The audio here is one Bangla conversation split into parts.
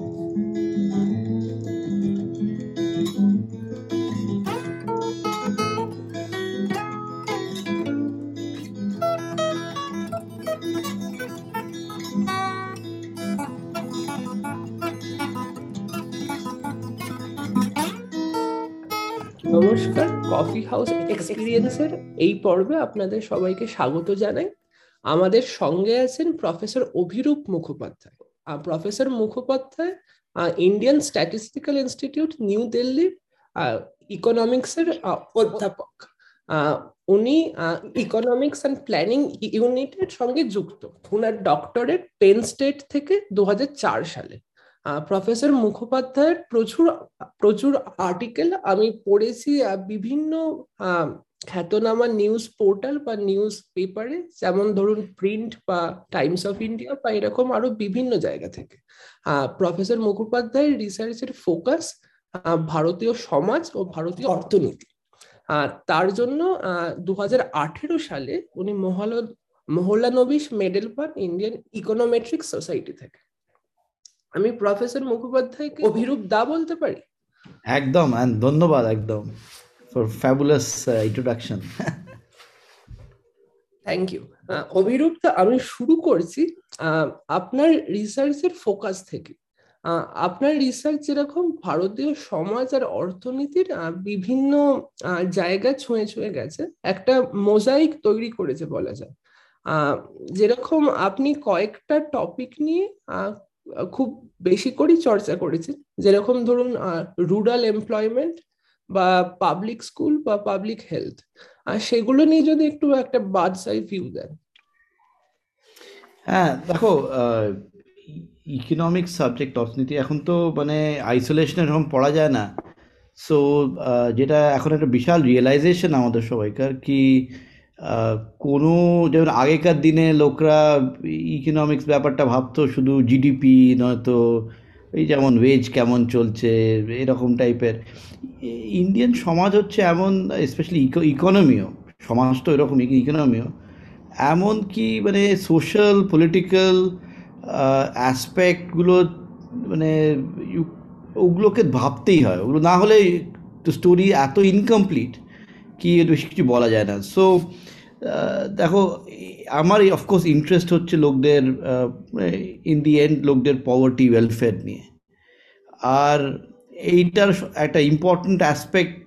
নমস্কার কফি হাউস এক্সপিরিয়েন্সের এই পর্বে আপনাদের সবাইকে স্বাগত জানাই। আমাদের সঙ্গে আছেন professor Abhirup Mukhopadhyay. Professor Mukhopadhyay Indian Statistical Institute New Delhi ইকোনমিক্সের অধ্যাপক। উনি ইকোনমিক্স অ্যান্ড প্ল্যানিং ইউনিটের সঙ্গে যুক্ত। ওনার ডক্টরেট পেন স্টেট থেকে দু হাজার চার সালে। প্রফেসর মুখোপাধ্যায়ের প্রচুর প্রচুর আর্টিকেল আমি পড়েছি বিভিন্ন খ্যাতনামা নিউজ পোর্টাল বা নিউজ পেপারে যেমন ধরুন প্রিন্ট বা টাইমস অফ ইন্ডিয়া বা এরকম আরও বিভিন্ন জায়গা থেকে। প্রফেসর মুখোপাধ্যায়ের রিসার্চের ফোকাস ভারতীয় সমাজ ও ভারতীয় অর্থনীতি। তার জন্য দু হাজার আঠেরো সালে উনি মহল মহল্লানবিশ মেডেল পান ইন্ডিয়ান ইকোনোমেট্রিক সোসাইটি থেকে। আমি প্রফেসর মুখোপাধ্যায়কে অভিরূপ দা বলতে পারি? একদম ধন্যবাদ একদম। For fabulous introduction thank you Abhirup da আমি শুরু করছি আপনার রিসার্চের ফোকাস থেকে। আপনার রিসার্চ যেরকম ভারতীয় সমাজ আর অর্থনীতির বিভিন্ন জায়গা ছুঁয়ে ছুঁয়ে গেছে, একটা মোজাইক তৈরি করেছে বলা যায়। যেরকম আপনি কয়েকটা টপিক নিয়ে খুব বেশি করেই চর্চা করেছেন। যেরকম ধরুন রুরাল এমপ্লয়মেন্ট বা পাবলিক স্কুল বা পাবলিক হেলথ আর সেগুলো নিয়ে যদি একটু একটা বাদশাই ভিউ দেন। হ্যাঁ দেখো ইকোনমিক সাবজেক্ট অর্থনীতি এখন তো মানে আইসোলেশনের এরকম পড়া যায় না। সো যেটা এখন একটা বিশাল রিয়েলাইজেশন আমাদের সবাইকার কি কোনো যেমন আগেকার দিনে লোকরা ইকোনমিক্স ব্যাপারটা ভাবতো শুধু জিডিপি নয়তো এই যেমন ওয়েজ কেমন চলছে, এরকম টাইপের। ইন্ডিয়ান সমাজ হচ্ছে এমন স্পেশালি ইকো ইকোনমিও সমাজ তো এরকম ইকোনমিও এমন কি মানে সোশ্যাল পলিটিক্যাল অ্যাসপেক্টগুলো মানে ওগুলোকে ভাবতেই হয়। ওগুলো না হলে স্টোরি এত ইনকমপ্লিট কি বেশি কিছু বলা যায় না। সো দেখো আমার অফকোর্স ইন্টারেস্ট হচ্ছে লোকদের ইন দি এন্ড লোকদের পভার্টি ওয়েলফেয়ার নিয়ে। আর এইটার একটা important aspect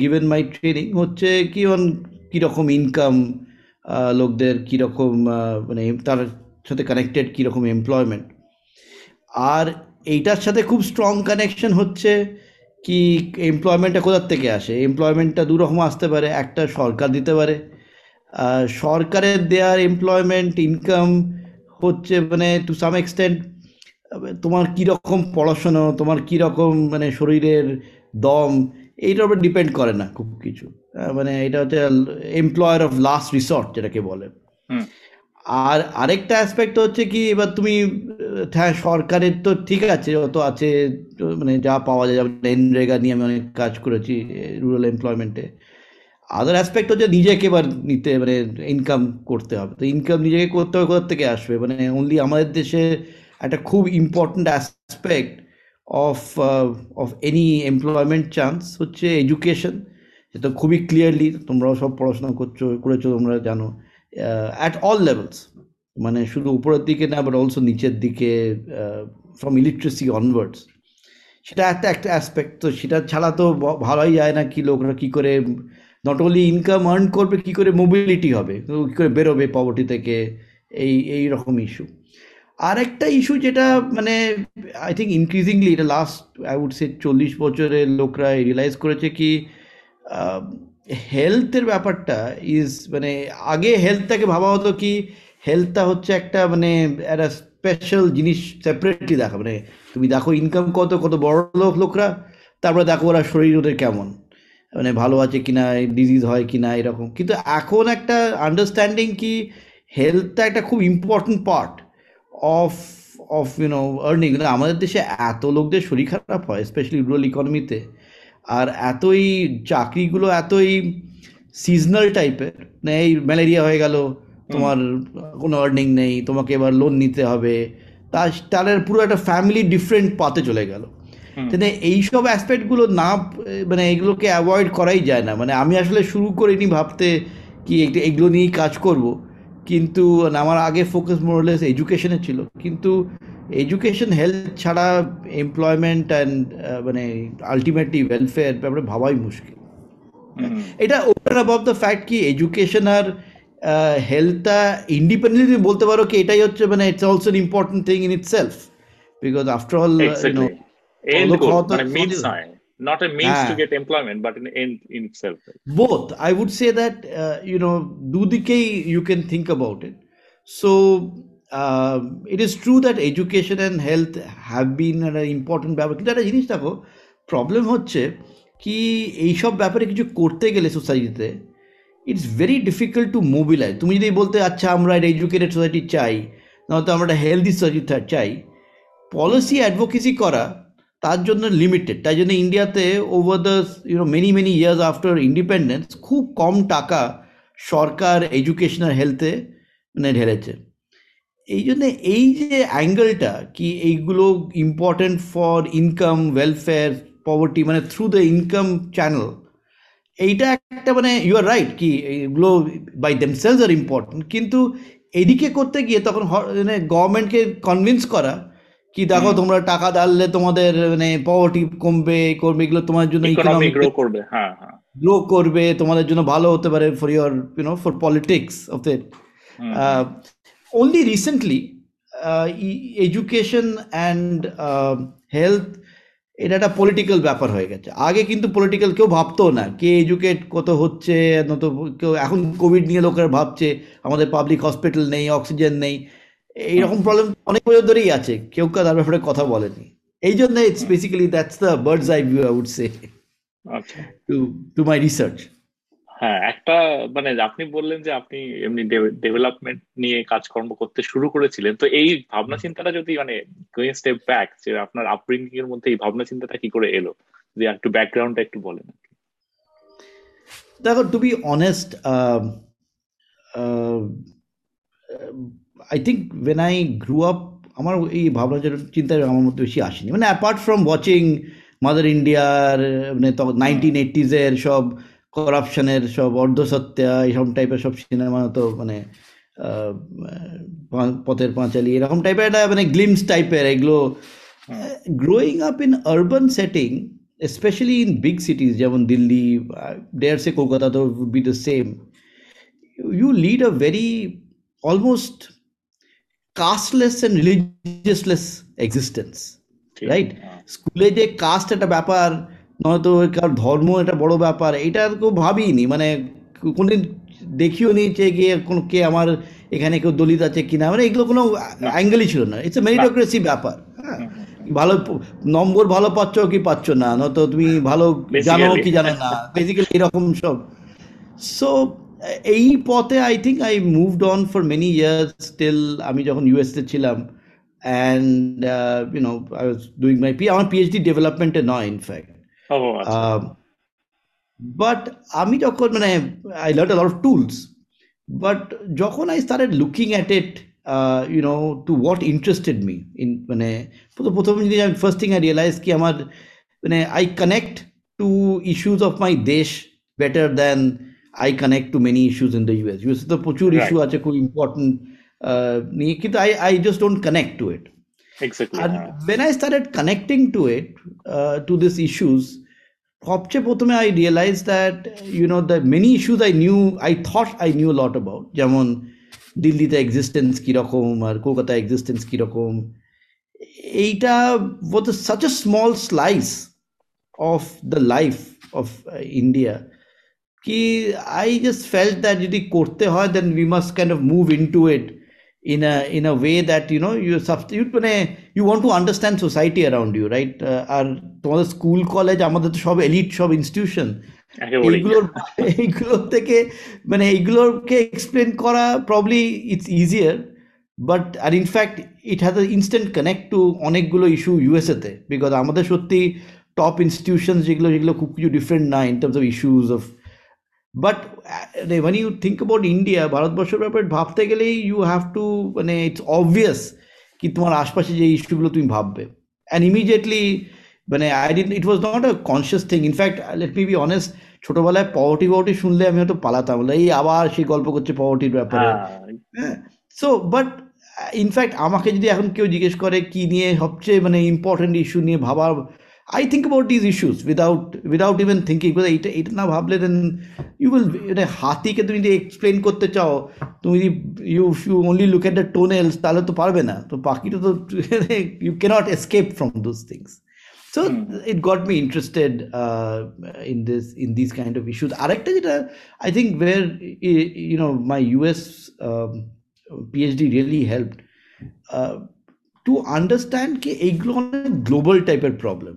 given my training হচ্ছে কি কীরকম ইনকাম লোকদের কীরকম মানে তার সাথে কানেক্টেড কীরকম এমপ্লয়মেন্ট আর এইটার সাথে খুব স্ট্রং কানেকশন হচ্ছে কি এমপ্লয়মেন্টটা কোথার থেকে আসে? এমপ্লয়মেন্টটা দুরকম আসতে পারে, একটা সরকার দিতে পারে সরকারের দেয়ার এমপ্লয়মেন্ট ইনকাম হচ্ছে মানে টু সাম এক্সটেন্ট তোমার কীরকম পড়াশোনা তোমার কীরকম মানে শরীরের দম এইটার উপর ডিপেন্ড করে না খুব কিছু। মানে এটা হচ্ছে এমপ্লয়ার অফ লাস্ট রিসর্ট যেটাকে বলে। আর আরেকটা অ্যাসপেক্ট হচ্ছে কি এবার তুমি হ্যাঁ সরকারের তো ঠিক আছে অত আছে মানে যা পাওয়া যায় যেমন এনরেগা নিয়ে আমি অনেক কাজ করেছি রুরাল এমপ্লয়মেন্টে আদার অ্যাসপেক্ট হচ্ছে নিজেকে এবার নিতে মানে ইনকাম করতে হবে। তো ইনকাম নিজেকে করতে হবে কোথা থেকে আসবে? মানে অনলি আমাদের দেশে একটা খুব important aspect of of any employment chance হচ্ছে এডুকেশন যেটা খুবই ক্লিয়ারলি তোমরাও সব পড়াশোনা করছ, করেছ, তোমরা জানো। অ্যাট অল লেভেলস মানে শুধু উপরের দিকে না বাট অলসো নিচের দিকে ফ্রম ইলিটারেসি অনওয়ার্ডস সেটা একটা একটা অ্যাসপেক্ট তো সেটা ছাড়া তো ভালোই যায় না কি লোকরা কী করে নট অনলি ইনকাম আর্ন করবে, কী করে মোবিলিটি হবে? কী করে বেরোবে পভার্টি থেকে? এই এই রকম ইস্যু আর একটা ইস্যু যেটা মানে আই থিঙ্ক ইনক্রিজিংলি এটা লাস্ট আই উড সে চল্লিশ বছরের লোকরা রিয়েলাইজ করেছে কি হেলথের ব্যাপারটা ইজ মানে আগে হেলথটাকে ভাবা হতো কি হেলথটা হচ্ছে একটা মানে একটা স্পেশাল জিনিস সেপারেটলি দেখা। মানে তুমি দেখো ইনকাম কত কত বড় লোক, লোকরা, তারপরে দেখো ওরা শরীর ওদের কেমন। মানে ভালো আছে কিনা ডিজিজ হয় কিনা, এরকম। কিন্তু এখন একটা আন্ডারস্ট্যান্ডিং কি হেলথটা একটা খুব important part of of you know earning মানে আমাদের দেশে এত লোকদের শরীর খারাপ হয় স্পেশালি রুরাল ইকোনমিতে আর এতই চাকরিগুলো এতই সিজনাল টাইপের মানে এই ম্যালেরিয়া হয়ে গেল, তোমার কোনো আর্নিং নেই, তোমাকে এবার লোন নিতে হবে তার তার পুরো একটা ফ্যামিলি ডিফারেন্ট পাতে চলে গেল। মানে এইসব অ্যাসপেক্টগুলো না মানে এগুলোকে অ্যাভয়েড করাই যায় না। মানে আমি আসলে শুরু করিনি ভাবতে কি এগুলো নিয়েই কাজ করব। কিন্তু আমার আগে ফোকাস মোরলেস এডুকেশনে ছিল। কিন্তু এডুকেশন হেলথ ছাড়া এমপ্লয়মেন্ট অ্যান্ড মানে আলটিমেটলি ওয়েলফেয়ার ব্যাপারে ভাবাই মুশকিল। এটা ওপেন অ্যাবাউট দ্য ফ্যাক্ট কি এডুকেশন আর হেলথটা ইন্ডিপেন্ডেন্টলি বলতে পারো কি এটাই হচ্ছে মানে it's also important thing in itself because after all you know end goal, মানে means নয় not a means to get employment but an end in itself both i would say that uh, you know dudikei you can think about it so uh, it is true that education and health have been an important ব্যাপার কিন্তু একটা জিনিস দেখো প্রবলেম হচ্ছে কি এইসব ব্যাপারে কিছু করতে গেলে সোসাইটিতে it's very difficult to mobilise তুমি যদি বলতে আচ্ছা আমরা একটা এডুকেটেড সোসাইটি চাই নয়তো আমরা একটা হেলদি সোসাইটি চাই পলিসি অ্যাডভোকেসি করা তার জন্য লিমিটেড তাই জন্য ইন্ডিয়াতে over the you know many many years after independence খুব কম টাকা সরকার এডুকেশনাল হেলথে মানে ঢেলেছে। এই জন্যে এই যে অ্যাঙ্গেলটা কি এইগুলো important for income welfare poverty মানে থ্রু দ্য ইনকাম চ্যানেল এইটা একটা মানে ইউ আর রাইট কি এগুলো বাই দেমসেলস আর ইম্পর্টেন্ট কিন্তু এদিকে করতে গিয়ে তখন মানে গভর্নমেন্টকে কনভিন্স করা কি দেখো তোমরা টাকা ডাললে তোমাদের মানে পভার্টি কমবে করবে এগুলো তোমার জন্য ইকোনমিক গ্রো করবে হ্যাঁ হ্যাঁ। গ্রো করবে তোমাদের জন্য ভালো হতে পারে for your you know for politics of the only recently uh, education and uh, health এটা একটা পলিটিক্যাল ব্যাপার হয়ে গেছে। আগে কিন্তু পলিটিক্যাল কেউ ভাবতো না কে এডুকেট কত হচ্ছে নত কেউ এখন কোভিড নিয়ে লোকেরা ভাবছে আমাদের পাবলিক হসপিটাল নেই অক্সিজেন নেই। এইরকম প্রবলেম অনেক বছর ধরেই আছে। কেউ কেউ তার ব্যাপারে কথা বলেনি। এই জন্য it's basically that's the bird's eye view I would say to to my research হ্যাঁ একটা মানে আপনি বললেন যে আপনি এমনি ডেভেলপমেন্ট নিয়ে কাজকর্ম করতে শুরু করেছিলেন। তো এই ভাবনা চিন্তাটা যদি মানে গোয়িং স্টেপ ব্যাক যে আপনার আপব্রিঙ্গিং এর মধ্যে এই ভাবনা চিন্তাটা কি করে এলো? যে একটু ব্যাকগ্রাউন্ডটা একটু বলেন দেখো to be honest I think when I grew up আমার এই ভাবনা চিন্তা আমার মধ্যে বেশি আসেনি। মানে অ্যাপার্ট ফ্রম ওয়াচিং মাদার ইন্ডিয়ার মানে তখন নাইনটিন এইটিজের সব করাপশনের সব অর্ধসত্যা এইসব টাইপের সব সিনেমা তো মানে পথের পাঁচালি এরকম টাইপের একটা মানে গ্লিমস টাইপের এগুলো growing up in urban setting specially in big cities যেমন Delhi dare say Kolkata to be the same you lead a very almost casteless and religionless existence right স্কুলে যে কাস্ট একটা ব্যাপার নয়তো কার ধর্ম একটা বড় ব্যাপার এটা কেউ ভাবিনি। মানে কোনোদিন দেখিও নি যে গিয়ে কোনো কে আমার এখানে কেউ দলিত আছে কিনা। মানে এগুলো কোনো অ্যাঙ্গেলই ছিল না। ইটস এ মেরিটোক্রেসি ব্যাপার। হ্যাঁ। ভালো নম্বর ভালো পাচ্ছ কি পাচ্ছ না। নয়তো তুমি ভালো জানো কি জানো না। বেসিক্যালি এরকম সব। সো এই পথে I think I moved on for many years still আমি যখন ইউএসএ ছিলাম and you know I was doing my P আমার পিএইচডি ডেভেলপমেন্টে নয় ইনফ্যাক্ট বাট আমি যখন মানে I learn lot of tools but when I started looking at it you know to what interested me in মানে প্রথম জিনিস আমি ফার্স্ট থিং আই রিয়েলাইজ কি আমার মানে I connect to issues of my দেশ better than I connect to many issues in the US ইউএসে তো প্রচুর ইস্যু আছে খুব ইম্পর্টেন্ট নিয়ে কিন্তু I I just don't connect to it Exactly. And when I started connecting to it, uh, to these issues, সবচেয়ে প্রথমে I realise that you know the many issues I knew I thought I knew lot about যেমন দিল্লিতে এক্সিস্টেন্স কীরকম আর কলকাতা এক্সিস্টেন্স কীরকম। এইটা was such a small slice of the life of India কি আই জাস্ট ফেল্ট দ্যাট যদি করতে হয় then we must kind of move into it in a in a way that you know you substitute মানে you want to understand society around you right? আর তোমাদের স্কুল কলেজ আমাদের তো সব এলিট সব ইনস্টিটিউশন এইগুলোর এইগুলোর থেকে মানে এইগুলোকে এক্সপ্লেন করা probably it's easier but R in fact it has a instant connect to অনেকগুলো ইস্যু ইউএসএতে বিকজ আমাদের সত্যি টপ ইনস্টিটিউশন যেগুলো যেগুলো খুব কিছু ডিফারেন্ট না in terms of issues of but when you think about India ভারতবর্ষের ব্যাপারে ভাবতে গেলেই ইউ হ্যাভ টু মানে ইটস অবভিয়াস কি তোমার আশপাশে যে ইস্যুগুলো তুমি ভাববে। অ্যান্ড ইমিডিয়েটলি মানে I didn't it was not a conscious thing in fact let me be honest ছোটবেলায় পভার্টি পভার্টি শুনলে আমি হয়তো পালাতাম। এই আবার সেই গল্প করছে পভার্টির ব্যাপারে। হ্যাঁ। সো বাট ইনফ্যাক্ট আমাকে যদি এখন কেউ জিজ্ঞেস করে কি নিয়ে সবচেয়ে মানে ইম্পর্টেন্ট ইস্যু নিয়ে ভাবার I think about these issues without without even thinking এইটা এটা না ভাবলে দেন ইউ উইল মানে হাতিকে তুমি যদি এক্সপ্লেন করতে চাও তুমি যদি you you only look at the tunnels তাহলে তো পারবে না তো বাকিটা তো you can't escape from those things so it got me interested uh, in this in these kind of issues arekta jeta i think where you know my us um, phd really helped uh, to understand কি এইগুলো অনেক গ্লোবাল টাইপের প্রবলেম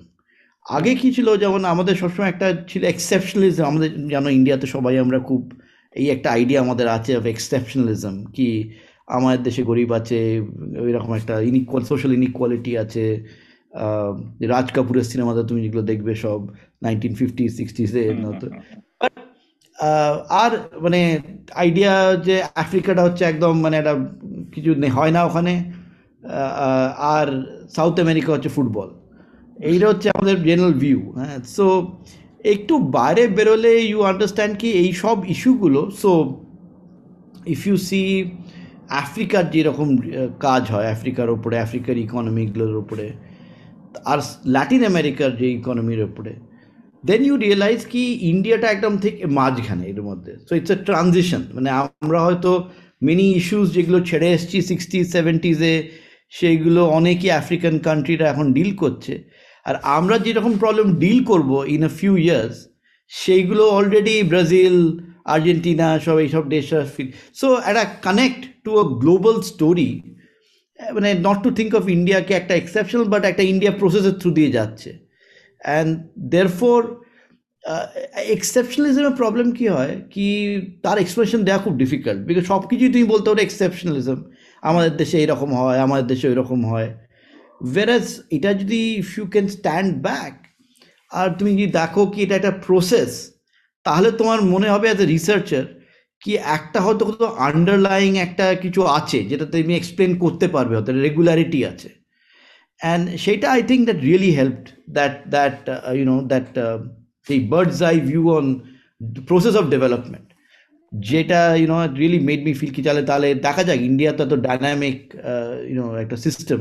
আগে কি ছিল? যেমন আমাদের সবসময় একটা ছিল এক্সেপশনালিজম আমাদের জানো ইন্ডিয়াতে সবাই আমরা খুব এই একটা আইডিয়া আমাদের আছে অফ এক্সেপশনালিজম কি আমাদের দেশে গরিব আছে এরকম একটা ইনইকুয়াল সোশ্যাল ইনিকোয়ালিটি আছে রাজ কাপুরের সিনেমাতে তুমি যেগুলো দেখবে সব নাইনটিন ফিফটি সিক্সটিসে আর মানে আইডিয়া যে আফ্রিকাটা হচ্ছে একদম মানে একটা কিছু হয় না ওখানে আর সাউথ আমেরিকা হচ্ছে ফুটবল। এইটা হচ্ছে আমাদের জেনারেল ভিউ হ্যাঁ? সো একটু বাইরে বেরোলে ইউ আন্ডারস্ট্যান্ড কি এই সব ইস্যুগুলো সো ইফ ইউ সি আফ্রিকার যেরকম কাজ হয় আফ্রিকার ওপরে আফ্রিকার ইকোনমিগুলোর ওপরে আর ল্যাটিন আমেরিকার যে ইকোনমির ওপরে দেন ইউ রিয়েলাইজ কি ইন্ডিয়াটা একদম ঠিক মাঝখানে এর মধ্যে। সো ইটস এ ট্রানজিশন মানে আমরা হয়তো মেনি ইস্যুস যেগুলো ছেড়ে এসছি সিক্সটি সেভেন্টিজে সেইগুলো অনেকই আফ্রিকান কান্ট্রিরা এখন ডিল করছে। আর আমরা যেরকম প্রবলেম ডিল করব ইন আ ফিউ ইয়ার্স সেইগুলো অলরেডি ব্রাজিল আর্জেন্টিনা সব এইসব দেশ সো একটা connect to a global story মানে নট টু থিঙ্ক অফ ইন্ডিয়াকে একটা এক্সেপশনাল বাট একটা ইন্ডিয়া প্রসেসের থ্রু দিয়ে যাচ্ছে। অ্যান্ড দেয়ার ফোর এক্সেপশনালিজমের প্রবলেম কী হয়? কি তার এক্সপ্রেশন দেওয়া খুব ডিফিকাল্ট বিকজ সব কিছুই তুমি বলতে পারো এক্সেপশনালিজম আমাদের দেশে এরকম হয়, আমাদের দেশে এরকম হয়। ওয়েরাজ এটা যদি if you can stand back আর তুমি যদি দেখো কি এটা একটা প্রসেস তাহলে তোমার মনে হবে অ্যাজ এ রিসার্চার কি একটা হয়তো কোথাও আন্ডারলাইং একটা কিছু আছে, যেটা তুমি এক্সপ্লেন করতে পারবে, হয়তো রেগুলারিটি আছে। অ্যান্ড সেটা I think that really helped that that you know that সেই bird's eye view on process of development যেটা you know really made me feel কি, তাহলে তাহলে দেখা যাক ইন্ডিয়া তো এত ডাইনামিক ইউনো একটা সিস্টেম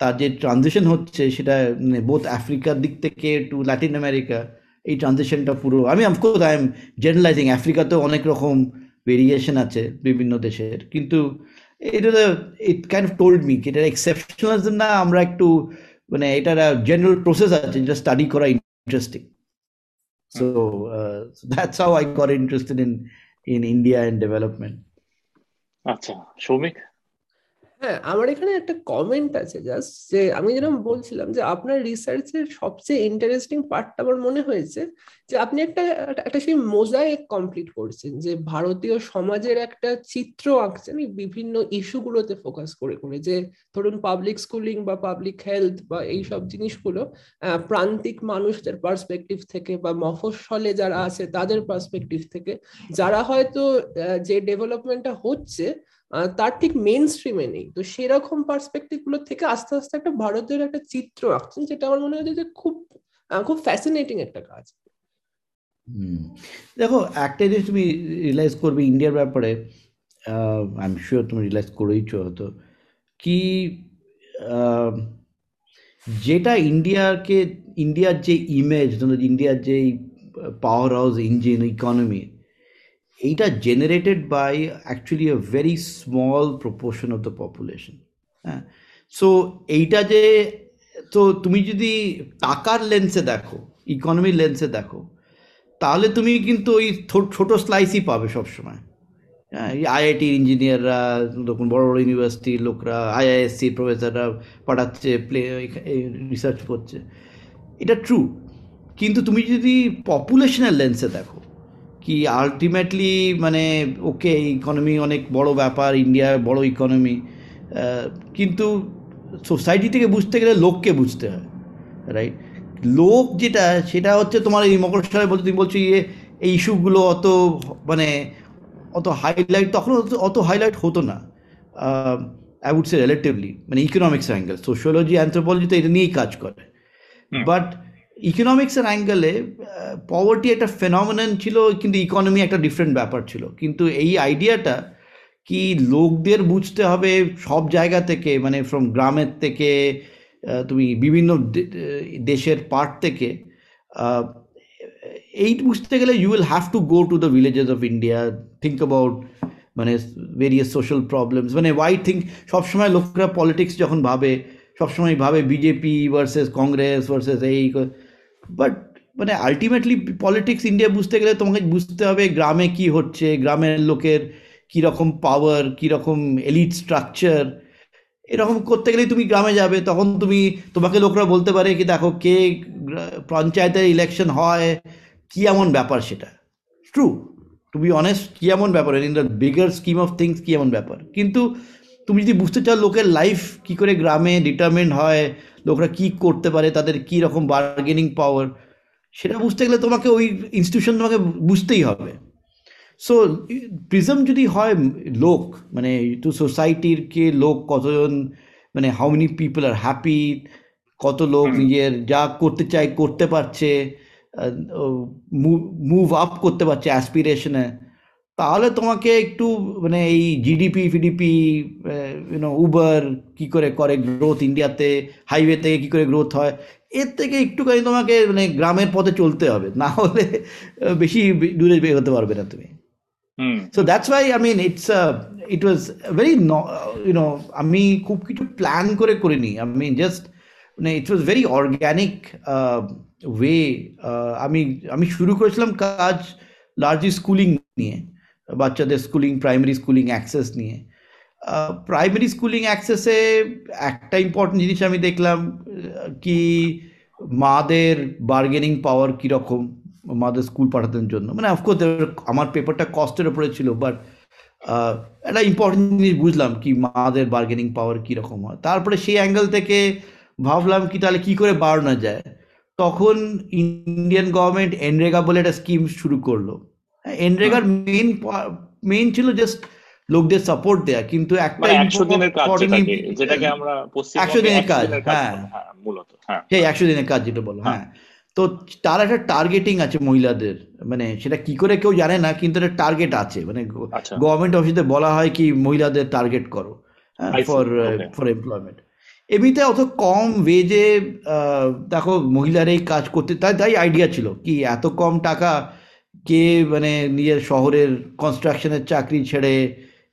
তার যে ট্রানজিশন হচ্ছে সেটা মানে বোথ আফ্রিকার দিক থেকে টু ল্যাটিন আমেরিকা এই ট্রানজিশনটা পুরো আমি of course I am generalising আফ্রিকাতেও অনেক রকম ভেরিয়েশন আছে বিভিন্ন দেশের কিন্তু এটা it kind of told me এটা এক্সেপশনালিজম না আমরা একটু মানে এটার জেনারেল প্রসেস আছে যেটা স্টাডি করা interesting so that's how I got interested in in India and development আচ্ছা সৌমিক? হ্যাঁ আমার এখানে একটা কমেন্ট আছে জাস্ট যে আমি যেরকম বলছিলাম যে আপনার রিসার্চের সবচেয়ে ইন্টারেস্টিং পার্টটা আমার মনে হয়েছে যে আপনি একটা একটা সেই মোজাইক কমপ্লিট করছেন যে ভারতীয় সমাজের একটা চিত্র আঁকছেন বিভিন্ন ইস্যুগুলোতে ফোকাস করে করে যে ধরুন পাবলিক স্কুলিং বা পাবলিক হেলথ বা এই সব জিনিসগুলো প্রান্তিক মানুষদের পার্সপেক্টিভ থেকে বা মফস্বলে যারা আছে তাদের পার্সপেক্টিভ থেকে, যারা হয়তো যে ডেভেলপমেন্টটা হচ্ছে তার ঠিক মেন স্ট্রিমে নেই। তো সেরকম পার্সপেক্টিভগুলো থেকে আস্তে আস্তে একটা ভারতের একটা চিত্র আঁকছেন যেটা আমার মনে হয় যে খুব খুব ফ্যাসিনেটিং একটা কাজ। দেখো, একটা জিনিস তুমি রিয়েলাইজ করবে ইন্ডিয়ার ব্যাপারে আই এম শিওর তুমি রিয়েলাইজ করেইছো হয়তো, কি যেটা ইন্ডিয়াকে ইন্ডিয়ার যে ইমেজ ইন্ডিয়ার যে পাওয়ার হাউস ইঞ্জিন ইকোনমি এইটা generated by actually a very small proportion of the population হ্যাঁ? সো এইটা যে, তো তুমি যদি টাকার লেন্সে দেখো ইকোনমির লেন্সে দেখো, তাহলে তুমি কিন্তু ওই ছোট স্লাইসই পাবে সবসময়। হ্যাঁ আইআইটির ইঞ্জিনিয়াররা তখন বড় বড় ইউনিভার্সিটির লোকরা আইআইএসসির প্রফেসররা পড়াচ্ছে প্লে রিসার্চ করছে। এটা ট্রু কিন্তু তুমি যদি পপুলেশনের লেন্সে দেখো কি আলটিমেটলি মানে ওকে ইকোনমি অনেক বড় ব্যাপার ইন্ডিয়ার বড় ইকোনমি কিন্তু সোসাইটি থেকে বুঝতে গেলে লোককে বুঝতে হয় রাইট লোক যেটা সেটা হচ্ছে তোমার এই মকর বলতে তুমি বলছো ইয়ে এই ইস্যুগুলো অত মানে অত হাইলাইট তখন অত হাইলাইট হতো না আই উড সে রিলেটিভলি মানে ইকোনমিক্স অ্যাঙ্গেল সোশিওলজি অ্যান্থ্রোপোলজি তো এটা নিয়েই কাজ করে বাট ইকোনমিক্সের অ্যাঙ্গেলে পভার্টি একটা ফেনমিনান ছিল, কিন্তু ইকোনমি একটা ডিফারেন্ট ব্যাপার ছিল। কিন্তু এই আইডিয়াটা কি লোকদের বুঝতে হবে সব জায়গা থেকে মানে ফ্রম গ্রামের থেকে তুমি বিভিন্ন দেশের পার্ট থেকে এই বুঝতে গেলে you will have to go to the villages of India think about মানে ভেরিয়াস সোশ্যাল প্রবলেমস মানে ওয়াই থিঙ্ক সবসময় লোকরা পলিটিক্স যখন ভাবে, সবসময় ভাবে বিজেপি ভার্সেস কংগ্রেস ভার্সেস এই বাট মানে আলটিমেটলি পলিটিক্স ইন্ডিয়া বুঝতে গেলে তোমাকে বুঝতে হবে গ্রামে কি হচ্ছে, গ্রামের লোকের কীরকম পাওয়ার কীরকম এলিট স্ট্রাকচার এরকম করতে গেলেই তুমি গ্রামে যাবে, তখন তুমি, তোমাকে লোকরা বলতে পারে কি দেখো কে পঞ্চায়েতের ইলেকশন হয়, কি এমন ব্যাপার সেটা। ট্রু টু বি অনেস্ট কী এমন ব্যাপার? In the bigger scheme of things কী এমন ব্যাপার? কিন্তু তুমি যদি বুঝতে চাও লোকের লাইফ কী করে গ্রামে ডিটারমেন্ট হয় লোকরা কি করতে পারে তাদের কী রকম বার্গেনিং পাওয়ার সেটা বুঝতে গেলে তোমাকে ওই ইনস্টিটিউশন তোমাকে বুঝতেই হবে। সো প্রিজম যদি হয় লোক মানে টু সোসাইটির কে লোক কতজন মানে how many people are happy কত লোক নিজের যা করতে চায় করতে পারছে মুভ আপ করতে পারছে অ্যাসপিরেশনে তাহলে তোমাকে একটু মানে এই জিডিপি ফিডিপি ইউনো উবার কি করে করে গ্রোথ ইন্ডিয়াতে হাইওয়ে থেকে কি করে গ্রোথ হয় এর থেকে একটুখানি তোমাকে মানে গ্রামের পথে চলতে হবে। না হলে বেশি দূরে বের হতে পারবে না তুমি। So that's why I mean it's it was very you know আমি খুব কিছু প্ল্যান করে করিনি। আই মিন জাস্ট মানে it was very organic way আমি আমি শুরু করেছিলাম কাজ লার্জলি স্কুলিং নিয়ে। বাচ্চাদের স্কুলিং প্রাইমারি স্কুলিং অ্যাক্সেস নিয়ে। প্রাইমারি স্কুলিং অ্যাক্সেসে একটা ইম্পর্টেন্ট জিনিস আমি দেখলাম কি মাদের বার্গেনিং পাওয়ার কীরকম মাদের স্কুল পাঠানোর জন্য। মানে অফকোর্স আমার পেপারটা কস্টের ওপরে ছিল বাট একটা ইম্পর্টেন্ট জিনিস বুঝলাম কি মাদের বার্গেনিং পাওয়ার কীরকম হয়। তারপরে সেই অ্যাঙ্গেল থেকে ভাবলাম কি তাহলে কি করে বাড়ানো যায়? তখন ইন্ডিয়ান গভর্নমেন্ট এনরেগা বলে একটা স্কিম শুরু করল। এনরেগার মেইন মেইন ছিল জাস্ট লোকদের সাপোর্ট দেয়া কিন্তু একটা মানে একশো দিনের কাজ যেটাকে আমরা একশো দিনের কাজ হ্যাঁ। মূলত হ্যাঁ। একশো দিনের কাজ যেটা বলো হ্যাঁ। তো তার একটা টার্গেটিং আছে মহিলাদের মানে সেটা কি করে কেউ জানে না কিন্তু একটা টার্গেট আছে মানে গভর্নমেন্ট অফিসে বলা হয় কি মহিলাদের টার্গেট করো ফর ফর এমপ্লয়মেন্ট এমনিতে অত কম ওয়েজে দেখো মহিলার এই কাজ করতে তাই তাই আইডিয়া ছিল কি এত কম টাকা কে মানে নিজের শহরের কনস্ট্রাকশনের চাকরি ছেড়ে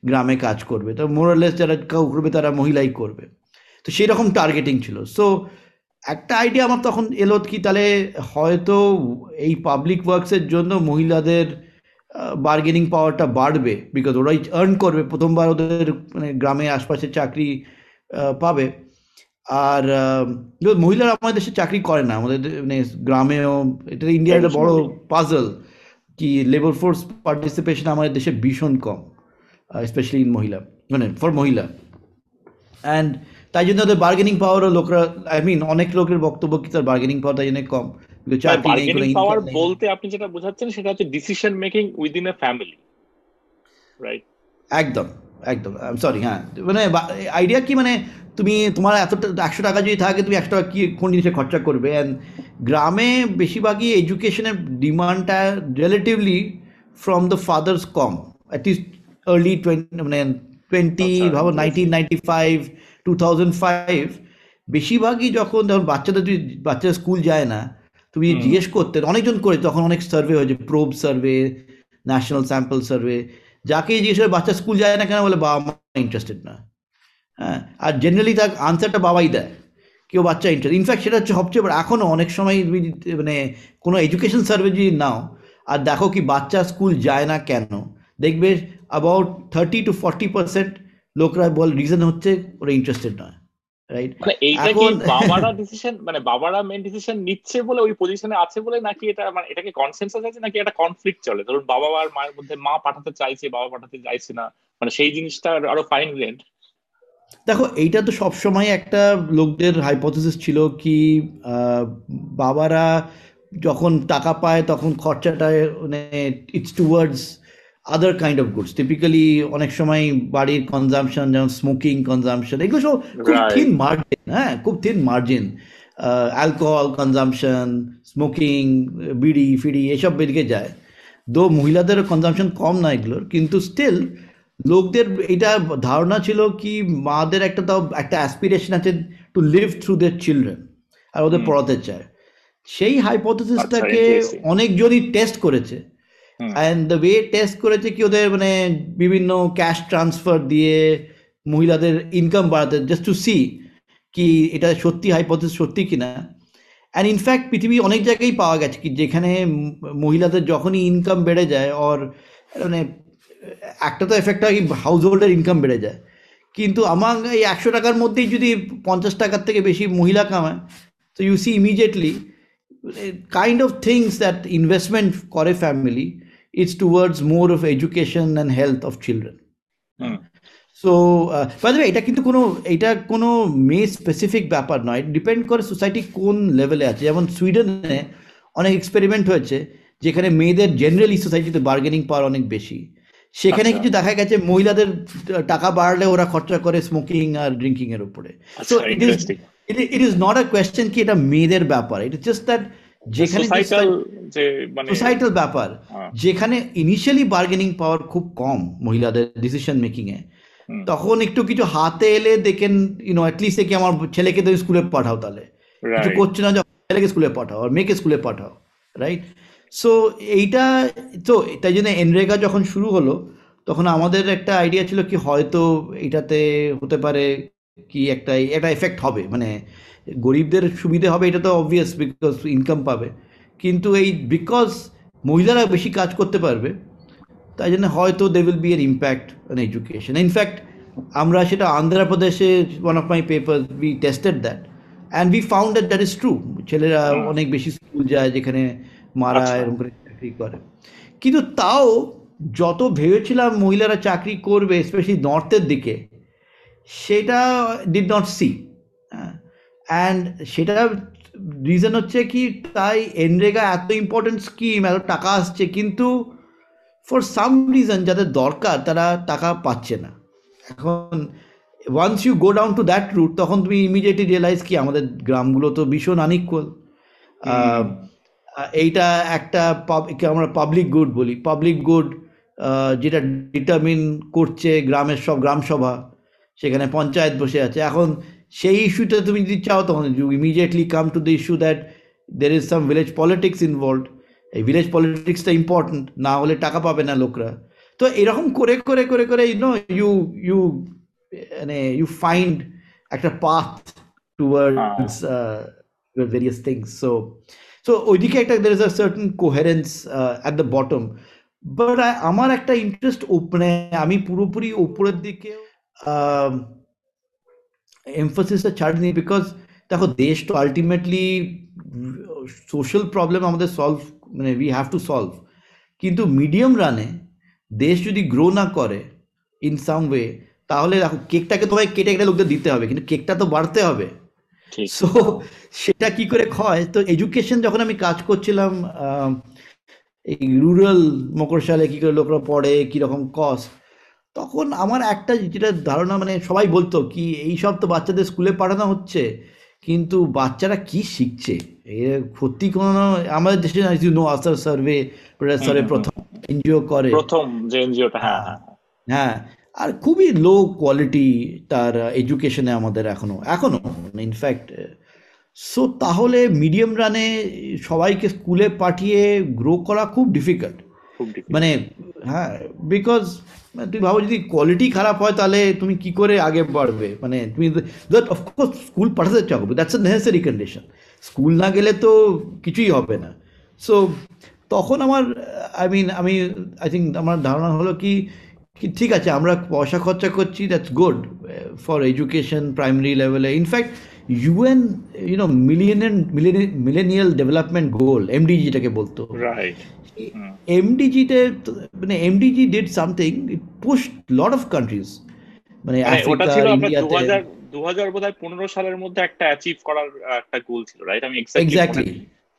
গ্রামে কাজ করবে? তো মোরালেস যারা কেউ করবে তারা মহিলাই করবে। তো সেই রকম টার্গেটিং ছিল। সো একটা আইডিয়া আমার তখন এলো কি তাহলে হয়তো এই পাবলিক ওয়ার্কসের জন্য মহিলাদের বার্গেনিং পাওয়ারটা বাড়বে। বিকজ ওরাই আর্ন করবে প্রথমবার ওদের মানে গ্রামে আশপাশে চাকরি পাবে। আর মহিলারা আমাদের দেশে চাকরি করে না। আমাদের মানে গ্রামেও এটা ইন্ডিয়ার একটা বড় পাজল কি লেবার ফোর্স পার্টিসিপেশন আমাদের দেশে ভীষণ কম স্পেশালি ইন মহিলা মানে ফর মহিলা. অ্যান্ড তাই জন্য ওদের বার্গেনিং পাওয়ারও লোকরা আই মিন অনেক লোকের বক্তব্য কি তার বার্গেনিং পাওয়ার তাই জন্য কম। পাওয়ার বলতে আপনি যেটা বোঝাচ্ছেন সেটা হচ্ছে decision making within a family right একদম। একদম সরি হ্যাঁ মানে আইডিয়া কি মানে তুমি তোমার এত একশো টাকা যদি থাকে তুমি একশো টাকা কি কোন জিনিসে খরচা করবে? অ্যান্ড গ্রামে বেশিরভাগই এডুকেশনের ডিমান্ডটা রিলেটিভলি ফ্রম দ্য ফাদার্স কম। অ্যাটলিস্ট আর্লি টোয়েন্টি মানে টোয়েন্টি আচ্ছা, ভাবো nineteen ninety five two thousand five বেশিরভাগই যখন ধরুন বাচ্চাদের যদি বাচ্চারা স্কুল যায় না তুমি জিজ্ঞেস করতে অনেকজন করে তখন অনেক সার্ভে হয়েছে probe survey national sample survey যাকে জিজ্ঞেস করে বাচ্চা স্কুল যায় না কেন বলে বাবা মা ইন্টারেস্টেড না। হ্যাঁ আর জেনারেলি তার আনসারটা বাবাই দেয়, কেউ বাচ্চা ইন্টারেস্ট ইনফ্যাক্ট সেটা হচ্ছে সবচেয়ে বড় এখনও অনেক সময় মানে কোনো এডুকেশন সার্ভে যদি নাও, আর দেখো কি বাচ্চা স্কুল যায় না কেন, দেখবে about thirty to forty percent লোকরা বল রিজন হচ্ছে ওরা ইন্টারেস্টেড নয়। রাইট মানে এইটা কি বাবারা ডিসিশন মানে বাবারা মেন ডিসিশন নিচ্ছে বলে ওই পজিশনে আছে বলে নাকি এটা মানে এটা কি কনসেনসাস আছে নাকি এটা কনফ্লিক্ট চলে? ধরুন বাবা আর মায়ের মধ্যে মা পাঠাতে চাইছে বাবা পাঠাতে চাইছে না মানে সেই জিনিসটা আরও ফাইন গ্রেড দেখো এইটা তো সবসময় একটা লোকদের হাইপোথিসিস ছিল কি বাবারা যখন টাকা পায় তখন খরচাটা মানে it's towards other kind of goods typically অনেক সময় বাড়ির কনজামশন যেমন স্মোকিং কনজামশন এগুলো সব খুব. থিন মার্জিন হ্যাঁ খুব thin margin alcohol consumption smoking bidi ফিড়ি এসব বেরিয়ে যায়। দো মহিলাদের কনজামশন কম না এগুলোর কিন্তু স্টিল লোকদের এটা ধারণা ছিল কি মাদের একটা তাও একটা অ্যাসপিরেশন আছে to live through their children আর ওদের পড়াতে চায়। সেই হাইপোথেসিসটাকে আচ্ছা, অনেকজনই টেস্ট করেছে। অ্যান্ড দ্য ওয়ে টেস্ট করেছে কি ওদের মানে বিভিন্ন ক্যাশ ট্রান্সফার দিয়ে মহিলাদের ইনকাম বাড়াতে জাস্ট টু সি কি এটা সত্যি হাইপোথেসিস সত্যি কিনা। অ্যান্ড ইনফ্যাক্ট পৃথিবী অনেক জায়গায় পাওয়া গেছে কি যেখানে মহিলাদের যখনই ইনকাম বেড়ে যায় অর মানে একটা তো এফেক্ট হয় হাউস হোল্ডের ইনকাম বেড়ে যায়। কিন্তু আমার এই একশো টাকার মধ্যেই যদি পঞ্চাশ টাকার থেকে বেশি মহিলা কামায় তো you see immediately kind of things that investment করে family it's towards more of education and health of children hmm. So by এটা কিন্তু কোনো এটা কোনো মেয়ে স্পেসিফিক ব্যাপার নয়। ডিপেন্ড করে সোসাইটি কোন লেভেলে আছে। যেমন সুইডেনে অনেক এক্সপেরিমেন্ট হয়েছে যেখানে মেয়েদের জেনারেলি সোসাইটিতে বার্গেনিং পাওয়ার অনেক বেশি। সেখানে আচ্ছা। কিছু দেখা গেছে মহিলাদের টাকা বাড়লে ওরা খরচা করে স্মোকিং আর ড্রিঙ্কিং এর উপরে। আচ্ছা it is it is not a question কি এটা মেয়েদের ব্যাপার। ইট ইজ জাস্ট দ্যাট যেখানে সোসাইটাল যে মানে সোসাইটাল ব্যাপার। হ্যাঁ। যেখানে ইনিশিয়ালি বার্গেনিং পাওয়ার খুব কম মহিলাদের ডিসিশন মেকিং এ। তখন একটু কিছু হাতে এলে দেখেন ইউনো অ্যাটলিস্ট কি আমার ছেলেকে তুমি স্কুলে পাঠাও তাহলে। কিছু করছে না ছেলেকে স্কুলে পাঠাও আর মেয়েকে স্কুলে পাঠাও রাইট সো এইটা তো তাই জন্য এনরেগা যখন শুরু হলো তখন আমাদের একটা আইডিয়া ছিল কি হয়তো এটাতে হতে পারে কি একটা একটা এফেক্ট হবে। মানে গরিবদের সুবিধে হবে এটা তো অবভিয়াস বিকজ ইনকাম পাবে। কিন্তু এই বিকজ মহিলারা বেশি কাজ করতে পারবে তাই জন্য হয়তো দে উইল বি এর impact on education in fact আমরা সেটা আন্ধ্রপ্রদেশে one of my paper we tested that and we found that that is true ছেলেরা অনেক বেশি স্কুল যায় যেখানে মারা আচ্ছা। এরকম করে চাকরি করে। কিন্তু তাও যত ভেবেছিলাম মহিলারা চাকরি করবে স্পেশালি নর্থের দিকে সেটা ডিড নট সি অ্যান্ড সেটা রিজন হচ্ছে কি তাই এনরেগা এত ইম্পর্টেন্ট স্কিম এত টাকা আসছে কিন্তু ফর সাম রিজন যাদের দরকার তারা টাকা পাচ্ছে না। এখন once you go down to that route তখন তুমি ইমিডিয়েটলি রিয়েলাইজ কি আমাদের গ্রামগুলো তো ভীষণ আনইকুয়াল এইটা একটা আমরা পাবলিক গুড বলি। পাবলিক গুড যেটা ডিটারমিন করছে গ্রামের সব গ্রাম সভা সেখানে পঞ্চায়েত বসে আছে। এখন সেই ইস্যুটা তুমি যদি চাও তখন you immediately come to the issue that there is some village politics involved এই ভিলেজ পলিটিক্সটা ইম্পর্টেন্ট না হলে টাকা পাবে না লোকরা। তো এরকম করে করে করে করে ইউ নো ইউ ইউ মানে ইউ ফাইন্ড একটা path towards various things so so ওইদিকে একটা there is a certain coherence at the bottom but আমার একটা ইন্টারেস্ট মানে আমি পুরোপুরি উপরের দিকে এমফোসিসটা ছাড়িনি বিকজ দেখো দেশ তো আলটিমেটলি সোশ্যাল প্রবলেম আমাদের সলভ মানে উই হ্যাভ টু সলভ কিন্তু মিডিয়াম রানে দেশ যদি গ্রো না করে ইন সাম ওয়ে তাহলে দেখো কেকটাকে তোমায় কেটে কেটে লোকদের দিতে হবে কিন্তু কেকটা তো বাড়তে হবে। সো সেটা কি করে হয়? তো এডুকেশন যখন আমি কাজ করছিলাম এই রুরাল মকরশালে কি করে লোকরা পড়ে কীরকম কস্ট তখন আমার একটা যেটা ধারণা মানে সবাই বলতো কি এই সব তো বাচ্চাদের স্কুলে পাঠানো হচ্ছে কিন্তু বাচ্চারা কি শিখছে? সত্যি কোনো আমাদের দেশে নো আসার সার্ভে সার্ভে প্রথম এনজিও করে। প্রথম যে এনজিওটা হ্যাঁ হ্যাঁ। হ্যাঁ আর খুবই লো কোয়ালিটি তার এডুকেশনে আমাদের এখনও এখনও ইনফ্যাক্ট সো তাহলে মিডিয়াম রানে সবাইকে স্কুলে পাঠিয়ে গ্রো করা খুব ডিফিকাল্ট। মানে হ্যাঁ বিকজ তুমি ভাবো যদি কোয়ালিটি খারাপ হয়, তাহলে তুমি কি করে আগে বাড়বে? মানে তুমি অফকোর্স স্কুল পাঠাতে চাও that's a necessary condition school না গেলে তো কিছুই হবে না। সো তখন আমার আই মিন আমি আই থিঙ্ক আমার ধারণা হলো কি কি ঠিক আছে, আমরা পয়সা খরচা করছি that's good for education primary লেভেলে in fact UN you know million millennial development goal MDG টাকে বলতো। এমডিজিতে মানে MDG did something it push lot of countries মানে আফ্রিকা ইন্ডিয়াতে হাজার দু হাজার বোধ হয় পনেরো সালের মধ্যে একটা অ্যাচিভ করার একটা গোল ছিল রাইট আমি এক্স্যাক্টলি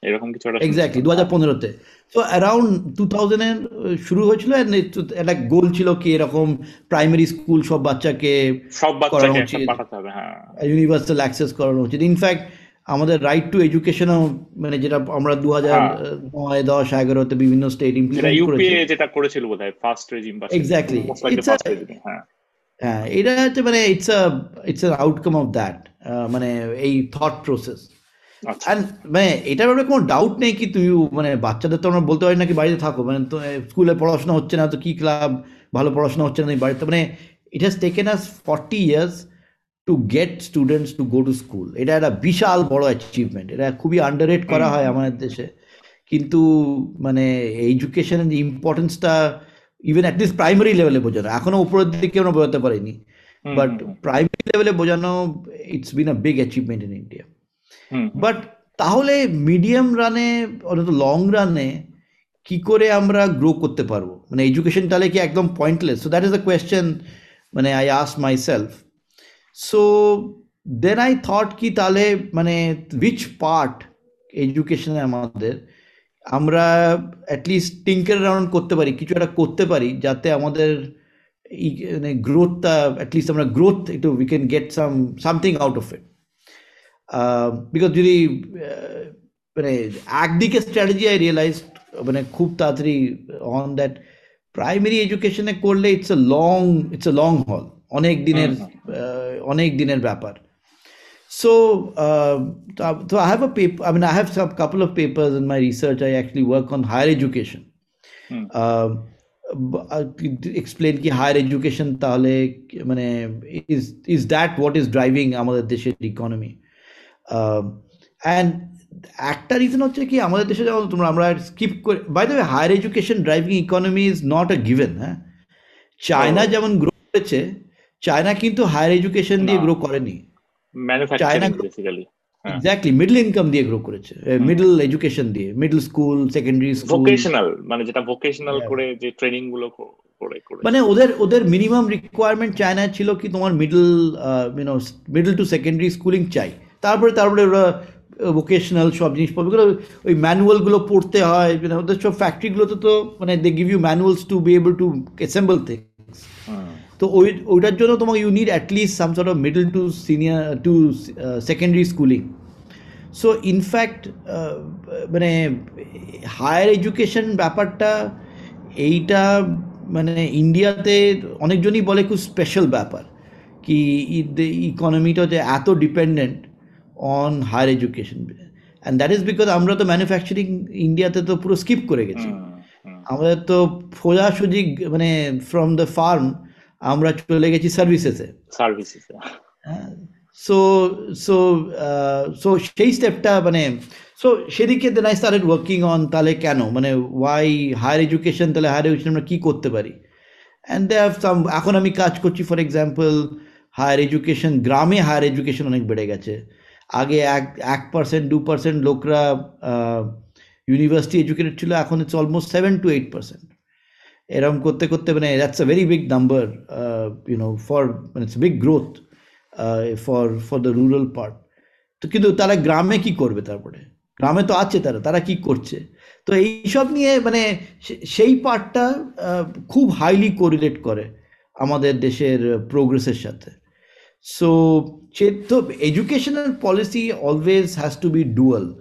এরকম কিছু একটা এক্স্যাক্টলি দু হাজার পনেরোতে। তো অ্যারাউন্ড টু থাউজেন্ডের শুরু হয়েছিল একটা গোল ছিল কি এরকম প্রাইমারি স্কুল সব বাচ্চাকে সব করানো উচিত। হ্যাঁ। ইউনিভার্সাল অ্যাক্সেস করানো উচিত। ইনফ্যাক্ট আমাদের রাইট টু এডুকেশনও মানে যেটা আমরা দু হাজার হ্যাঁ। নয় দশ এগারোতে বিভিন্ন স্টেট ইমপ্লিমেন্ট করেছে। যেটা করেছিল বোধহয় ফার্স্ট রেজিম রেজিম হ্যাঁ। হ্যাঁ এটা হচ্ছে মানে it's a it's a outcome of that মানে এই থট প্রসেস আচ্ছা। আর মানে এটার ব্যাপারে কোনো ডাউট নেই কি তুমি মানে বাচ্চাদের তো আমরা বলতে পারি না কি বাড়িতে থাকো। মানে তো স্কুলে পড়াশোনা হচ্ছে না তো কি ক্লাব ভালো পড়াশোনা হচ্ছে না বাড়িতে। মানে it has taken us forty years to get students to go to school এটা একটা বিশাল বড় অ্যাচিভমেন্ট এটা খুবই আন্ডাররেট করা হয় আমাদের দেশে। কিন্তু মানে এডুকেশনের যে ইম্পর্টেন্সটা ইভেন অ্যাটলিস্ট প্রাইমারি লেভেলে বোঝানো। এখনও উপরের দিকে আমরা বোঝাতে পারিনি। বাট প্রাইমারি লেভেলে বোঝানো it's been a big achievement in India. But তাহলে মিডিয়াম রানে অন্তত লং রানে কি করে আমরা গ্রো করতে পারব? মানে এডুকেশন তাহলে কি একদম pointless so that is the question মানে I ask myself so then I thought কি তাহলে মানে উইচ পার্ট এডুকেশনে আমাদের আমরা অ্যাটলিস্ট টিঙ্কার রাউন্ড করতে পারি, কিছু একটা করতে পারি, যাতে আমাদের মানে গ্রোথটা অ্যাটলিস্ট আমরা গ্রোথ একটু we can get some something out of it because যদি আহ, মানে একদিকে স্ট্র্যাটেজি আই রিয়েলাইজ মানে খুব তাড়াতাড়ি অন দ্যাট প্রাইমারি এডুকেশনে করলে it's a long it's a long হল অনেক দিনের আহ, অনেক দিনের ব্যাপার So, uh, so I have a paper. I mean, I have some couple of papers in my research. I actually work on higher education. Hmm. Uh, b- uh, explain কি হায়ার এডুকেশন তাহলে কি- মানে is is that what is driving আমাদের দেশের ইকোনমি অ্যান্ড একটা রিজন হচ্ছে কি আমাদের দেশে যেমন তোমরা আমরা স্কিপ করে by the higher education driving economy is not a given হ্যাঁ? চায়না যেমন গ্রো করেছে চায়না কিন্তু হায়ার এডুকেশন দিয়ে গ্রো করেনি। হ্যাঁ। এক্স্যাক্টলি মিডল ইনকাম দিয়ে গ্রো করেছে মিডল এডুকেশন দিয়ে middle school secondary school vocational মানে যেটা ভোকেশনাল করে যে ট্রেনিংগুলো করে করে মানে ওদের ওদের মিনিমাম রিকোয়ারমেন্ট চায়না ছিল কি তোমার middle you know middle to secondary schooling চাই। তারপরে তারপরে ওরা ভোকেশনাল সব জিনিসপত্রগুলো ওই ম্যানুয়ালগুলো পড়তে হয় মানে ওদের সব ফ্যাক্টরিগুলোতে তো মানে they give you manuals to be able to assemble things তো ওই ওইটার জন্য তোমাকে you need at least some sort of middle to senior to secondary schooling so in fact মানে হায়ার এডুকেশন ব্যাপারটা এইটা মানে ইন্ডিয়াতে অনেকজনই বলে খুব স্পেশাল ব্যাপার কি ইকোনমিটা যে এত dependent on higher education and that is because আমরা তো ম্যানুফ্যাকচারিং ইন্ডিয়াতে তো পুরো স্কিপ করে গেছি। আমাদের তো সোজাসুজি মানে ফ্রম দ্য ফার্ম আমরা চলে গেছি সার্ভিসেসে সার্ভিসেস সো সো সো সেই স্টেপটা মানে সো সেদিকে then I started working on তাহলে কেন? মানে ওয়াই হায়ার এডুকেশন তাহলে হায়ার এডুকেশন আমরা কী করতে পারি? অ্যান্ড দে হ্যাভ সাম এখন আমি কাজ করছি ফর এক্সাম্পল হায়ার এডুকেশন গ্রামে হায়ার এডুকেশন অনেক বেড়ে গেছে। আগে এক এক পার্সেন্ট দু পার্সেন্ট লোকরা ইউনিভার্সিটি এডুকেটেড ছিল, এখন it's almost seven to eight percent এরকম করতে করতে মানে that's a very big number you know for মানে it's big growth for for the rural part তো কিন্তু তারা গ্রামে কি করবে তারপরে? গ্রামে তো আছে তারা তারা কি করছে? তো এইসব নিয়ে মানে সেই পার্টটা খুব হাইলি কোরিলেট করে আমাদের দেশের প্রোগ্রেসের সাথে। সে তো educational policy always has to be dual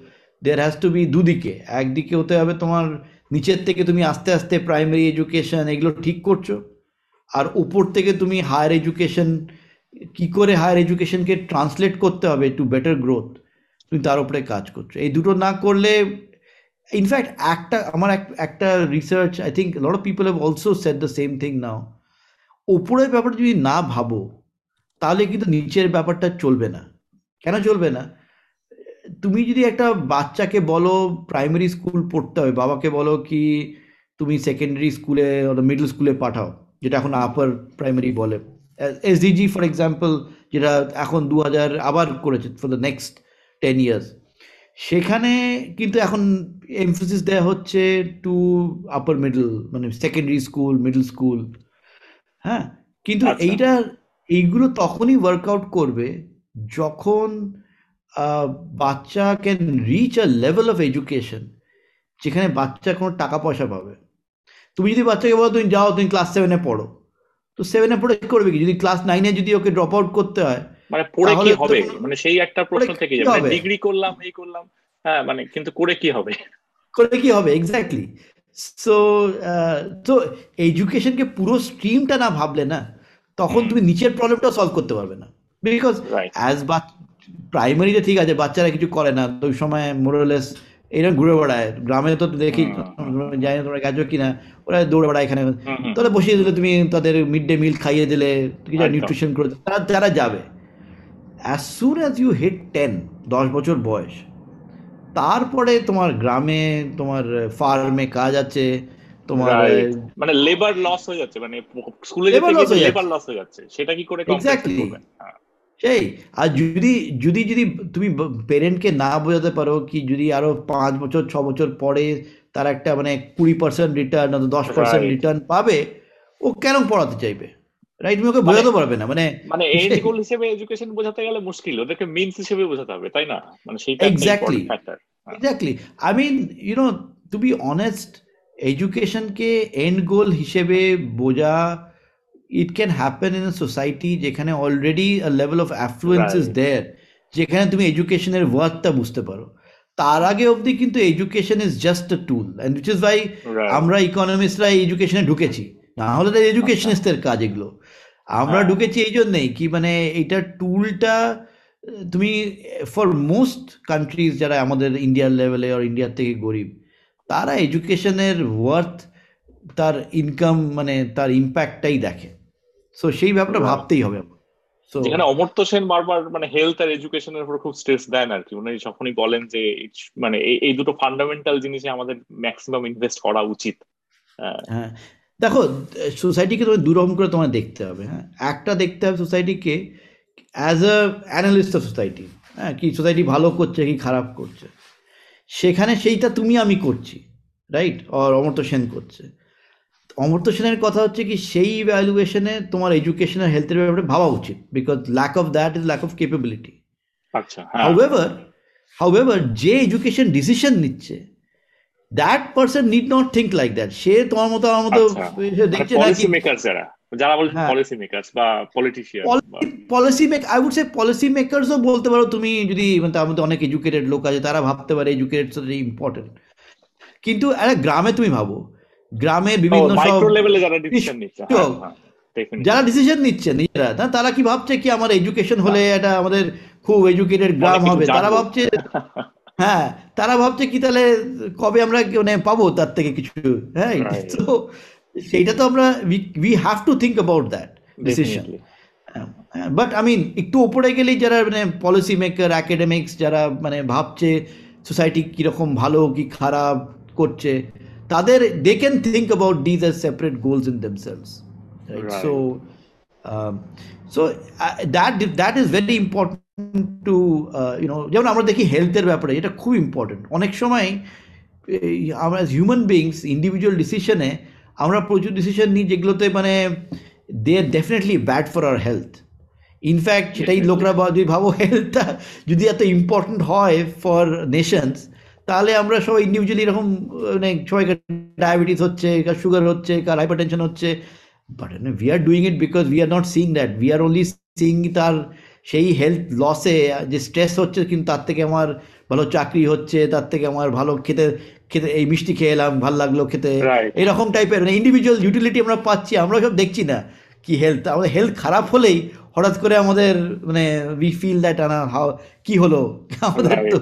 there has to be দুদিকে। একদিকে হতে হবে তোমার নিচের থেকে তুমি আস্তে আস্তে প্রাইমারি এডুকেশন এগুলো ঠিক করছ। আর উপর থেকে তুমি হায়ার এডুকেশন কি করে হায়ার এডুকেশনকে ট্রান্সলেট করতে হবে টু বেটার গ্রোথ তুমি তার উপরে কাজ করছ। এই দুটো না করলে ইনফ্যাক্ট একটা, আমার এক- একটা research I think lot of people have also set the same thing now উপরের ব্যাপারটা যদি না ভাবো তাহলে কিন্তু নিচের ব্যাপারটা চলবে না। কেন চলবে না? তুমি যদি একটা বাচ্চাকে বলো প্রাইমারি স্কুল পড়তে হবে বাবাকে বলো কি তুমি সেকেন্ডারি স্কুলে মিডল স্কুলে পাঠাও যেটা এখন আপার প্রাইমারি বলে। এসডিজি ফর এক্সাম্পল যেটা এখন দু হাজার আবার করেছে for the next ten years সেখানে কিন্তু এখন এমফোসিস দেওয়া হচ্ছে টু আপার মিডল মানে সেকেন্ডারি স্কুল মিডল স্কুল হ্যাঁ? কিন্তু আচ্ছা। এইটা এইগুলো তখনই ওয়ার্কআউট করবে যখন বাচ্চা can reach a level of education যেখানে বাচ্চা কোনো টাকা পয়সা পাবে। তুমি যদি বাচ্চাকে বলো তুমি যাও তুমি ক্লাস সেভেনে পড়ো। তো সেভেনে পড়ে কি করবে কি? যদি ক্লাস নাইনে যদি ওকে ড্রপ আউট করতে হয় মানে পড়ে কি হবে? মানে সেই একটা প্রশ্ন থেকে যাবে ডিগ্রি করলাম এই করলাম হ্যাঁ মানে কিন্তু করে কি হবে? করে কি হবে? এক্স্যাক্টলি সো তো এডুকেশনকে পুরো স্ট্রিমটা না ভাবলে না তখন তুমি নিচের প্রবলেমটা সলভ করতে পারবে না। বিকজ অ্যাজ বা প্রাইমারিতে ঠিক আছে বাচ্চারা কিছু করে না তো ওই সময় মোরলেস এরকম ঘুরে বেড়ায়। গ্রামে তো দেখি জানি না তোমরা গেছো কিনা ওরা দৌড়ে বেড়ায় এখানে। তাহলে বসিয়ে দিলে তুমি তাদের মিড ডে মিল খাইয়ে দিলে কিছু নিউট্রিশন করে তারা যারা যাবে। As soon as you hit ten দশ বছর বয়স তারপরে তোমার গ্রামে তোমার ফার্মে কাজ আছে তোমার মানে লেবার লস হয়ে যাচ্ছে মানে স্কুলে যেতে গিয়ে লেবার লস হয়ে যাচ্ছে সেটা কি করে এক্স্যাক্টলি সেই আর যদি যদি যদি তুমি পেরেন্টকে না বোঝাতে পারো কি যদি আরও পাঁচ বছর ছ বছর পরে তার একটা মানে কুড়ি পার্সেন্ট রিটার্ন দশ পার্সেন্ট রিটার্ন পাবে ও কেন পড়াতে চাইবে? রাইট তুমি ওকে বোঝাতে পারবে না মানে মানে এন্ড গোল হিসেবে এডুকেশন বোঝাতে গেলে মুশকিল ওদেরকে মিনস হিসেবে বোঝাতে হবে তাই না? মানে সেইটা exactly exactly I mean you know to be honest এডুকেশনকে end goal হিসেবে বোঝা it can happen in society যেখানে already level of affluence is there যেখানে তুমি এডুকেশনের ওয়ার্থটা বুঝতে পারো। তার আগে অবধি কিন্তু education is just a tool and which is why আমরা ইকোনমিস্টরা এডুকেশনে ঢুকেছি। না হলে তো এডুকেশনিস্টের কাজ এগুলো। আমরা হ্যাঁ। ঢুকেছি এই জন্যেই কি মানে এইটা টুলটা তুমি ফর মোস্ট কান্ট্রিজ যারা আমাদের ইন্ডিয়ার লেভেলে আর ইন্ডিয়ার থেকে গরিব তারা এডুকেশনের ওয়ার্থ তার ইনকাম মানে তার ইম্প্যাক্টটাই দেখে। সো সেই ব্যাপারটা ভাবতেই হবে। যেখানে অমর্ত্য সেন বারবার মানে হেলথ আর এডুকেশনের উপর খুব স্ট্রেস দেন আর কি। উনি যখনই বলেন যে মানে এই দুটো ফান্ডামেন্টাল জিনিসে আমাদের ম্যাক্সিমাম ইনভেস্ট করা উচিত। হ্যাঁ। দেখো সোসাইটিকে তোমার দুরকম করে তোমার দেখতে হবে হ্যাঁ? একটা দেখতে হবে সোসাইটিকে as a analyst of society হ্যাঁ? কি সোসাইটি ভালো করছে কি খারাপ করছে। সেখানে সেইটা তুমি আমি করছি রাইট আর অমর্ত্য সেন করছে। অমর্ত্য সেনের কথা হচ্ছে কি সেই ভ্যালুয়েশনে তোমার এডুকেশন আর হেলথের ব্যাপারে ভাবা উচিত because lack of that is lack of capability আচ্ছা হাউএভার হাউএভার যে এডুকেশন ডিসিশন নিচ্ছে that person need not think like that সে তোমার মতো আমার মতো আচ্ছা। দেখছে না কি যারা যারা পলিসি মেকারস বা politician policy make I would say policy মেকারসও বলতে পারো তুমি যদি মানে তার মধ্যে অনেক এডুকেটেড লোক আছে তারা ভাবতে পারে এডুকেটেড ইম্পর্টেন্ট কিন্তু একটা গ্রামে তুমি ভাবো গ্রামে বিভিন্ন সব লেভেলে যারা ডিসিশন নিচ্ছে হ্যাঁ, হ্যাঁ, যারা ডিসিশন নিচ্ছে নিজেরা তারা কি ভাবছে কি আমার এডুকেশন হলে এটা আমাদের খুব এডুকেটেড গ্রাম হবে? তারা ভাবছে হ্যাঁ তারা ভাবছে কি তাহলে কবে আমরা মানে পাবো তার থেকে কিছু হ্যাঁ তো সেইটা তো আমরা we have to think about that decision but I mean একটু ওপরে গেলেই যারা মানে পলিসি মেকার অ্যাকাডেমিক্স যারা মানে ভাবছে সোসাইটি কীরকম ভালো কি খারাপ করছে তাদের they can think about these are separate goals in themselves so so that that is very important to you know যেমন আমরা দেখি হেলথের ব্যাপারে এটা খুব ইম্পর্টেন্ট অনেক সময় আমরা হিউম্যান বিংস ইন্ডিভিজুয়াল ডিসিশনে আমরা প্রচুর ডিসিশন নিই যেগুলোতে মানে they are definitely bad for our health in fact সেটাই লোকরা যদি ভাবো হেলথটা যদি এত ইম্পর্টেন্ট হয় ফর নেশনস তাহলে আমরা সবাই ইন্ডিভিজুয়ালি এরকম মানে সবাইকার ডায়াবেটিস হচ্ছে কার সুগার হচ্ছে কার হাইপার টেনশন হচ্ছে but we are doing it because we are not seeing that we are only seeing তার সেই হেলথ লসে যে স্ট্রেস হচ্ছে কিন্তু তার থেকে আমার ভালো চাকরি হচ্ছে তার থেকে আমার ভালো খেতে খেতে এই মিষ্টি খেয়ে এলাম ভালো লাগল খেতে। এরকম টাইপের মানে ইন্ডিভিজুয়াল ইউটিলিটি আমরা পাচ্ছি আমরা সব দেখছি না। কি হেলথ আমাদের হেলথ খারাপ হলেই হঠাৎ করে আমাদের মানে উই ফিল দ্যাট আনা হাও কি হলো? আমাদের তো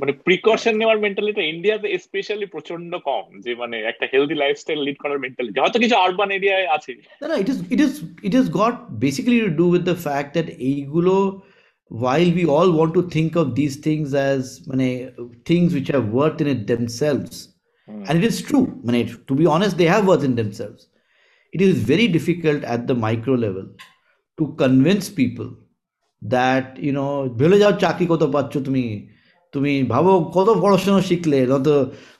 মানে প্রিকশন নেওয়ার মেন্টালিটি ইন্ডিয়াতে স্পেশালি প্রচণ্ড কম যে মানে একটা হেলদি লাইফস্টাইল লিড করার মেন্টালিটি হয়তো কিছু আরবান এরিয়ায় আছে। না না it is it is it is got basically to do with the fact that এইগুলো while we all want to think of these things as মানে things which have worth in it themselves mm. and it is true মানে to be honest they have worth in themselves it is very difficult at the micro level to convince people that you know ভুলে যাও চাকরি কত পাচ্ছ তুমি তুমি ভাবো কত পড়াশোনা শিখলে নত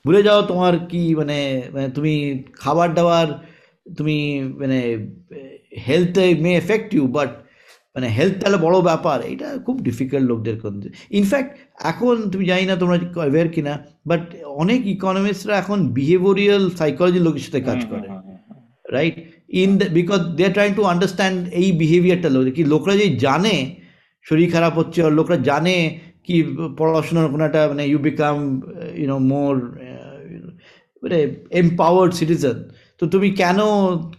ভুলে যাও তোমার কি মানে মানে তুমি খাবার দাবার তুমি মানে health may affect you but মানে হেলথ তাহলে বড় ব্যাপার এটা খুব ডিফিকাল্ট লোকদের ইনফ্যাক্ট এখন তুমি জানি না তোমরা অ্যাওয়ার কিনা বাট অনেক ইকোনমিস্টরা এখন বিহেভিয়ারিয়াল সাইকোলজি লোকের সাথে কাজ করে। Right in the because they are trying to understand এই বিহেভিয়ারটা লোক কি লোকরা যে জানে শরীর খারাপ হচ্ছে আর লোকরা জানে কি পড়াশোনার কোনো একটা মানে ইউ বিকাম ইউনো মোর মানে এম্পাওয়ার্ড সিটিজেন তো তুমি কেন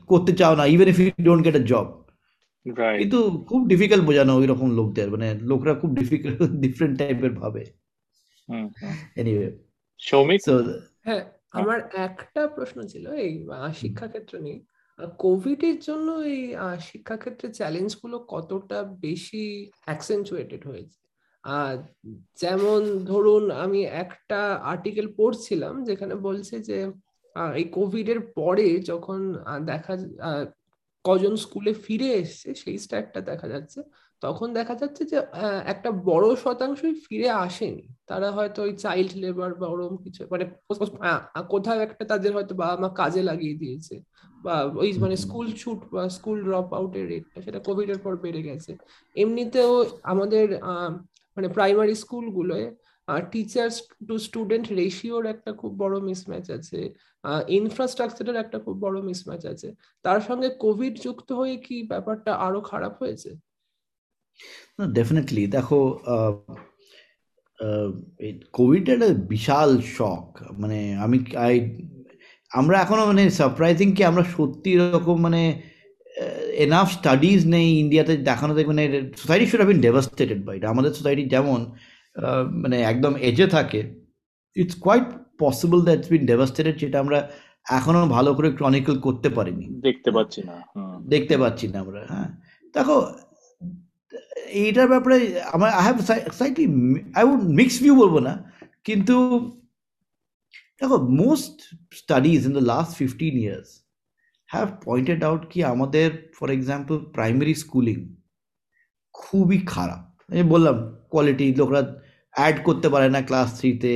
করতে চাও না even if you don't get a job কিন্তু খুব ডিফিকাল্ট বোঝানো ওই রকম লোকদের মানে লোকরা খুব ডিফিকাল্ট ডিফারেন্ট টাইপের ভাবে। এনিওয়ে সৌমিক? হ্যাঁ আমার একটা প্রশ্ন ছিল এই শিক্ষাক্ষেত্র নিয়ে। কোভিড এর জন্য এই শিক্ষাক্ষেত্রে চ্যালেঞ্জগুলো কতটা বেশি অ্যাকসেন্টুয়েটেড হয়েছে? যেমন ধরুন আমি একটা আর্টিকেল পড়ছিলাম যেখানে বলছে যে এই কোভিড এর পরে যখন দেখা কজন স্কুলে ফিরে এসছে, সেই স্ট্যাটটা দেখা যাচ্ছে। তখন দেখা যাচ্ছে যে একটা বড় শতাংশই ফিরে আসেনি। তারা হয়তো ওই চাইল্ড লেবার বা ওরকম কিছু মানে কোথাও একটা তাদের হয়তো বাবা মা কাজে লাগিয়ে দিয়েছে। বা ওই মানে স্কুল ছুট বা স্কুল ড্রপ আউটের রেটটা সেটা কোভিড এর পর বেড়ে গেছে। এমনিতেও আমাদের মানে প্রাইমারি স্কুলগুলোয় টিচার্স টু স্টুডেন্ট রেশিওর একটা খুব বড় মিসম্যাচ আছে। ইনফ্রাস্ট্রাকচারের একটা খুব বড় মিসম্যাচ আছে। তার সঙ্গে কোভিড যুক্ত হয়ে কি ব্যাপারটা আরও খারাপ হয়েছে? ডেফিনেটলি দেখো কোভিড একটা বিশাল শখ মানে আমি আই আমরা এখনও মানে সারপ্রাইজিং কি আমরা সত্যি এরকম মানে এনাফ স্টাডিজ নেই। ইন্ডিয়াতে দেখানো দেখবে মানে society should have been devastated by আমাদের সোসাইটি যেমন মানে একদম এজে থাকে it's quite possible that been devastated যেটা আমরা এখনও ভালো করে ক্রনিকল করতে পারিনি। দেখতে পাচ্ছি না দেখতে পাচ্ছি না আমরা হ্যাঁ। দেখো এইটার ব্যাপারে আমার I have slightly I would mix view বলব না কিন্তু দেখো most studies in the last fifteen years have pointed out কি আমাদের ফর এক্সাম্পল প্রাইমারি স্কুলিং খুবই খারাপ। আমি বললাম কোয়ালিটি লোকরা অ্যাড করতে পারে না ক্লাস থ্রিতে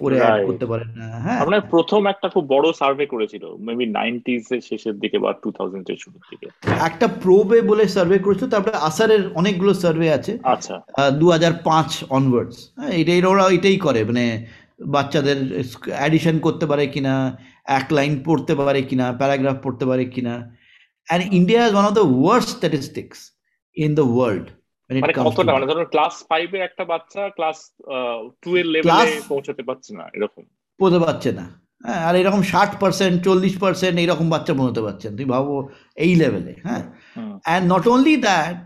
ফোরে অ্যাড করতে পারে না হ্যাঁ। আপনার প্রথম একটা খুব বড় সার্ভে করেছিল মেবি নাইনটিজ এর শেষের দিকে বা টু থাউজেন্ড এর শুরুর দিকে। একটা প্রোবে বলে সার্ভে করেছিল তারপরে আসারের অনেকগুলো সার্ভে আছে। আচ্ছা। দু হাজার পাঁচ অনওয়ার্ডস হ্যাঁ এটাই ওরা এটাই করে মানে বাচ্চাদের অ্যাডিশন করতে পারে কিনা এক লাইন পড়তে পারে কিনা প্যারাগ্রাফ পড়তে পারে কিনা। And India is one of the worst statistics in the world মানে কতটা? মানে ধরুন ক্লাস একটা বাচ্চা ক্লাস টু এর লেভেলে পৌঁছাতে পারছে না এরকম। পৌঁছতে পারছে না। হ্যাঁ আর এরকম ষাট পার্সেন্ট চল্লিশ পার্সেন্ট এইরকম বাচ্চা পৌঁছতে পারছেন তুই ভাবো এই লেভেলে হ্যাঁ? And not only that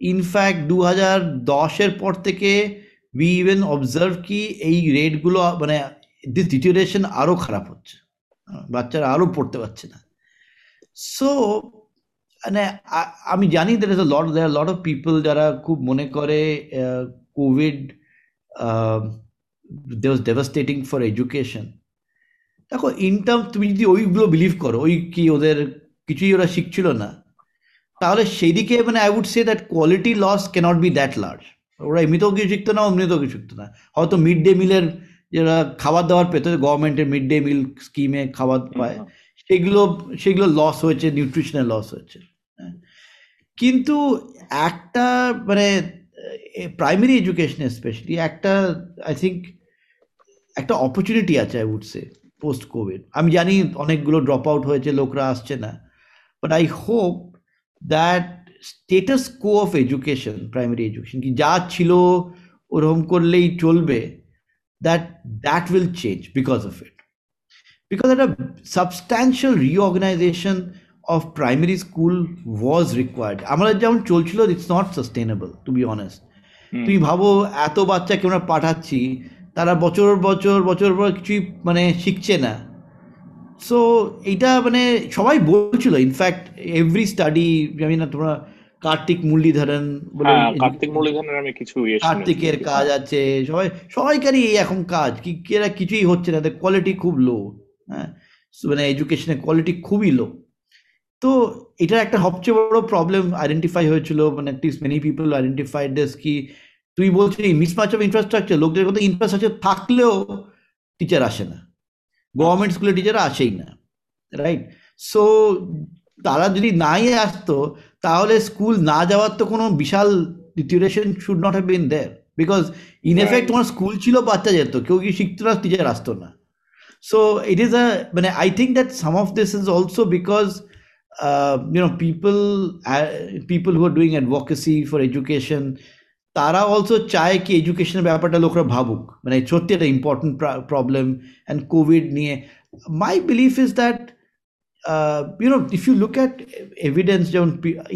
in fact দু হাজার দশের পর থেকে উই ইভেন অবজার্ভ কি এই রেটগুলো মানে দিস আরও খারাপ হচ্ছে। বাচ্চারা আরও পড়তে পারছে না। সো মানে আমি জানি there is lot there lot of people যারা খুব মনে করে COVID they was devastating for education দেখো ইন টার্ম তুমি যদি ওইগুলো বিলিভ করো ওই কি ওদের কিছুই ওরা শিখছিল না তাহলে সেই দিকে মানে I would say that quality loss cannot be that large ওরা এমনিতেও কিছু শিখতো না অমনিতেও কিছু শিখতো না। হয়তো মিড ডে মিলের যারা খাবার দাবার পেত গভর্নমেন্টের মিড ডে মিল স্কিমে খাবার পায় সেগুলো সেগুলো লস হয়েছে নিউট্রিশনের লস হয়েছে। কিন্তু একটা মানে প্রাইমারি এডুকেশন স্পেশালি একটা আই থিঙ্ক একটা অপরচুনিটি আছে I would say post COVID আমি জানি অনেকগুলো ড্রপ আউট হয়েছে, লোকরা আসছে না but I hope that status quo of education primary education কি যা ছিল ওরকম করলেই চলবে that that will change because of it because একটা substantial reorganization of primary school was required. আমরা যেমন চলছিল it's not sustainable to be honest তুমি ভাবো এত বাচ্চাকে আমরা পাঠাচ্ছি তারা বছর বছর বছর পর কিছুই মানে শিখছে না। সো এইটা মানে সবাই বলছিল ইনফ্যাক্ট এভরি স্টাডি আমি না তোমরা কার্তিক মুরলীধরন বলে কার্তিক মুরলীধরনের আমি কিছু কার্তিকের কাজ আছে সবাই সবাইকারই এই এখন কাজ কি এরা কিছুই হচ্ছে না কোয়ালিটি খুব লো হ্যাঁ। মানে এডুকেশনের কোয়ালিটি খুবই লো তো এটা একটা সবচেয়ে বড় প্রবলেম আইডেন্টিফাই হয়েছিল মানে at least many people identified this কি তুই বলছিস মিসম্যাচ অফ ইনফ্রাস্ট্রাকচার লোকদের কথা ইনফ্রাস্ট্রাকচার থাকলেও টিচার আসে না। গভর্নমেন্ট স্কুলে টিচার আসেই না রাইট সো তারা যদি নাই আসতো তাহলে স্কুল না যাওয়ার তো কোনো বিশাল deterioration should not have been there because in effect তোমার স্কুল ছিল বাচ্চা যেত কেউ কি শিখতো না টিচার আসতো না। সো ইট ইজ আ মানে I think that some of this is also because you know people uh, people who are doing advocacy for education তারা অলসো চায় কি এডুকেশনের ব্যাপারটা লোকরা ভাবুক। মানে সত্যি একটা ইম্পর্টেন্ট প্রবলেম অ্যান্ড কোভিড নিয়ে। My belief is that you know if you look at evidence যেমন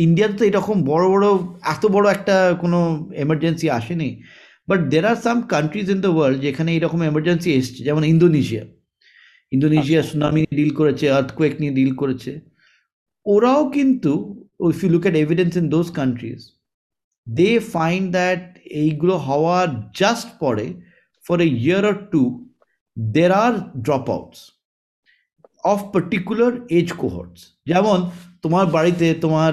ইন্ডিয়াতে তো এরকম বড় বড় এত বড় একটা কোনো এমার্জেন্সি আসেনি। But there are some countries in the world যেখানে এরকম এমার্জেন্সি এসছে যেমন ইন্দোনেশিয়া ইন্দোনেশিয়া সুনামি ডিল করেছে আর্থকোয়েক নিয়ে ডিল করেছে। ওরাও কিন্তু if you look at evidence in those countries they find that এইগুলো হওয়ার জাস্ট পরে for a year or two there are drop outs of particular age cohorts যেমন তোমার বাড়িতে তোমার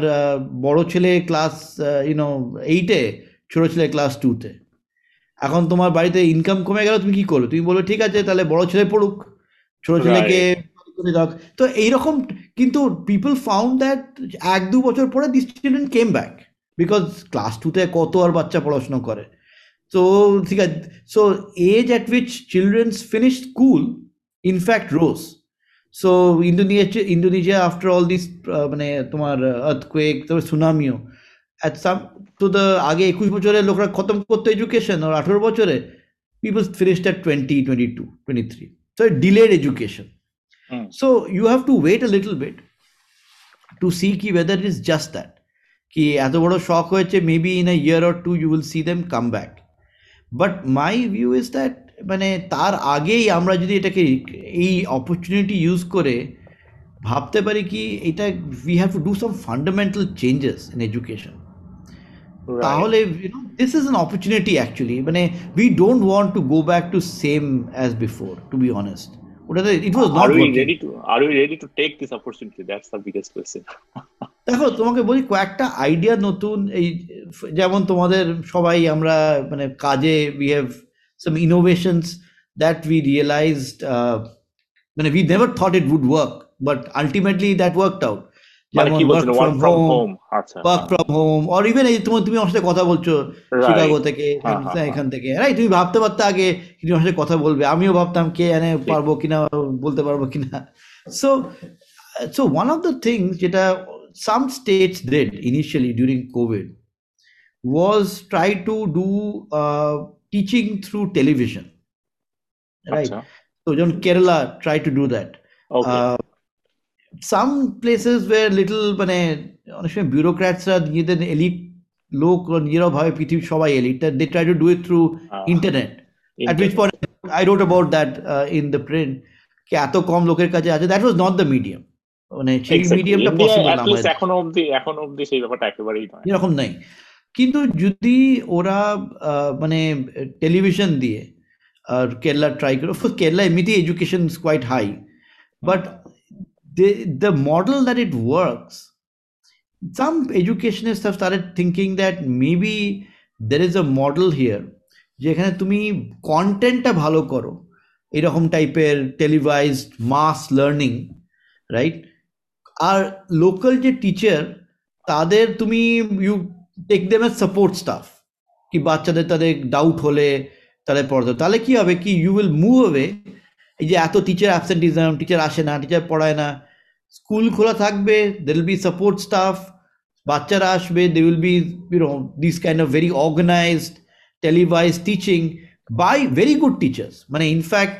বড় ছেলে ক্লাস ইউনো এইটে ছোট ছেলে ক্লাস টুতে এখন তোমার বাড়িতে ইনকাম কমে গেল তুমি কি করবে? তুমি বলবে ঠিক আছে তাহলে বড় ছেলে পড়ুক। ছোট ছেলেকে তো এইরকম কিন্তু পিপল ফাউন্ড দ্যাট এক দু বছর পরে this children came back because class টুতে কত আর বাচ্চা পড়াশোনা করে। তো ঠিক আছে so age at which childrens finish school in fact rose so Indonesia Indonesia after all this মানে তোমার আর্থকোয়েক তারপর সুনামিও অ্যাট সাম তো দ্য আগে একুশ বছরের লোকরা খতম করতো এডুকেশন আর আঠেরো বছরে people finished at twenty twenty two twenty three so delayed education so you have to wait a little bit to see কি ওয়েদার ইজ জাস্ট দ্যাট কি এত বড় শখ হয়েছে maybe in a year or two you will see them come back but my view is that মানে তার আগেই আমরা যদি এটাকে এই অপরচুনিটি ইউজ করে ভাবতে পারি কি এটা we have to do some fundamental changes in education তাহলে you know this is an opportunity actually মানে we don't want to go back to same as before to be honest ওটাতে it was not ready to are we ready to take this opportunity that's the biggest question দেখো তোমাকে বলি কয়েকটা আইডিয়া নতুন এই যেমন তোমাদের সবাই আমরা মানে কাজে we have some innovations that we realized মানে we never thought it would work but ultimately that worked out যেমন work from home work from home or even এই তোমার তুমি আমার সাথে কথা বলছো শিকাগো থেকে এখান থেকে রাইট তুমি ভাবতে পারতে আগে তুমি আমার সাথে কথা বলবে আমিও ভাবতাম কে এনে পারব কিনা বলতে পারব কিনা so so one of the things যেটা some states did initially during COVID was try to do uh, teaching through television. Right. Achha. So, John Kerala tried to some places where little মানে অনেক সময় বিউরোক্র্যাটসরা নিজেদের এলিট লোক নিজেরাও ভাবে পৃথিবীর সবাই elite they try to do it through internet at which point I wrote about that in the print কি এত কম লোকের কাছে আছে that was not the medium মানে সেই মিডিয়ামটা পসিবল না আমাদের। এখনও অবধি এখনও অবধি সেই ব্যাপারটা একেবারেই নয়। এরকম নাই। কিন্তু যদি ওরা মানে টেলিভিশন দিয়ে আর কেরলা ট্রাই করে অফকোর্স কেরলা এমনিতেই education is quite high but the model that it works some educationists have started thinking that maybe there is a model here, যেখানে তুমি কন্টেন্টটা ভালো করো, এরকম টাইপের টেলিভাইজড মাস লার্নিং রাইট আর লোকাল যে টিচার তাদের তুমি you take them a support staff কি বাচ্চাদের তাদের ডাউট হলে তাদের পড়াতে তাহলে কি হবে কি ইউ উইল মুভ হবে এই যে এত টিচার অ্যাবসেন্টিজম টিচার আসে না টিচার পড়ায় না স্কুল খোলা থাকবে there will be support staff বাচ্চারা আসবে they will be you know this kind of very organised televise teaching by very good teachers মানে in fact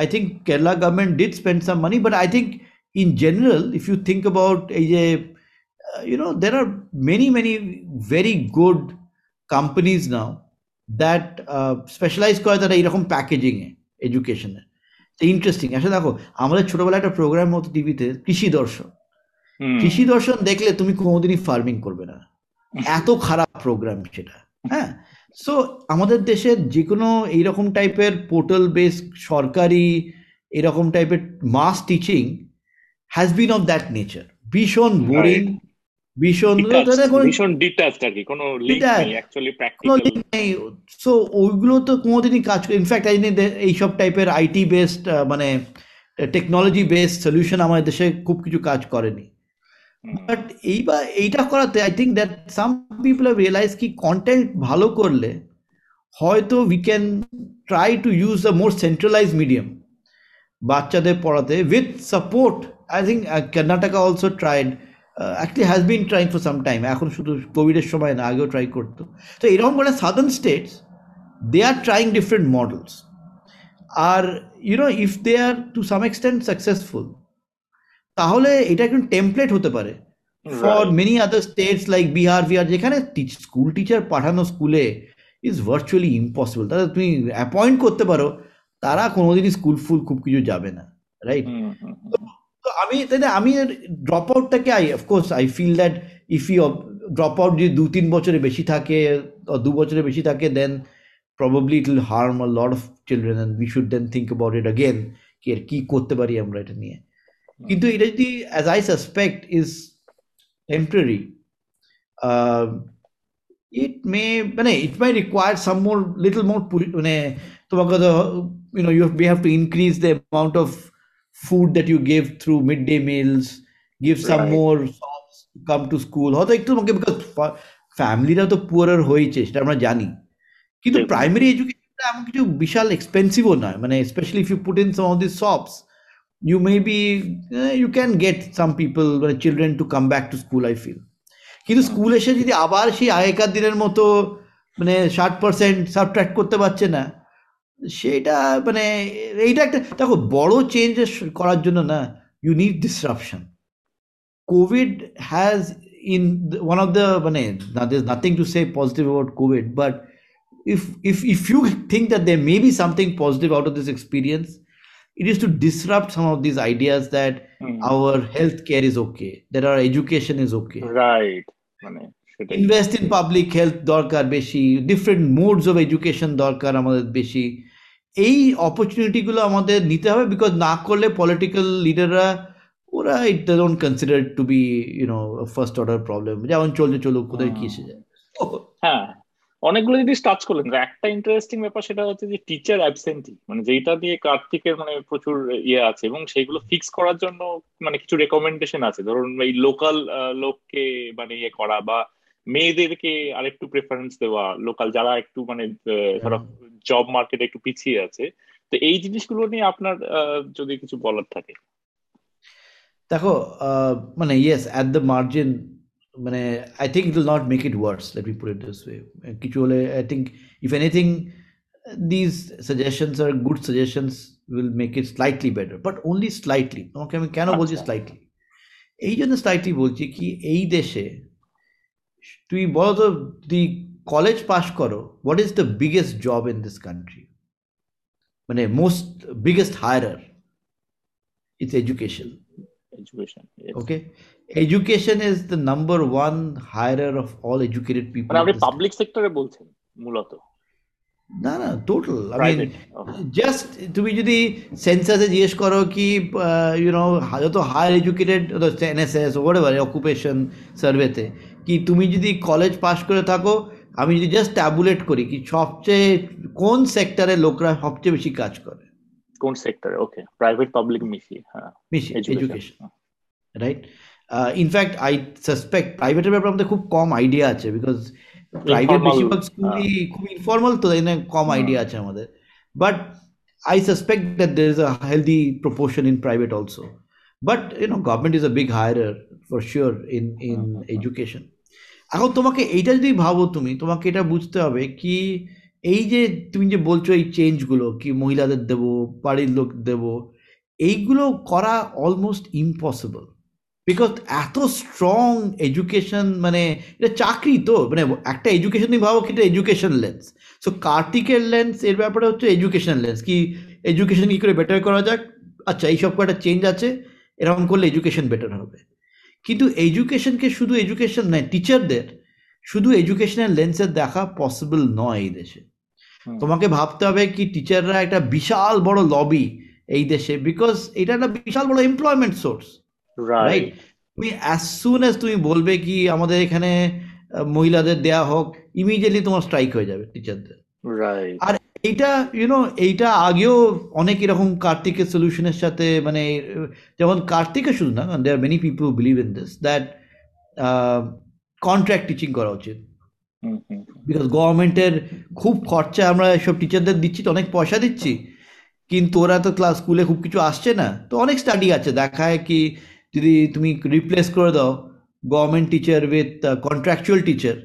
I think Kerala government did spend some money but I think in general, if you think about a, uh, you know, there are many, many very good companies now that uh, specialize করে তারা এরকম প্যাকেজিং এ এডুকেশনে ইন্টারেস্টিং আসলে দেখো আমাদের ছোটবেলায় একটা প্রোগ্রাম হতো টিভিতে কৃষি দর্শন। কৃষি দর্শন দেখলে তুমি কোনোদিনই ফার্মিং করবে না। এত খারাপ প্রোগ্রাম সেটা হ্যাঁ? সো আমাদের দেশের যে কোনো এইরকম টাইপের পোর্টাল বেস সরকারি এরকম টাইপের mass teaching has been of that nature ভীষণ বোরিং ভীষণ ভীষণ ডিটাচড আর কি কোনো লিঙ্ক নেই অ্যাকচুয়ালি প্র্যাকটিক্যাল নেই। সো ওইগুলো তো কোনোদিনই কাজ করে ইনফ্যাক্ট আই এইসব টাইপের আইটি বেসড মানে টেকনোলজি বেসড সলিউশন আমাদের দেশে খুব কিছু কাজ করেনি। বাট এইবার এইটা করাতে I think that some people have realise কি কন্টেন্ট ভালো করলে হয়তো we can try to use the more centralise medium বাচ্চাদের পড়াতে with support I think Karnataka also tried actually has been trying for some time এখন শুধু কোভিডের সময় না আগেও ট্রাই করতো। তো এরকম করে southern states they are trying different models R you know if they are to some extent successful তাহলে এটা একটু টেমপ্লেট হতে পারে। For many other states like Bihar Bihar যেখানে স্কুল টিচার পাঠানো স্কুলে ইজ ভার্চুয়ালি ইম্পসিবল তাহলে তুমি অ্যাপয়েন্ট করতে পারো তারা কোনোদিনই স্কুল ফুল খুব কিছু যাবে না। রাইট তো আমি তাই আমি drop আউটটাকে I of course I feel that if you drop out যদি দু তিন বছরে বেশি থাকে দু বছরে বেশি থাকে then probably it will harm a lot of children and we should then think about it again কি আর কি করতে পারি আমরা এটা নিয়ে কিন্তু এটা যদি as I suspect is temporary it may মানে it my require some more little more মানে তোমাকে তো you know you have, we have to increase the amount of food that you give through midday meals give some Right. more shops to come to school হয়তো একটু তোমাকে বিকজ ফ্যামিলিরা তো পুয়ার হয়েছে সেটা আমরা জানি কিন্তু. প্রাইমারি এডুকেশনটা এমন কিছু বিশাল এক্সপেন্সিভও নয় মানে specially if you put in some of this shops you may be uh, you can get some people মানে children to come back to school I feel কিন্তু স্কুল এসে যদি আবার সেই আগেকার দিনের মতো মানে ষাট পার্সেন্ট সাবট্রাক্ট করতে পারছে না সেটা মানে এইটা একটা দেখো বড় চেঞ্জ করার জন্য না you need disruption Covid has in one of the মানে nothing to say positive about Covid but if if if you think that there may be something positive out of this experience it is to disrupt some of these ideas that our healthcare is okay that our education is okay right মানে সেটাই ইনভেস্ট ইন পাবলিক হেলথ দরকার বেশি ডিফারেন্ট মোডস অফ এডুকেশন দরকার আমাদের বেশি এই অপরচুনিটিগুলো আমাদের নিতে হবে বিকজ না করলে পলিটিক্যাল লিডাররা ওরা it don't consider to be you know first order problem যেমন চলছে চলুক কোথায় কি এসে যায়? হ্যাঁ অনেকগুলো জিনিস টাচ করলেন। একটা ইন্টারেস্টিং ব্যাপার সেটা হচ্ছে যে টিচার অ্যাবসেন্টি মানে যেটা দিয়ে কার্তিকের মানে প্রচুর ইয়ে আছে এবং সেইগুলো ফিক্স করার জন্য মানে কিছু রেকমেন্ডেশন আছে। ধরুন এই লোকাল লোককে মানে ইয়ে করা বা মেয়েদেরকে আরেকটু প্রেফারেন্স দেওয়া লোকাল যারা একটু মানে ধরো জব মার্কেটে একটু পিছিয়ে আছে তো এই জিনিসগুলো নিয়ে আপনার যদি কিছু বলার থাকে। দেখো মানে ইয়েস অ্যাট দ্য মার্জিন মানে I think it will not make it worse let me put it this way কিছু হলে I think if anything this suggestions are good suggestions will make it slightly better but only slightly তোমাকে আমি কেন বলছি আচ্ছা। স্লাইটলি এই জন্য স্লাইটলি বলছি কি এই দেশে তুই বলো তো তুই কলেজ পাস করো what is the biggest job in this country মানে most biggest hirer it's education education Okay. Education is the number one hirer of all educated people. মানে আপনি পাবলিক সেক্টরে বলছেন মূলত? না না টোটাল আই মিন জাস্ট তুমি যদি সেন্সাসে জিজ্ঞেস করো কি ইউনো যত higher educated NSS over occupation সার্ভেতে কি তুমি যদি কলেজ পাস করে থাকো আমি যদি জাস্ট ট্যাবুলেট করি কি সবচেয়ে কোন সেক্টরে লোকরা সবচেয়ে বেশি কাজ করে? কোন সেক্টরে ওকে প্রাইভেট পাবলিক মিশিয়ে হ্যাঁ। বেশি education right in fact I suspect প্রাইভেটের ব্যাপারে আমাদের খুব কম আইডিয়া আছে বিকজ প্রাইভেট বেশিরভাগ স্কুলই খুব ইনফর্মাল তো তাই কম। আইডিয়া আছে আমাদের। But I suspect that there is a healthy proportion in private also but you know government is a big hirer for sure in in. Education এখন তোমাকে এইটা যদি ভাবো তুমি, তোমাকে এটা বুঝতে হবে কি এই যে তুমি যে বলছো এই চেঞ্জগুলো কি মহিলাদের দেবো, বাড়ির লোক দেবো, এইগুলো করা অলমোস্ট ইম্পসিবল বিকজ এত স্ট্রং এডুকেশন মানে এটা চাকরি তো মানে একটা এডুকেশন তুমি ভাবো কি এটা এডুকেশন লেন্স সো কার্তিকের লেন্স এর ব্যাপারে হচ্ছে এডুকেশন লেন্স কি এডুকেশন কী করে বেটার করা যাক? আচ্ছা এইসব কয়েকটা চেঞ্জ আছে, এরকম করলে এডুকেশন বেটার হবে। কিন্তু এডুকেশনকে শুধু এডুকেশন নয় টিচারদের শুধু এডুকেশনের লেন্সে দেখা পসিবল নয় এই দেশে। তোমাকে ভাবতে হবে কি টিচাররা একটা বিশাল বড় লবি এই দেশে বিকজ এটা একটা বিশাল বড় এমপ্লয়মেন্ট সোর্স রাইট তুমি অ্যাজ সুন অ্যাজ তুমি বলবে কি আমাদের এখানে মহিলাদের দেয়া হোক ইমিডিয়েটলি তোমার স্ট্রাইক হয়ে যাবে টিচারদের আর এইটা ইউনো এইটা আগেও অনেক এরকম কার্তিকের সলিউশনের সাথে মানে যেমন কার্তিকে শুধু না there many people believe in this that contract teaching করা উচিত। বিকজ গভর্নমেন্টের খুব খরচা আমরা সব টিচারদের দিচ্ছি তো অনেক পয়সা দিচ্ছি। কিন্তু ওরা তো ক্লাস স্কুলে খুব কিছু আসছে না। তো অনেক স্টাডি আছে দেখায় কি যদি তুমি রিপ্লেস করে দাও government teacher with contractual teacher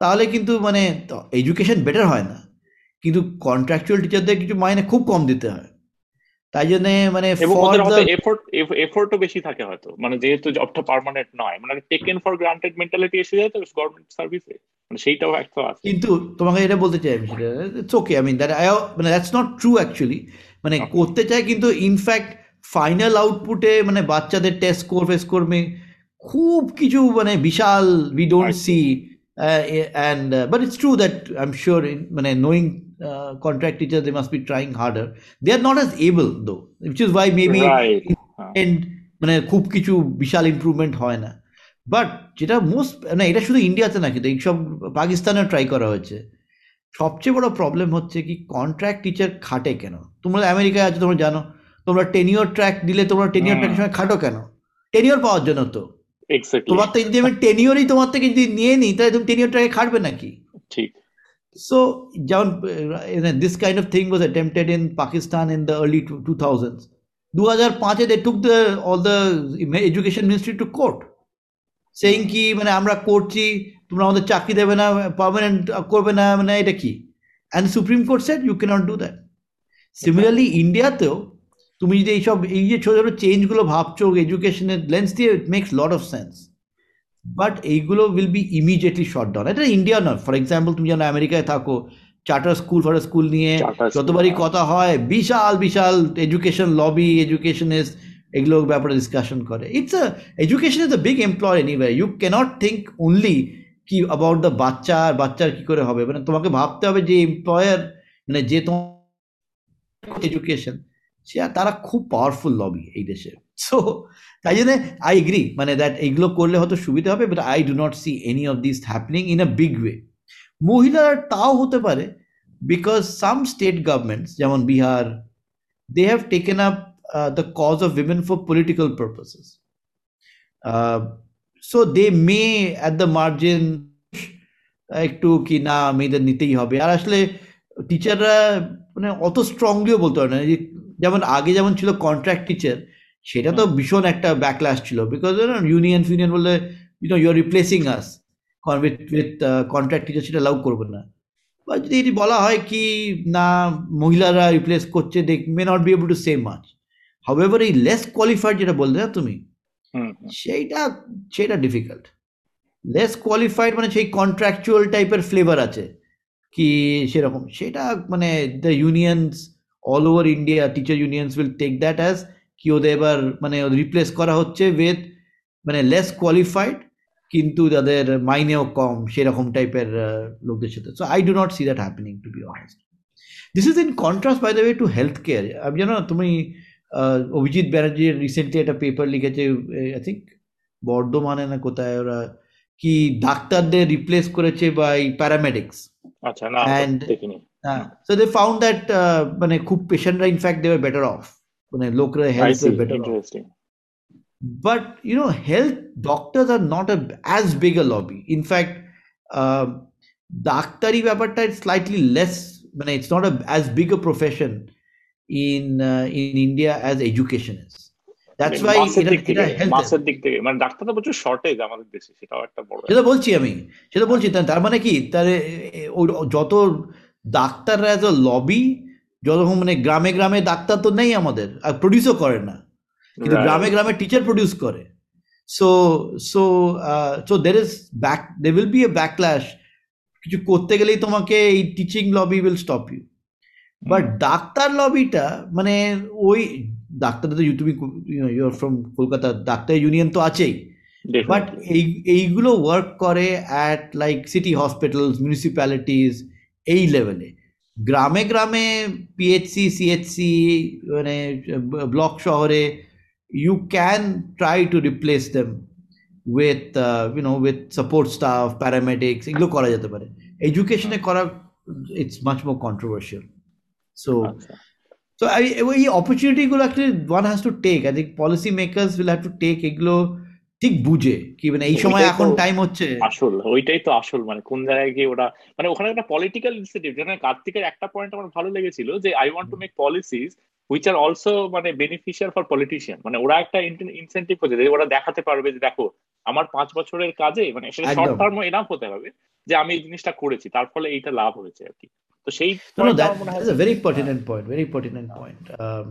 তাহলে কিন্তু মানে এডুকেশন বেটার হয় না। কিন্তু কন্ট্রাকচুয়াল টিচারদের কিছু মাইনে খুব কম দিতে হয়। তাই জন্য মানে এফোর্ট এফোর্টও বেশি থাকে হয়তো। মানে যেহেতু জবটা পার্মানেন্ট নয় মানে টেকেন ফর গ্রান্টেড মেন্টালিটি এসে যায় তো গভর্নমেন্ট সার্ভিসে মানে সেইটাও একটা আছে। কিন্তু তোমাকে এটা বলতে চাই আমি সেটা it's okay I mean that I মানে দ্যাটস নট ট্রু অ্যাকচুয়ালি মানে করতে চাই কিন্তু ইনফ্যাক্ট ফাইনাল আউটপুটে মানে বাচ্চাদের টেস্ট স্কোর ফেস করবে খুব কিছু মানে বিশাল we don't see and but it's true that I am sure মানে knowing contract teacher they must be trying harder they are not as able though which is why maybe right and মানে খুব কিছু বিশাল ইমপ্রুভমেন্ট হয় না। বাট যেটা মোস্ট না এটা শুধু ইন্ডিয়াতে না কিন্তু এইসব পাকিস্তানেও ট্রাই করা হয়েছে। সবচেয়ে বড় প্রবলেম হচ্ছে কি কন্ট্রাক্ট টিচার খাটে কেন? তোমরা আমেরিকায় আছে তোমরা জানো। তোমরা টেনিওর ট্র্যাক দিলে তোমরা টেনিওর। ট্র্যাকের সময় খাটো কেন? টেনিওর পাওয়ার জন্য তো। তোমার থেকে যদি আমি টেনিওরই তোমার থেকে যদি নিয়ে নিই তাহলে তুমি টেনিওর ট্র্যাকে খাটবে নাকি? ঠিক। So, যেমন uh, this kind of thing was attempted in Pakistan in the early two- 2000s. 2005 they took the all the education ministry to court, saying কি মানে আমরা করছি তোমরা আমাদের চাকরি দেবে না পার্মানেন্ট করবে না মানে এটা কি and Supreme Court said you can't do that similarly ইন্ডিয়াতেও তুমি যদি এইসব এই যে ছোটো ছোটো চেঞ্জগুলো ভাবছ এডুকেশনের লেন্স দিয়ে it makes lot of sense but এইগুলো will be immediately shot down এটা ইন্ডিয়া নয়। ফর এক্সাম্পল তুমি যেন আমেরিকায় থাকো চার্টার স্কুল ফার্টার স্কুল নিয়ে যতবারই হ্যাঁ। কথা হয় বিশাল বিশাল এডুকেশন লবি এডুকেশনিস্ট এগুলোর ব্যাপারে ডিসকাশন করে। It's a education is a big employ anyway you can't think only কি অ্যাবাউট দ্য বাচ্চা আর বাচ্চার কি করে হবে? মানে তোমাকে ভাবতে হবে যে এমপ্লয়ার মানে যে তোমার এডুকেশন সে তারা খুব পাওয়ারফুল লবি এই দেশে। সো তাই জন্য আই এগ্রি মানে দ্যাট এইগুলো করলে হয়তো সুবিধা হবে but I do not see any of this happening in a big way মহিলারা তাও হতে পারে বিকজ সাম স্টেট গভর্নমেন্টস যেমন Bihar they have taken up the cause of women for political purposes so they may at the margin একটু কি না, মেয়েদের নিতেই হবে। আর আসলে টিচাররা মানে অত স্ট্রংলিও বলতে পারে না। যেমন আগে যেমন ছিল কন্ট্রাক্ট টিচার সেটা তো ভীষণ একটা ব্যাকলাস ছিল বিকজ ইউনিয়ন ফিউনিয়ন বললে you know you are replacing us with with contract teacher সেটা লাউ করবে না। বা যদি এটি বলা হয় কি না মহিলারা রিপ্লেস করছে they may not be able to say much however এই লেস কোয়ালিফাইড যেটা বললে না তুমি। সেইটা সেটা ডিফিকাল্ট লেস কোয়ালিফাইড মানে সেই কন্ট্রাকচুয়াল টাইপের ফ্লেভার আছে। কি সেরকম। সেটা মানে the unions all over India teacher unions will take that as কি ওদের এবার মানে রিপ্লেস করা হচ্ছে উইথ মানে লেস কোয়ালিফাইড কিন্তু তাদের মাইনেও কম সেরকম টাইপের লোকদের সাথে। So I do not see that happening to be honest this is in contrast by the way to health care আমি জানো তুমি অভিজিৎ ব্যানার্জি রিসেন্টলি একটা পেপার লিখেছে আই থিঙ্ক বর্ধমানে না কোথায় ওরা কি ডাক্তারদের রিপ্লেস করেছে বাই প্যারামেডিক্স আচ্ছা না দেখিনি। সো দে ফাউন্ড দ্যাট মানে খুব পেশেন্টরা in fact they are better off মানে লোকরা I health see better off interesting but you know health doctors are not a, as big a lobby in fact um, ডাক্তারি ব্যাপারটা slightly less মানে it's not a, as big a profession in uh, in India as education is that's why মাসের দিক থেকে health মানে ডাক্তার তো প্রচুর শর্টেজ আমাদের দেশে সেটাও একটা বড় সেটা বলছি আমি সেটা বলছি তার মানে কি তার এ- এ- যত ডাক্তাররা এজ আ লবি যতক্ষণ মানে গ্রামে গ্রামে ডাক্তার তো নেই আমাদের আর প্রডিউসও করে না। কিন্তু গ্রামে গ্রামে টিচার প্রডিউস করে। So so so there is back they will be a backlash কিছু করতে গেলেই তোমাকে এই teaching lobby will stop you but doctor লবিটা মানে ওই ডাক্তার তো তুমি your from Kolkata doctor union তো আছেই। বাট এই এইগুলো ওয়ার্ক করে at like city hospitals municipalities এই লেভেলে গ্রামে গ্রামে পিএইচসি সিএইচসি মানে ব্লক শহরে you can try to replace them with you know with support staff paramedics এগুলো করা যেতে পারে এডুকেশনে করা it's much more controversial so তো এই অপরচুনিটি গুলো actually one has to take I think policy makers will have to take এগুলো ঠিক বুঝে কি মানে এই সময় এখন টাইম হচ্ছে। আসল ওইটাই তো আসল মানে কোন জায়গায় গিয়ে ওরা মানে ওখানে একটা পলিটিক্যাল ইনসেন্টিভ যেখানে কার্তিকের একটা পয়েন্ট আমার ভালো লেগেছিল যে I want to make policies which are also মানে বেনিফিশিয়াল ফর পলিটিশিয়ান মানে ওরা একটা ইনসেন্টিভ করছে যে ওরা দেখাতে পারবে যে দেখো আমার পাঁচ বছরের কাজে মানে সেটা শর্ট টার্ম এনাফ হতে হবে যে আমি এই জিনিসটা করেছি তার ফলে এইটা লাভ হয়েছে আর কি। তো সেই that, that's a very pertinent point very pertinent point um,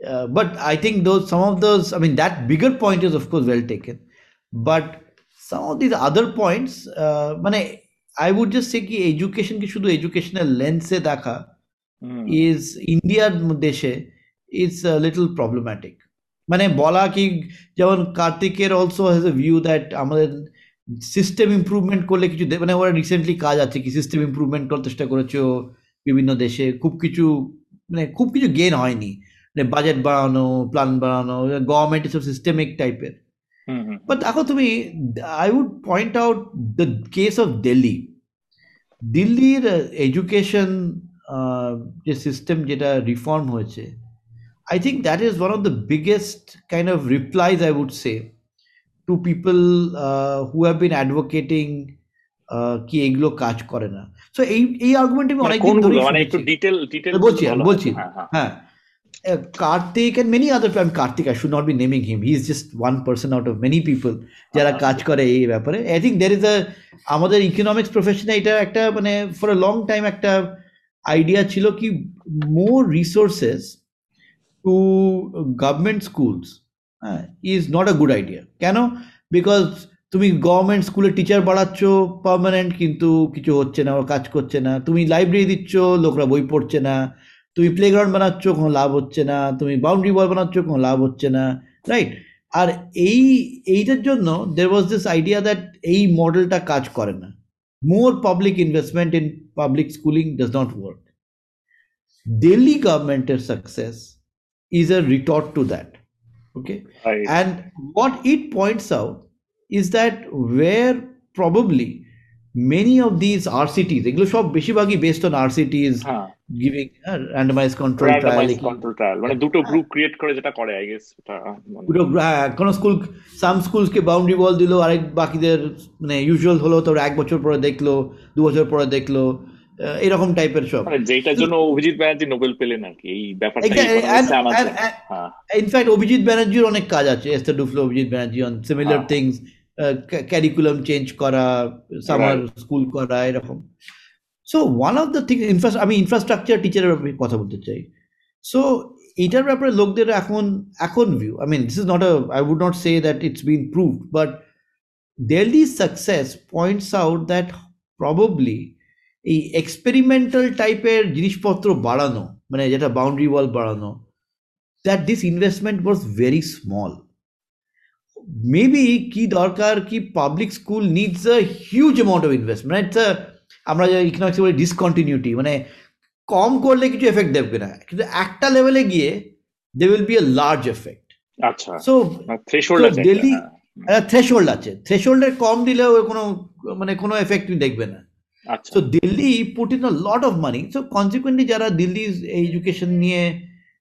uh, but i think those some of those i mean that bigger but some of these other points uh, মানে i would just say কি কি শুধু এডুকেশনাল লেন্সে দেখা ইজ ইন্ডিয়ার দেশে ইজ লিটল প্রবলেম্যাটিক মানে বলা কি যেমন কার্তিকের also has a view that আমাদের সিস্টেম ইম্প্রুভমেন্ট করলে কিছু মানে ওরা রিসেন্টলি কাজ আছে কি সিস্টেম ইম্প্রুভমেন্ট করার চেষ্টা করেছে বিভিন্ন দেশে খুব কিছু মানে খুব কিছু গেন হয়নি। মানে বাজেট বাড়ানো প্ল্যান বাড়ানো গভর্নমেন্ট এসব সিস্টেমিক টাইপের বাট দেখো তুমি I would point out the case of Delhi দিল্লির এডুকেশন যে সিস্টেম যেটা রিফর্ম হয়েছে I think that is one of the biggest kind of replies I would say to people who have been advocating কি এগুলো কাজ করে না। সো এই এই আর্গুমেন্ট আমি অনেক মানে ডিটেল ডিটেল বলছি বলছি। হ্যাঁ। Karthik and many other I'm Karthik I should not be naming him. He is just one person out of many people. যারা কাজ করে এই ব্যাপারে। I think there is a আমাদের ইকোনমিক্স প্রফেশনে এটা একটা মানে ফর আ লং টাইম একটা আইডিয়া ছিল কি more resources to government schools হ্যাঁ is not a good idea কেন? বিকজ তুমি গভর্নমেন্ট স্কুলে টিচার বাড়াচ্ছ পার্মানেন্ট কিন্তু কিছু হচ্ছে না কাজ করছে না। তুমি লাইব্রেরি দিচ্ছ লোকরা বই পড়ছে না। তুমি প্লেগ্রাউন্ড বানাচ্ছ কোনো লাভ হচ্ছে না। তুমি বাউন্ডারি বল বানাচ্ছ কোনো লাভ হচ্ছে না রাইট আর এই এইটার জন্য there was this idea that এই মডেলটা কাজ করে না। More public investment in public schooling does not work Delhi গভর্নমেন্টের success is a retort to that okay? Right. and what it points out is that where probably many of these RCTs এগুলো সব বেশিরভাগই based on RCTs হ্যাঁ। giving a randomized control trial randomized control trial মানে দুটো গ্রুপ ক্রিয়েট করে যেটা করে আই গেস মানে- হ্যাঁ, কোনো স্কুল সাম স্কুলসকে বাউন্ডারি বল দিল আরেক বাকিদের মানে ইউজুয়াল হলো তোর এক বছর পরে দেখল দু বছর পরে দেখল এরকম টাইপের সব। মানে যেটার জন্য অভিজিৎ ব্যানার্জি নোবেল পেলেন আর কি এই ব্যাপারটা হ্যাঁ। ইনফ্যাক্ট অভিজিৎ ব্যানার্জির অনেক কাজ আছে Esther Duflo Abhijit Banerjee on similar হ্যাঁ। থিংস ক্যারিকুলাম চেঞ্জ করা সামার স্কুল করা এরকম। So one of the thing আমি ইনফ্রাস্ট্রাকচার টিচারের ব্যাপারে কথা বলতে চাই। সো এটার ব্যাপারে লোকদের এখন এখন view I mean this is not I would not say that it's been prove but Delhi success points out that probably এই এক্সপেরিমেন্টাল টাইপের জিনিসপত্র বাড়ানো মানে যেটা বাউন্ডারি ওয়াল বাড়ানো that this investment was very small. Maybe কি দরকার কি public school needs a huge amount of investment it's আমরা যে ইকোনমিক্সে বলি ডিসকন্টিনিউটি মানে কম করলে কিছু এফেক্ট দেবে না। কিন্তু একটা লেভেলে গিয়ে they will be a large effect আচ্ছা সো থ্রেশহোল্ড আছে Delhi- হ্যাঁ। থ্রেশহোল্ড আছে। থ্রেশহোল্ডের কম দিলেও কোনো মানে কোনো এফেক্ট তুমি দেখবে না। So Delhi put in a lot of money so consequently যারা দিল্লি এডুকেশন নিয়ে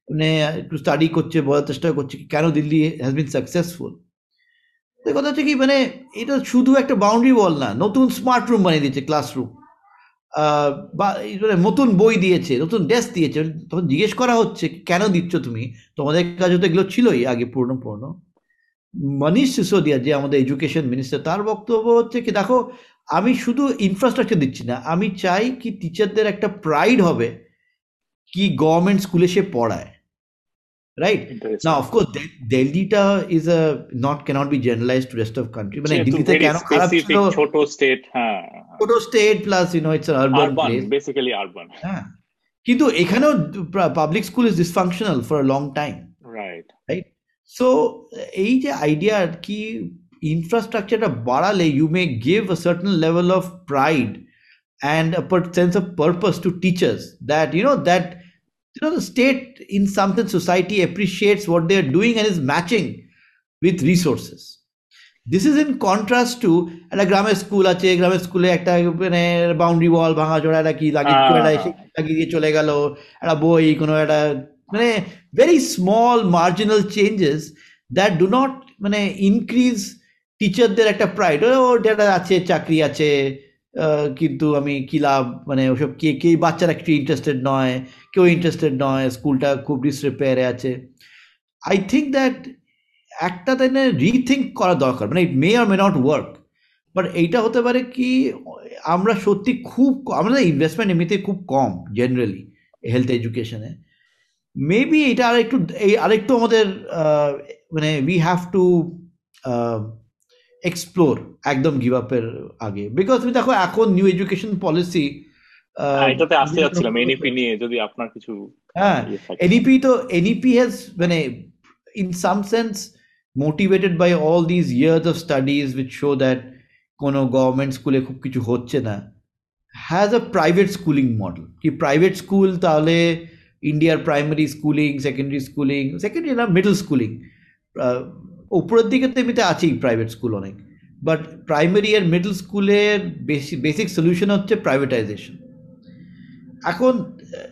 মানে একটু স্টাডি করছে বলার চেষ্টা করছে কেন দিল্লি হ্যাজ বিন সাকসেসফুল কথা হচ্ছে কি মানে এটা শুধু একটা বাউন্ডারি ওয়াল না, নতুন স্মার্ট রুম বানিয়ে দিয়েছে ক্লাসরুম বা মানে নতুন বই দিয়েছে, নতুন ডেস্ক দিয়েছে। তখন জিজ্ঞেস করা হচ্ছে, কেন দিচ্ছ তুমি? তোমাদের কাছে তো এগুলো ছিলই আগে পুরনো পুরনো। মনীষ সিসোদিয়া, যে আমাদের এডুকেশন মিনিস্টার তার বক্তব্য হচ্ছে কি, দেখো, আমি শুধু ইনফ্রাস্ট্রাকচার দিচ্ছি না, আমি চাই কি টিচারদের একটা প্রাইড হবে, কি গভর্নমেন্ট স্কুলে সে পড়ায়। Right Interesting. না of course দিল্লিটা is a not cannot be generalise to rest of country মানে যেহেতু দিল্লিতে very কেন খারাপ specific ছিল ছোট স্টেট হ্যাঁ ছোট state plus you know it's urban urban place basically urban হ্যাঁ কিন্তু এখানেও public school is dysfunctional for long time right so এই যে আইডিয়া কি ইনফ্রাস্ট্রাকচারটা বাড়ালে you may give a certain level of pride and a per- sense of purpose to teachers that you know that you know the state in some sense society appreciates what they are doing and is matching with resources this is in contrast to একটা গ্রামের স্কুল আছে গ্রামের স্কুলে একটা মানে বাউন্ডারি ওয়াল ভাঙা চোরা একটা কি লাগিয়ে একটা। এসে লাগিয়ে দিয়ে চলে গেল একটা বই কোনো একটা মানে very small marginal changes that do not মানে ইনক্রিজ টিচারদের একটা প্রাইড ও যেটা আছে চাকরি আছে কিন্তু আমি কি লাভ? মানে ওসব কে কে বাচ্চারা একটু ইন্টারেস্টেড নয়, কেউ ইন্টারেস্টেড নয়, স্কুলটা খুব ডিসরিপেয়ারে আছে। আই থিঙ্ক দ্যাট একটা তাই না রিথিঙ্ক করা দরকার। মানে it may or may not work but এইটা হতে পারে কি, আমরা সত্যি খুব আমাদের ইনভেস্টমেন্ট এমনিতে খুব কম জেনারেলি হেলথ এডুকেশনে মেবি এটা আরেকটু, এই আরেকটু আমাদের মানে উই হ্যাভ টু এক্সপ্লোর একদম গিভ আপের আগে। বিকজ তুমি দেখো এখন নিউ এডুকেশন পলিসি এটাতে আসতে যাচ্ছিলাম এনইপি নিয়ে যদি আপনার কিছু হ্যাঁ ইয়ে থাকে। NEP তো NEP has মানে in some sense motivated by all these years of studies which show that কোনো গভর্নমেন্ট স্কুলে খুব কিছু হচ্ছে না। Has a private schooling model কি প্রাইভেট স্কুল তাহলে ইন্ডিয়ার primary schooling secondary schooling secondary না মিডল স্কুলিং উপরের দিকে তো এমনিতে আছেই প্রাইভেট স্কুল অনেক বাট প্রাইমারি আর মিডল স্কুলের বেসিক বেসিক সলিউশন হচ্ছে প্রাইভেটাইজেশন এখন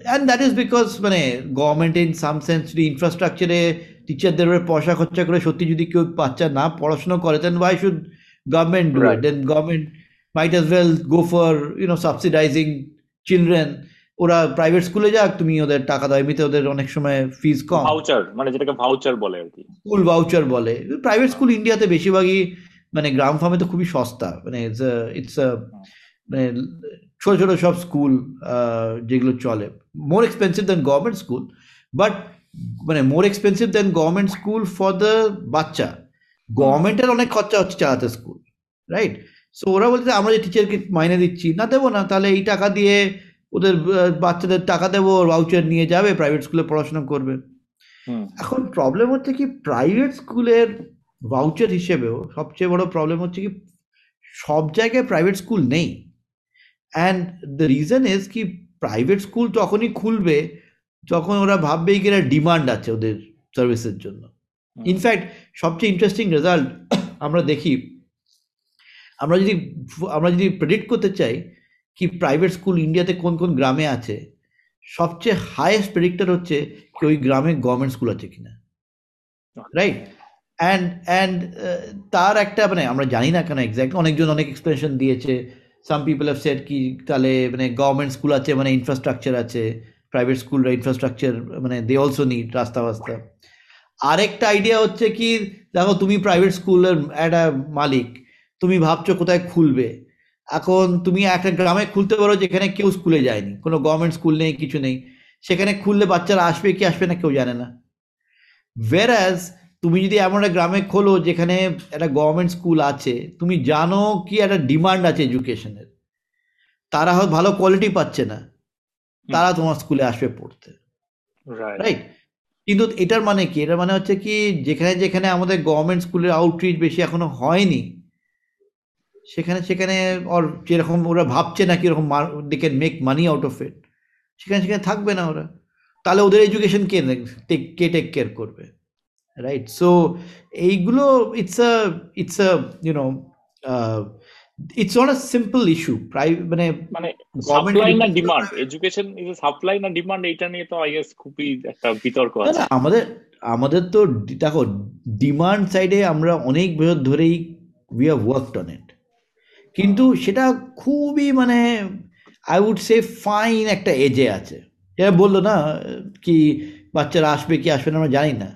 অ্যান্ড দ্যাট ইজ বিকজ মানে গভর্নমেন্ট ইন সাম সেন্স যদি ইনফ্রাস্ট্রাকচারে টিচারদের উপরে পয়সা খরচা করে সত্যি যদি কেউ বাচ্চা না পড়াশোনা করে then why should government do it then government might as well go for you know subsidising children ওরা প্রাইভেট স্কুলে যাক তুমি ওদের টাকা দাও এমনিতে ওদের অনেক সময় ফিজ কম। ভাউচার মানে যেটাকে ভাউচার বলে আর কি। স্কুল ভাউচার বলে। প্রাইভেট স্কুল ইন্ডিয়াতে বেশিরভাগই মানে গ্রাম ফার্মে তো খুবই সস্তা। মানে ইটস মানে ছোট ছোট সব স্কুল যেগুলো চলে। More expensive than government school but মানে more expensive than government school for the বাচ্চা। গভর্নমেন্টের অনেক খরচা হচ্ছে চালাতে স্কুল রাইট সো ওরা বলছে আমরা যে টিচারকে মাইনে দিচ্ছি না দেবো না তাহলে এই টাকা দিয়ে ওদের বাচ্চাদের টাকা দেবো ভাউচার নিয়ে যাবে প্রাইভেট স্কুলে পড়াশোনা করবে। এখন প্রবলেম হচ্ছে কি প্রাইভেট স্কুলের ভাউচার হিসেবেও সবচেয়ে বড় প্রবলেম হচ্ছে কি সব জায়গায় প্রাইভেট স্কুল নেই। অ্যান্ড দ্য রিজন ইজ কি প্রাইভেট স্কুল তখনই খুলবে যখন ওরা ভাববে কি এরা ডিমান্ড আছে ওদের সার্ভিসের জন্য। ইনফ্যাক্ট সবচেয়ে ইন্টারেস্টিং রেজাল্ট আমরা দেখি আমরা যদি আমরা যদি প্রেডিক্ট করতে চাই কি প্রাইভেট স্কুল ইন্ডিয়াতে কোন কোন গ্রামে আছে? সবচেয়ে হাইয়েস্ট প্রেডিক্টর হচ্ছে কি ওই গ্রামে গভর্নমেন্ট স্কুল আছে কিনা? রাইট অ্যান্ড অ্যান্ড তার একটা মানে আমরা জানি না কেন এক্স্যাক্ট অনেকজন অনেক এক্সপ্লেনেশন দিয়েছে। সাম পিপল হ্যাভ সেড কি তাহলে মানে গভর্নমেন্ট স্কুল আছে মানে ইনফ্রাস্ট্রাকচার আছে। প্রাইভেট স্কুলরা ইনফ্রাস্ট্রাকচার মানে দে অলসো নিড রাস্তা বাস্তা। আরেকটা আইডিয়া হচ্ছে কি, দেখো তুমি প্রাইভেট স্কুলের একটা মালিক, তুমি ভাবছ কোথায় খুলবে? এখন তুমি একটা গ্রামে খুলতে পারো যেখানে কেউ স্কুলে যায়নি। কোনো গভর্নমেন্ট স্কুল নেই কিছু নেই। সেখানে খুললে বাচ্চারা আসবে কি আসবে না কেউ জানে না। ওয়েরাজ তুমি যদি এমন একটা গ্রামে খোলো যেখানে একটা গভর্নমেন্ট স্কুল আছে তুমি জানো কি একটা ডিমান্ড আছে এডুকেশনের তারা হয়তো ভালো কোয়ালিটি পাচ্ছে না। তারা তোমার স্কুলে আসবে পড়তে। রাইট রাইট কিন্তু এটার মানে কি? এটার মানে হচ্ছে কি যেখানে যেখানে আমাদের গভর্নমেন্ট স্কুলের আউটরিচ বেশি এখনও হয়নি সেখানে সেখানে ওর যেরকম ওরা ভাবছে না কীরকম they can make money out of it সেখানে সেখানে থাকবে না ওরা। তাহলে ওদের এডুকেশন কে টেক- কে টেক কেয়ার করবে? রাইট সো এইগুলো it's a it's a you know it's not a simple issue প্রাই মানে মানে সাপ্লাই না ডিমান্ড এডুকেশন ইজ সাপ্লাই না ডিমান্ড এটা নিয়ে তো আই গেস খুবই একটা বিতর্ক আছে। আমাদের আমাদের তো দেখো ডিমান্ড সাইডে আমরা অনেক বছর ধরেই we have worked on it কিন্তু সেটা খুবই মানে আই উড সে ফাইন একটা এজে আছে। যেটা বলল না কি বাচ্চারা আসবে কি আসবে না আমরা জানি না।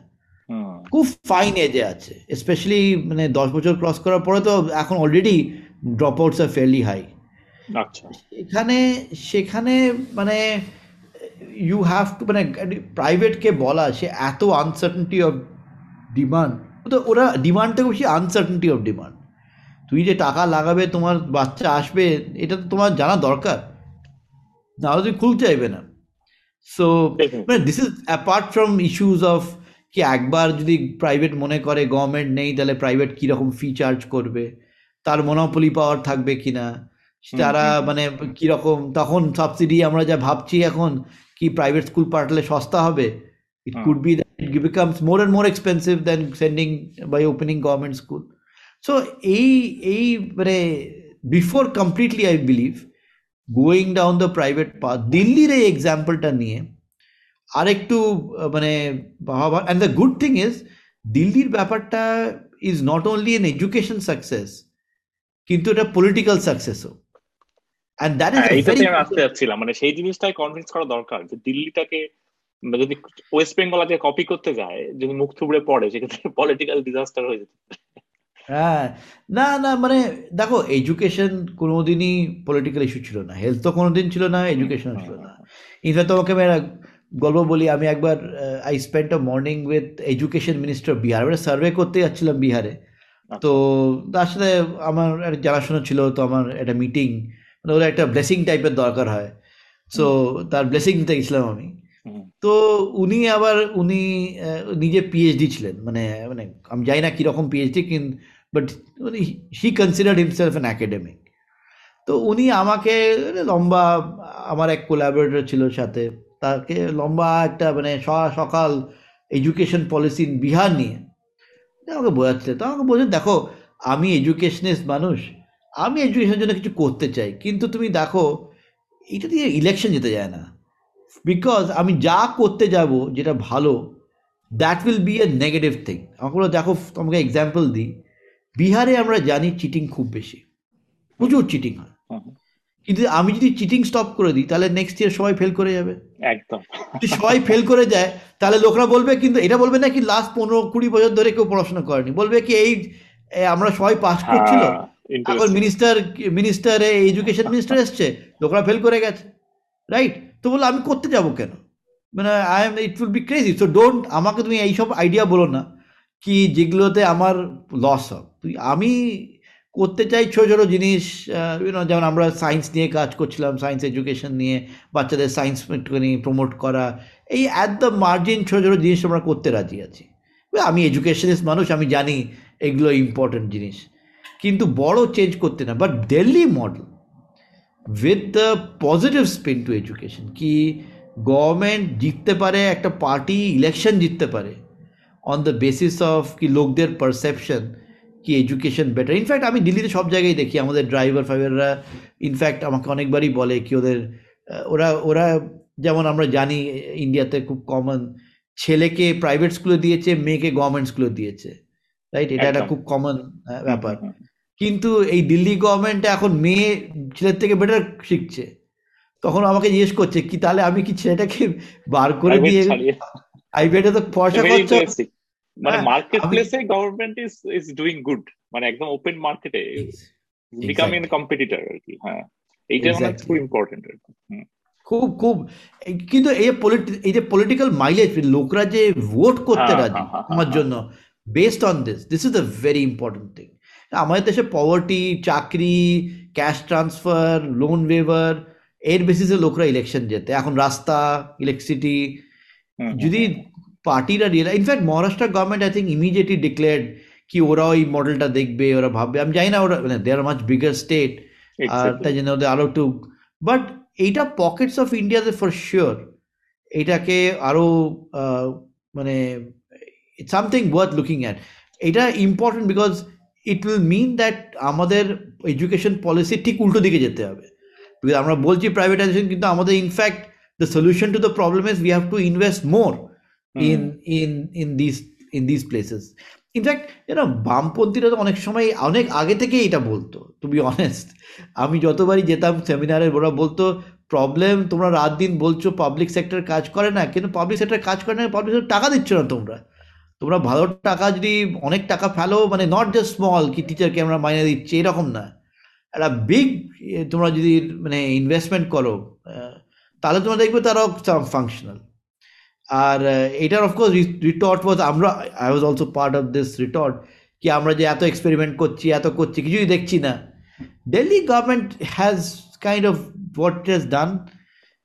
খুব ফাইন এজে আছে। স্পেশালি মানে দশ বছর ক্রস করার পরে তো এখন already dropouts are fairly high এখানে সেখানে মানে ইউ হ্যাভ টু মানে প্রাইভেটকে বলা সে এত আনসার্টেনটি অফ ডিমান্ড ওরা ডিমান্ড থেকে বেশি আনসার্টেনটি অফ ডিমান্ড তুই যে টাকা লাগাবে তোমার বাচ্চা আসবে এটা তো তোমার জানা দরকার। নাহলে তুই খুলতে চাইবে না। সো মানে this is apart from issues of কি একবার যদি প্রাইভেট মনে করে গভর্নমেন্ট নেই তাহলে প্রাইভেট কীরকম ফি চার্জ করবে? তার মনোপলি পাওয়ার থাকবে কিনা তারা হুম, হুম। মানে কীরকম তখন সাবসিডি আমরা যা ভাবছি এখন কি প্রাইভেট স্কুল পাঠালে সস্তা হবে? It. Could be it becomes more and more expensive than sending by opening government school so এই এই মানে before completely I believe going down the private path দিল্লির এই এক্সাম্পলটা নিয়ে আরেকটু মানে ভাবা and the good thing is দিল্লির ব্যাপারটা is not only an education success কিন্তু এটা পলিটিক্যাল সাকসেসও অ্যান্ড দ্যাট ইজ এইটাতে আমি আসতে যাচ্ছিলাম। মানে সেই জিনিসটাই কনভিন্স করা দরকার যে দিল্লিটাকে যদি ওয়েস্ট বেঙ্গল আজকে কপি করতে যায় যদি মুখ থুবড়ে পড়ে সেক্ষেত্রে পলিটিক্যাল ডিজাস্টার হয়ে যেতে হ্যাঁ। না না মানে দেখো এডুকেশন কোনোদিনই পলিটিক্যাল ইস্যু ছিল না। হেলথ তো কোনোদিন ছিল না এডুকেশন ছিল না। ইনফ্যাক্ট তোমাকে আমি গল্প বলি। আমি একবার I spend a morning with education minister Bihar মানে সার্ভে করতে যাচ্ছিলাম বিহারে। আচ্ছা। তো তার সাথে আমার একটা জানাশোনা ছিল তো আমার একটা মিটিং মানে ওরা একটা ব্লেসিং টাইপের দরকার হয়। সো তার ব্লেসিং নিতে গেছিলাম আমি। তো উনি আবার উনি নিজে পিএইচডি ছিলেন। মানে মানে আমি জানি না কীরকম পিএইচডি কিন্তু বাট উনি he considered himself an academic তো উনি আমাকে লম্বা, আমার এক কোলাবোরেটর ছিল সাথে, তাকে লম্বা একটা মানে সকাল এডুকেশন পলিসি বিহার নিয়ে। আমাকে বোঝাচ্ছে, তো আমাকে বলছেন দেখো, আমি এডুকেশনিস্ট মানুষ, আমি এডুকেশনের জন্য কিছু করতে চাই, কিন্তু তুমি দেখো, এটা দিয়ে ইলেকশন যেতে যায় না। বিকজ আমি যা করতে যাব, যেটা ভালো that will be a negative thing আমাকে দেখো, তোমাকে এক্সাম্পল দিই বিহারে আমরা জানি চিটিং খুব বেশি। প্রচুর চিটিং হয়। কিন্তু আমি যদি চিটিং স্টপ করে দিই তাহলে নেক্সট ইয়ার সবাই ফেল করে যাবে। একদম। যদি সবাই ফেল করে যায় তাহলে লোকরা বলবে কিন্তু এটা বলবে না কি লাস্ট পনেরো কুড়ি বছর ধরে কেউ পড়াশোনা করেনি। বলবে কি এই আমরা সবাই পাস করছিল। এখন মিনিস্টার মিনিস্টার এডুকেশন মিনিস্টার এসছে লোকরা ফেল করে গেছে। রাইট তো বলল আমি করতে যাব কেন? মানে I am it will be crazy so don't আমাকে তুমি এইসব আইডিয়া বলো না। কি যেগুলোতে আমার লস তুই, আমি করতে চাই ছোটো ছোটো জিনিস ইউনো যেমন আমরা সায়েন্স নিয়ে কাজ করছিলাম সায়েন্স এডুকেশন নিয়ে, বাচ্চাদের সায়েন্স একটুখানি প্রমোট করা, এই অ্যাট দ্য মার্জিন ছোটো ছোটো জিনিস আমরা করতে রাজি আছি। আমি এডুকেশনিস্ট মানুষ, আমি জানি এগুলো ইম্পর্টেন্ট জিনিস। কিন্তু বড় চেঞ্জ করতে না but Delhi model with the positive spin to education কি গভর্নমেন্ট জিততে পারে, একটা পার্টি ইলেকশন জিততে পারে অন দ্য বেসিস অফ কি লোকদের পারসেপশন কি এডুকেশন বেটার ইনফ্যাক্ট আমি দিল্লিতে সব জায়গায় দেখি আমাদের ড্রাইভার ফাইভাররা ইনফ্যাক্ট আমাকে অনেকবারই বলে কি ওদের ওরা ওরা যেমন আমরা জানি ইন্ডিয়াতে খুব কমন ছেলেকে প্রাইভেট স্কুলে দিয়েছে মেয়েকে গভর্নমেন্ট স্কুলে দিয়েছে রাইট এটা একটা খুব কমন ব্যাপার। কিন্তু এই দিল্লি গভর্নমেন্ট এখন মেয়ে ছেলের থেকে বেটার শিখছে। তখন আমাকে জিজ্ঞেস করছে কি তাহলে আমি কি ছেলেটাকে বার করে দিয়ে প্রাইভেটে তো পয়সা খরচ মানে মার্কেট প্লেসে government is is doing good মানে একদম ওপেন মার্কেটে বিকামিং কম্পিটিটর আর কি হ্যাঁ। এইটা মানে খুব ইম্পর্টেন্ট আর কি খুব খুব কিন্তু এই এই যে পলিটিক্যাল মাইলেজ লোকরা যে ভোট করতে হ্যাঁ, রাজি হ্যাঁ, হ্যাঁ, আমার জন্য based on this this is the very important thing আমাদের দেশে পভার্টি চাকরি ক্যাশ ট্রান্সফার লোন ওয়েভার এর বেসিসে লোকরা ইলেকশন যেতে এখন রাস্তা ইলেকট্রিসিটি যদি পার্টিরা realise in fact Maharashtra government I think immediately declared কি ওরা ওই মডেলটা দেখবে ওরা ভাববে। আমি জানি না ওরা মানে they are much bigger state আর তাই জন্য ওদের আরও টু বাট এইটা পকেটস অফ ইন্ডিয়াতে ফর শিওর এটাকে আরও মানে সামথিং ওয়ার্থ লুকিং অ্যাট এটা important because it will mean that আমাদের এডুকেশন পলিসি ঠিক উল্টো দিকে যেতে হবে। বিকজ আমরা বলছি প্রাইভেটাইজেশন কিন্তু আমাদের in fact the solution to the problem is we have to invest more in in in this in this places in fact এরা বামপন্থীরা তো অনেক সময়, অনেক আগে থেকেই এটা বলতো টু বি অনেস্ট আমি যতবারই যেতাম সেমিনারে ওরা বলতো প্রবলেম তোমরা রাত দিন বলছো পাবলিক সেক্টর কাজ করে না, কিন্তু পাবলিক সেক্টর কাজ করে না পাবলিক সেক্টর টাকা দিচ্ছ না তোমরা। তোমরা ভালো টাকা যদি অনেক টাকা ফেলো মানে নট জাস্ট স্মল কি টিচারকে আমরা মাইনে দিচ্ছি, এরকম না। একটা বিগ তোমরা যদি মানে ইনভেস্টমেন্ট করো তাহলে তোমরা দেখবে তারাও ফাংশনাল আর এটার অফকোর্স রিটর্ট ওয়াজ আমরা I was also part of this retort কি আমরা যে এত এক্সপেরিমেন্ট করছি এত করছি কিছুই দেখছি না। Delhi government has kind of what has done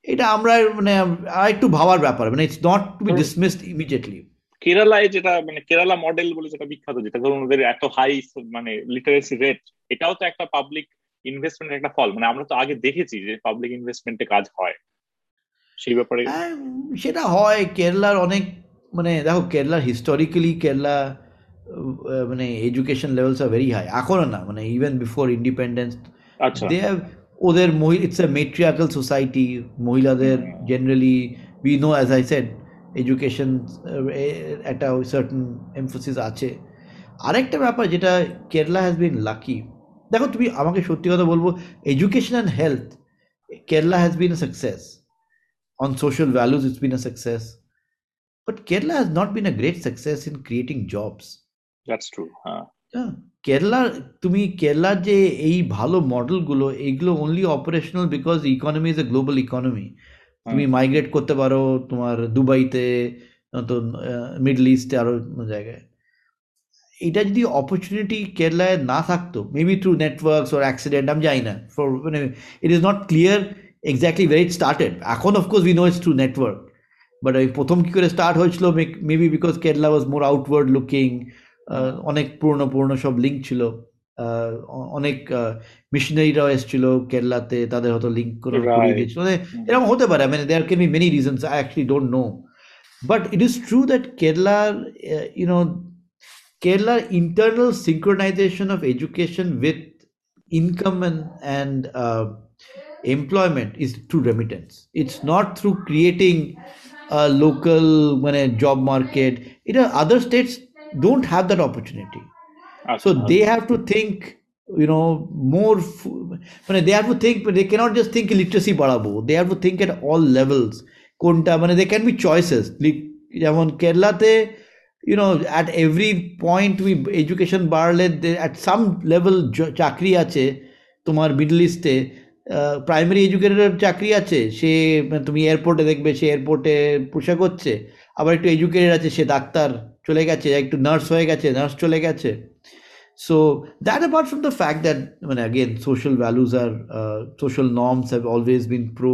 এটা আমরা মানে আর একটু ভাবার ব্যাপার মানে it's not to be dismissed immediately কেরালায় যেটা মানে কেরালা মডেল বলে যেটা বিখ্যাত যেটা ধরুন ওদের এত হাই মানে লিটারেসি রেট এটাও তো একটা পাবলিক ইনভেস্টমেন্টের একটা ফল মানে আমরা তো আগে দেখেছি যে পাবলিক ইনভেস্টমেন্টে কাজ হয়। সেই ব্যাপারে? সেটা হয়। কেরালার অনেক মানে দেখো কেরালার হিস্টোরিক্যালি কেরালা মানে education levels are very high এখনও না মানে even before independence they have ওদের ইটস এ মেট্রিয়াকাল সোসাইটি মহিলাদের generally we know as I said education একটা সার্টন এমফোসিস আছে। আরেকটা ব্যাপার যেটা কেরালা হ্যাজ বিন লাকি দেখো তুমি আমাকে সত্যি কথা বলব education and health Kerala has been a success on social values it's been a success but Kerala has not been a great success in creating jobs that's true হ্যাঁ কেরালার তুমি কেরালার যে এই ভালো মডেলগুলো এইগুলো only operational because economy is a global economy তুমি মাইগ্রেট করতে পারো তোমার দুবাইতে নতুন মিডল ইস্টে আরও জায়গায় এটা যদি অপরচুনিটি কেরালায় না থাকতো maybe through networks or accident আমি যাই না ফর মানে it is not clear exactly very it started এখন of course we know it's through network but ওই প্রথম কী করে স্টার্ট হয়েছিল maybe because Kerala was more outward looking অনেক পুরনো পুরনো সব লিঙ্ক ছিল। অনেক মিশনারিরাও এসেছিল কেরালাতে তাদের হয়তো লিঙ্ক করে করিয়ে দিয়েছিল। মানে এরকম হতে পারে। মানে there can be many reasons I actually don't know but it is true that কেরালার ইউনো কেরালার internal synchronisation of education with income and, and uh, employment is through remittance. It's not through creating a local when a job market. You know, other states don't have that opportunity. So they have to think, you know, more. When they have to think, but they cannot just think literacy barabo. They have to think at all levels. কোনটা মানে there can be choices. যেমন কেরালাতে you know at every point we education বাড়লে at some level চাকরি আছে তোমার মিডল ইস্টে প্রাইমারি এডুকেটারের চাকরি আছে, সে মানে তুমি এয়ারপোর্টে দেখবে, সে এয়ারপোর্টে পোশাক হচ্ছে, আবার একটু এডুকেটেড আছে, সে ডাক্তার চলে গেছে একটু নার্স হয়ে গেছে নার্স চলে গেছে। So that apart from the fact that মানে again social values R social norms have always been pro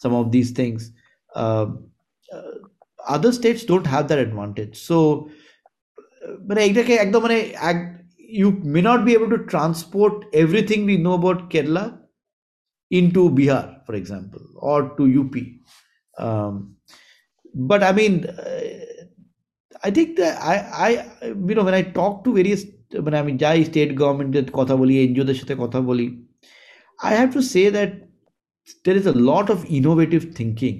some of this things other states don't have their advantage so মানে এইটাকে একদম মানে you may not be able to transport everything we know about Kerala into Bihar, for example, or to UP. Um, but I mean, uh, I think that I, I, you know, when I talk to various, when I mean, যাই স্টেট গভর্নমেন্টের কথা বলি এনজিওদের সাথে কথা বলি I have to say that there is a lot of innovative thinking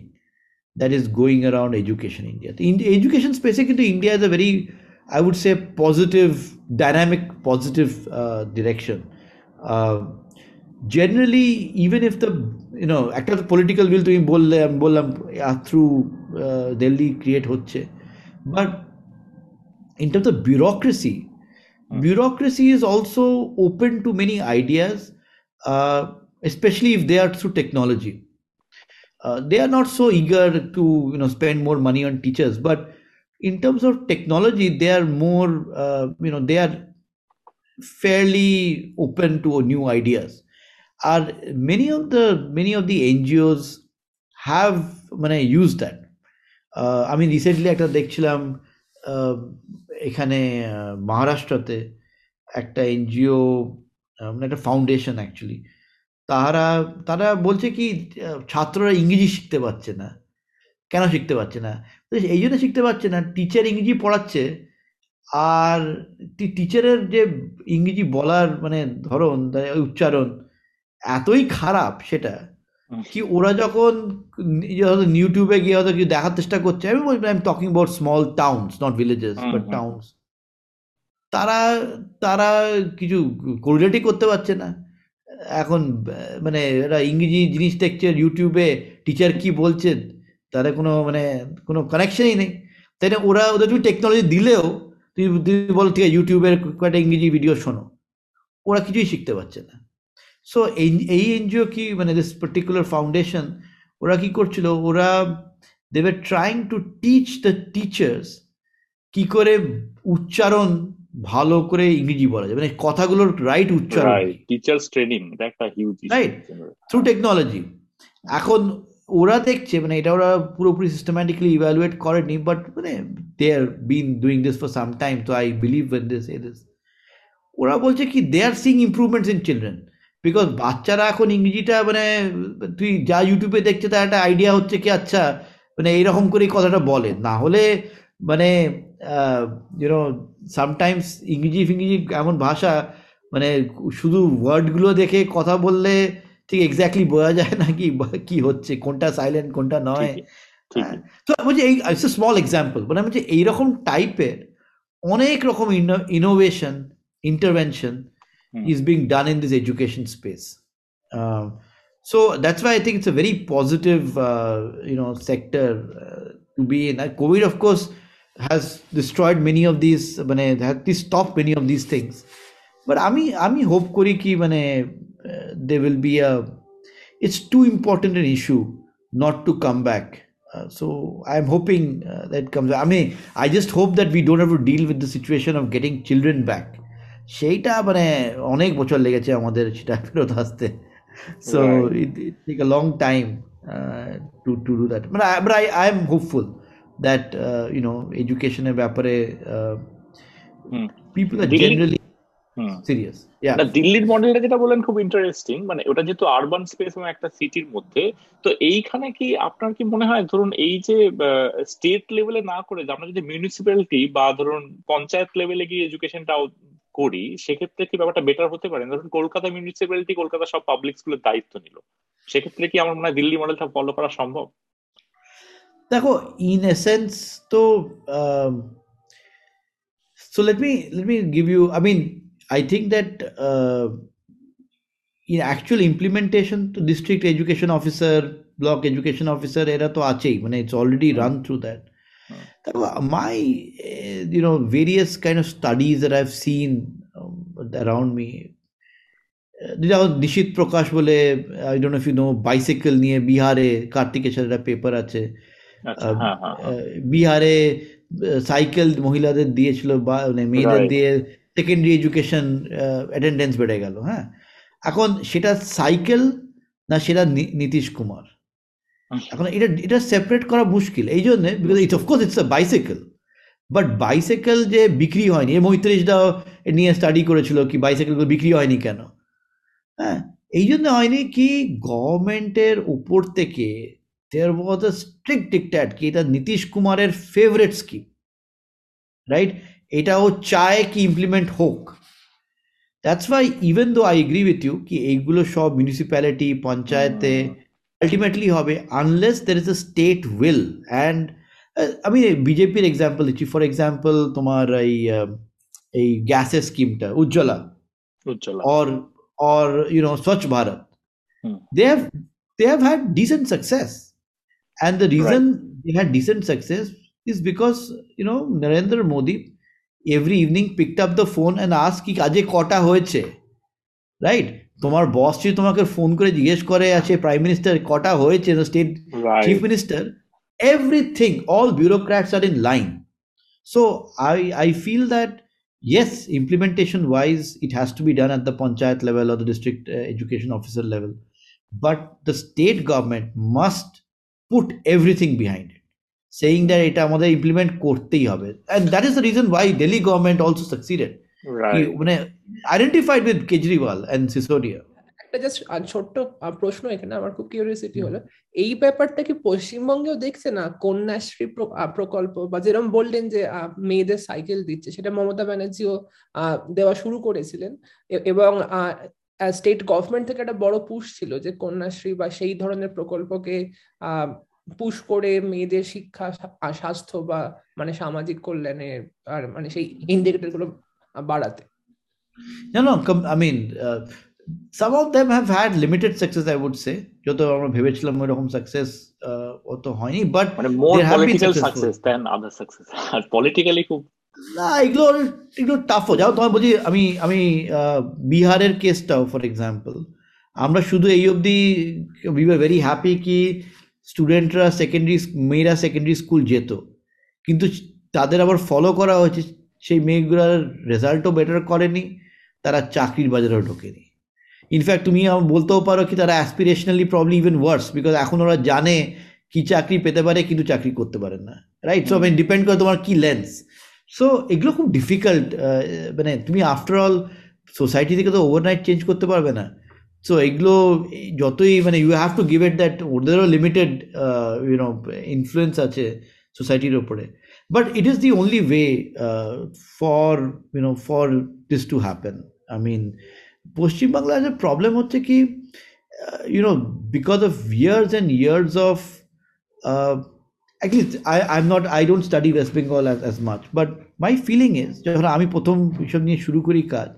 that is going around education in India. The education space into India is a very, I would say, positive, dynamic, positive uh, direction. Uh, generally, even if the, you know, একটা political will তুমি বললে আমি বললাম through uh, Delhi create হচ্ছে but in terms of bureaucracy bureaucracy is also open to many ideas uh, especially if they are through technology uh, they are not so eager to you know spend more money on teachers but in terms of technology they are more uh, you know they are fairly open to new ideas Are many of the, many of the ngos have মানে ইউজ দ্যাট আমি রিসেন্টলি একটা দেখছিলাম এখানে মহারাষ্ট্রতে একটা এনজিও মানে একটা ফাউন্ডেশন অ্যাকচুয়ালি তারা তারা বলছে কি ছাত্ররা ইংরেজি শিখতে পারছে না। কেন শিখতে পারছে না? এই জন্য শিখতে পারছে না। টিচার ইংরেজি পড়াচ্ছে আর টিচারের যে ইংরেজি বলার মানে ধরন উচ্চারণ এতই খারাপ সেটা কি ওরা যখন ইউটিউবে গিয়ে হয়তো কিছু দেখার চেষ্টা করছে আমি বলছি I am talking about small towns not villages but towns তারা তারা কিছু কোরিলেটই করতে পারছে না। এখন মানে এরা ইংরেজি জিনিস দেখছে ইউটিউবে টিচার কি বলছে তাদের কোনো মানে কোনো কানেকশনই নেই। তাই না ওরা ওদের তুমি টেকনোলজি দিলেও তুমি বলো ঠিক আছে ইউটিউবের কয়েকটা ইংরেজি ভিডিও শোনো। ওরা কিছুই শিখতে পারছে না। সো এই এই এনজিও কি মানে দিস পার্টিকুলার ফাউন্ডেশন ওরা কি করছিল? ওরা দে দেবে trying to teach the teachers কি করে উচ্চারণ ভালো করে ইংরেজি বলা যায়। মানে কথাগুলোর রাইট উচ্চারণ। টিচার্স ট্রেনিং একটা হিউজ রাইট থ্রু টেকনোলজি এখন ওরা দেখছে মানে এটা ওরা পুরোপুরি সিস্টেম্যাটিক্যালি ইভ্যালুয়েট করেনি বাট মানে they are been doing this for some time তো I believe in this a this ওরা বলছে কি they are seeing improvements in children because বাচ্চারা এখন ইংরেজিটা মানে তুই যা ইউটিউবে দেখছে তার একটা আইডিয়া হচ্ছে কি আচ্ছা মানে এইরকম করেই কথাটা বলে। না হলে মানে ইউনো সামটাইমস ইংরেজি ফিংরেজি এমন ভাষা মানে শুধু ওয়ার্ডগুলো দেখে কথা বললে ঠিক এক্স্যাক্টলি বোঝা যায় না কি কি হচ্ছে কোনটা সাইলেন্ট কোনটা নয়। হ্যাঁ। তো বলছি এই স্মল এক্সাম্পল মানে বলছি এইরকম টাইপের অনেক রকম innovation intervention is being done in this education space. Um, so that's why I think it's a very positive, uh, you know, sector uh, to be in. Uh, COVID, of course, has destroyed many of these, মানে has stopped many of these things. But আমি আমি হোপ করি কি মানে there will be a it's too important an issue not to come back. Uh, so I'm hoping uh, that comes. I mean, I just hope that we don't have to deal with the situation of getting children back. সেইটা মানে অনেক বছর লেগেছে আমাদের সেটা ফেরত আসতে। So it take a long time to to do that মানে I I am hopeful that you know এডুকেশনের ব্যাপারে পিপল আর জেনারেলি সিরিয়াস দিল্লির মডেলটা যেটা বলেন খুব ইন্টারেস্টিং মানে ওটা যেহেতু আরবান স্পেস এবং একটা সিটির মধ্যে তো এইখানে কি আপনার কি মনে হয় ধরুন এই যে স্টেট লেভেলে না করে আমরা যদি মিউনিসিপ্যালিটি বা ধরুন পঞ্চায়েত লেভেলে গিয়ে এডুকেশনটা করি, সেক্ষেত্রে কি ব্যাপারটা বেটার হতে পারে? ধরুন কলকাতা মিউনিসিপ্যালিটি কলকাতা সব পাবলিক স্কুলের দায়িত্ব নিল। সেক্ষেত্রে কি আমার মনে হয় দিল্লি মডেলটা ফলো করা সম্ভব? দেখো ইন এসেন্স তো so let me let me give you I mean I think that in actual implementation তো district education officer block education officer এরা তো আছেই মানে it's already run through that my uh, you know various kind of studies that i've seen um, around me Nishit Prakash বলে I don't if you know bicycle নিয়ে বিহারে কার্তিকেশ্বর একটা পেপার আছে বিহারে সাইকেল মহিলাদের দিয়েছিল বা মানে মেয়েদের দিয়ে সেকেন্ডারি এডুকেশন অ্যাটেন্ডেন্স বেড়ে গেল হ্যাঁ। এখন সেটা সাইকেল না সেটা নীতিশ কুমার? এখন এটা এটা সেপারেট করা মুশকিল। এই জন্যে because it's of course it's a bicycle but bicycle যে বিক্রি হয়নি এ মৈত্রিশটাও নিয়ে স্টাডি করেছিল কি বাইসাইকেলগুলো বিক্রি হয়নি কেন? হ্যাঁ? এই জন্য হয়নি কি গভর্নমেন্টের উপর থেকে দেয়ার ওয়াজ আ স্ট্রিক্ট ডিকট্যাট কি এটা নীতিশ কুমারের ফেভারেট স্কিম রাইট এটাও চায় কি ইমপ্লিমেন্ট হোক। That's why even though I agree with you কি এইগুলো সব মিউনিসিপ্যালিটি পঞ্চায়েতে আলটিমেটলি হবে unless there is a state will and আমি বিজেপির এক্সাম্পল দিচ্ছি ফর এক্সাম্পল তোমার এই এই গ্যাসের স্কিমটা Ujjwala Ujjwala or or you know Swachh Bharat Hmm. they have they have had decent success and the reason they had decent success is because you know Narendra Modi every evening picked up the phone and asked কি কাজে কটা হয়েছে রাইট তোমার বস যদি তোমাকে ফোন করে জিজ্ঞেস করে আছে প্রাইম মিনিস্টার কটা হয়েছে state Right. chief minister everything all bureaucrats are in line so i i feel that yes implementation wise it has to be done at the panchayat level or the district uh, education officer level but the state government must put everything behind it saying that এটা আমাদের implement করতেই হবে and that is the reason why delhi government also succeeded Right. মানে identified with kejriwal and sisodia একটা জাস্ট ছোট্ট প্রশ্ন এখানে আমার খুব কিউরিয়াসিটি হলো। এই ব্যাপারটা কি পশ্চিমবঙ্গেও দেখছে না? কন্যাশ্রী প্র- প্রকল্প বা যেরকম বললেন যে আহ, মেয়েদের সাইকেল দিচ্ছে সেটা মমতা ব্যানার্জিও আহ, দেওয়া শুরু করেছিলেন। এবং স্টেট গভর্নমেন্ট থেকে একটা বড় পুশ ছিল যে কন্যাশ্রী বা সেই ধরনের প্রকল্পকে পুশ করে মেয়েদের শিক্ষা স্বাস্থ্য বা মানে সামাজিক কল্যাণের আর মানে সেই ইন্ডিকেটরগুলো বাড়াতে No, no. Com- I mean, uh, some of them have had limited success. I would say. যত আমরা ভেবেছিলাম ওইরকম সাকসেস অত হয়নি বাট মানে more political. Success than other success আর পলিটিক্যালি খুব না এগুলো এগুলো টাফও যাও তোমার বলছি আমি আমি আহ, বিহারের কেসটাও ফর এক্সাম্পল আমরা শুধু এই অবধি উই আর ভেরি হ্যাপি কি স্টুডেন্টরা সেকেন্ডারি মেয়েরা সেকেন্ডারি স্কুল যেত কিন্তু তাদের আবার ফলো করা হয়েছে সেই মেয়েগুলোর রেজাল্টও বেটার করেনি, তারা চাকরির বাজারেও ঢোকেনি। ইনফ্যাক্ট তুমি বলতেও পারো কি তারা aspirationally probably even worse because এখন ওরা জানে কি চাকরি পেতে পারে, কিন্তু চাকরি করতে পারে না রাইট সো মানে ডিপেন্ড করে তোমার কি লেন্স সো এগুলো খুব ডিফিকাল্ট মানে তুমি আফটার অল সোসাইটি থেকে তো ওভারনাইট চেঞ্জ করতে পারবে না। সো এগুলো যতই মানে you have to give it that ওদেরও লিমিটেড ইউনো ইনফ্লুয়েন্স আছে সোসাইটির ওপরে but it is the only way uh, for you know for this to happen i mean পশ্চিম বাংলার problem হচ্ছে কি uh, you know because of years and years of uh, at least I, I'm not I don't study West Bengal as, as much but my feeling is যখন আমি প্রথম এসব নিয়ে শুরু করি কাজ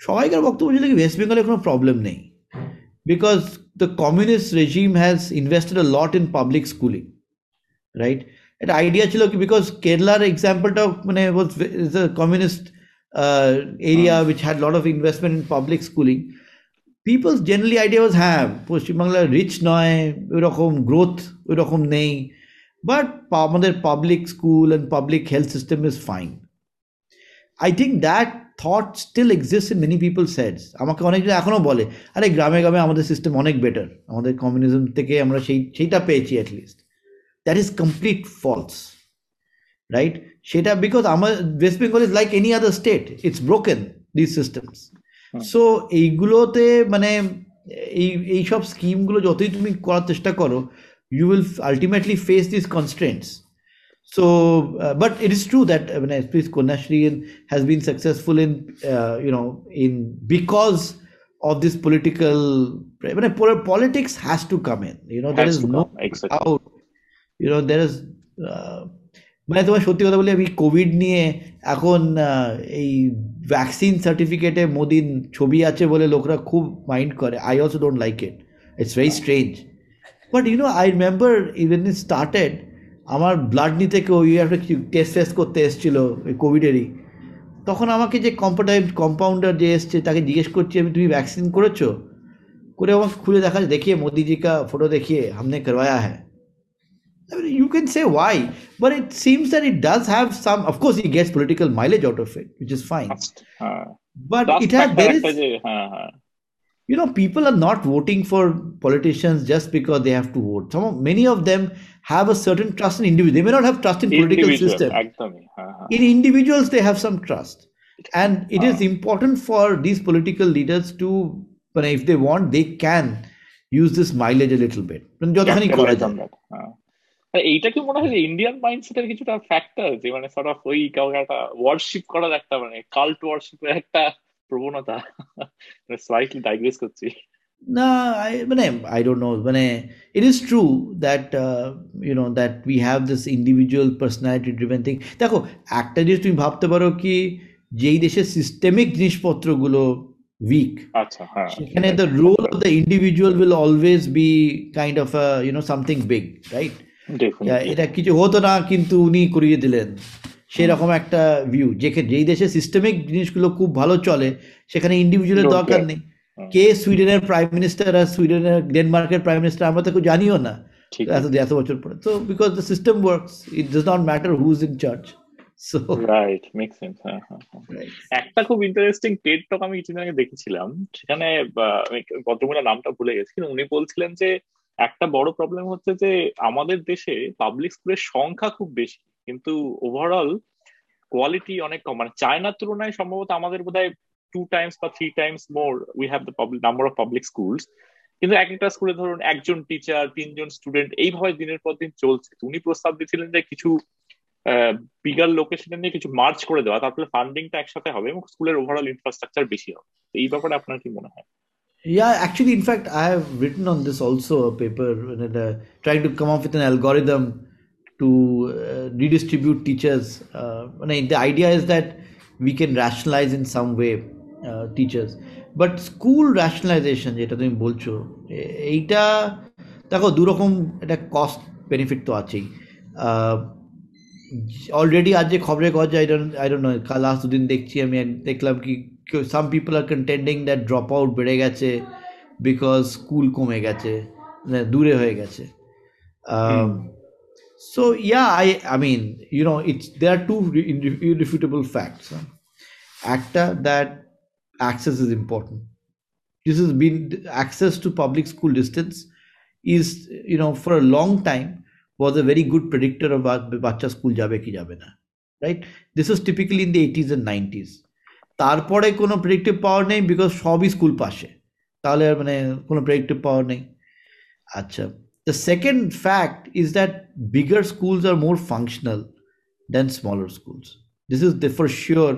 সবাইকার বক্তব্য ছিল কি ওয়েস্ট বেঙ্গলে কোনো প্রবলেম নেই because the communist regime has invested a lot in public schooling right একটা আইডিয়া ছিল কি বিকজ কেরালার এক্সাম্পলটা মানে was is a communist area which had lot of investment in public schooling people's generally idea was হ্যাঁ পশ্চিমবাংলা রিচ নয় ওই রকম গ্রোথ ওই রকম নেই বাট আমাদের public school and public health system is fine I think that thought still exist in many people sets আমাকে অনেকজন এখনও বলে আরে গ্রামে গ্রামে আমাদের সিস্টেম অনেক বেটার আমাদের কমিউনিজম থেকে আমরা সেই সেইটা পেয়েছি at least That is complete false right সেটা বিকজ আমার West Bengal is like any other state it's broken this systems so এইগুলোতে মানে এই এইসব স্কিমগুলো যতই তুমি করার চেষ্টা করো you will ultimately face these constraints. So, uh, but it is true that I mean, especially Konashri has been successful in, uh, you know, in because of this political. I mean, politics has to come in. You know, there Has is to no come, exactly. out. Uh, মানে তোমার সত্যি কথা বলি আমি কোভিড নিয়ে এখন এই ভ্যাকসিন সার্টিফিকেটে মোদিন ছবি আছে বলে লোকরা খুব মাইন্ড করে। I also don't like it it's very strange but you know I remember even in started আমার ব্লাড নিতে কেউ একটা টেস্ট ফেস্ট করতে এসেছিল ওই কোভিডেরই তখন আমাকে যে কম্পাটাইম কম্পাউন্ডার যে এসছে তাকে জিজ্ঞেস করছি আমি তুমি ভ্যাকসিন করেছ? করে আমাকে খুলে দেখা দেখিয়ে মোদিজিকা ফটো দেখিয়ে হামনে করবায়া হ্যাঁ I mean, you can say why, but it seems that it does have some. Of course, he gets political mileage out of it, which is fine. হ্যাঁ But Dust it has factor there একটা is, যে হ্যাঁ হ্যাঁ you know, people are not voting for politicians just because they have to vote. Some of, many of them have a certain trust in individuals. They may not have trust in political Individual, system. একদমই হ্যাঁ হ্যাঁ In individuals, they have some trust, and it is Ah. important for these political leaders to, but if they want, they can use this mileage a little bit. মানে যতখানি করা Capitalize মানে এইটা কি মনে হয় যে ইন্ডিয়ান মাইন্ডসেট এর কিছুটা ফ্যাক্টর যে মানে সর্ট অফ ওই কাউকে একটা ওয়ার্শিপ করার একটা মানে কাল্ট ওয়ার্শিপের একটা প্রবণতা? মানে স্লাইটলি ডাইগ্রেস করছি। না মানে আই ডোট নো মানে it is true that you know that we have this individual personality driven thing দেখো একটা জিনিস তুমি ভাবতে পারো কি যেই দেশের সিস্টেমিক জিনিসপত্রগুলো উইক আচ্ছা, হ্যাঁ, সেখানে the role of the individual will always be kind of you know something big right এটা কিছু হতো না কিন্তু উনি করিয়ে দিলেন। সেরকম একটা ভিউ যেখানে যেই দেশে সিস্টেমিক জিনিসগুলো খুব ভালো চলে সেখানে ইন্ডিভিজুয়ালের দরকার নেই। কে সুইডেনের প্রাইম মিনিস্টার আর সুইডেনের ডেনমার্কের প্রাইম মিনিস্টার আমরা তো কেউ জানিও না। এত এত বছর পরে। তো because the system works it does not matter who is in charge so right make sense একটা খুব ইন্টারেস্টিং টেড টক আমি কিছুদিন আগে দেখেছিলাম। সেখানে আহ, নামটা ভুলে গেছি উনি বলছিলেন যে একটা বড় প্রবলেম হচ্ছে যে আমাদের দেশে পাবলিক স্কুলের সংখ্যা খুব বেশি, কিন্তু ওভারঅল কোয়ালিটি অনেক কম। মানে চায়নার তুলনায় সম্ভবত আমাদের বোধহয় টু টাইমস বা three times more we have the number of public schools কিন্তু এক একটা স্কুলে ধরুন একজন টিচার তিনজন স্টুডেন্ট এইভাবে দিনের পর দিন চলছে। উনি প্রস্তাব দিয়েছিলেন যে কিছু বিগার লোকেশনে নিয়ে কিছু মার্চ করে দেওয়া তারপরে ফান্ডিংটা একসাথে হবে এবং স্কুলের ওভারঅল ইনফ্রাস্ট্রাকচার বেশি হবে। এই ব্যাপারে আপনার কি মনে হয়? Yeah, actually, in fact, I have written on this also a paper, uh, trying to come up with an algorithm to uh, redistribute teachers. Uh, the idea is that we can rationalize in some way uh, teachers. But school rationalization যেটা তুমি বলছো এইটা দেখো দুরকম একটা কস্ট বেনিফিট তো আছেই অলরেডি আজ যে খবরে কাগজ I don't I don't know last দুদিন দেখছি আমি দেখলাম কি Some people are contending that dropout বেড়ে গেছে বিকজ স্কুল কমে গেছে মানে দূরে হয়ে গেছে so yeah I I mean you know it's they are two irrefutable facts huh? একটা that access is important this has been access to public school distance is you know for a long time was a very good predictor of বা- বাচ্চা স্কুল যাবে কি যাবে না right this was typically in the eighties and nineties তারপরে কোনো প্রেডিক্টিভ পাওয়ার নেই বিকজ সবই স্কুল পাশে। তাহলে মানে কোনো প্রেডিক্টিভ পাওয়ার নেই। আচ্ছা the second fact is that bigger schools are more functional than smaller schools this is they for sure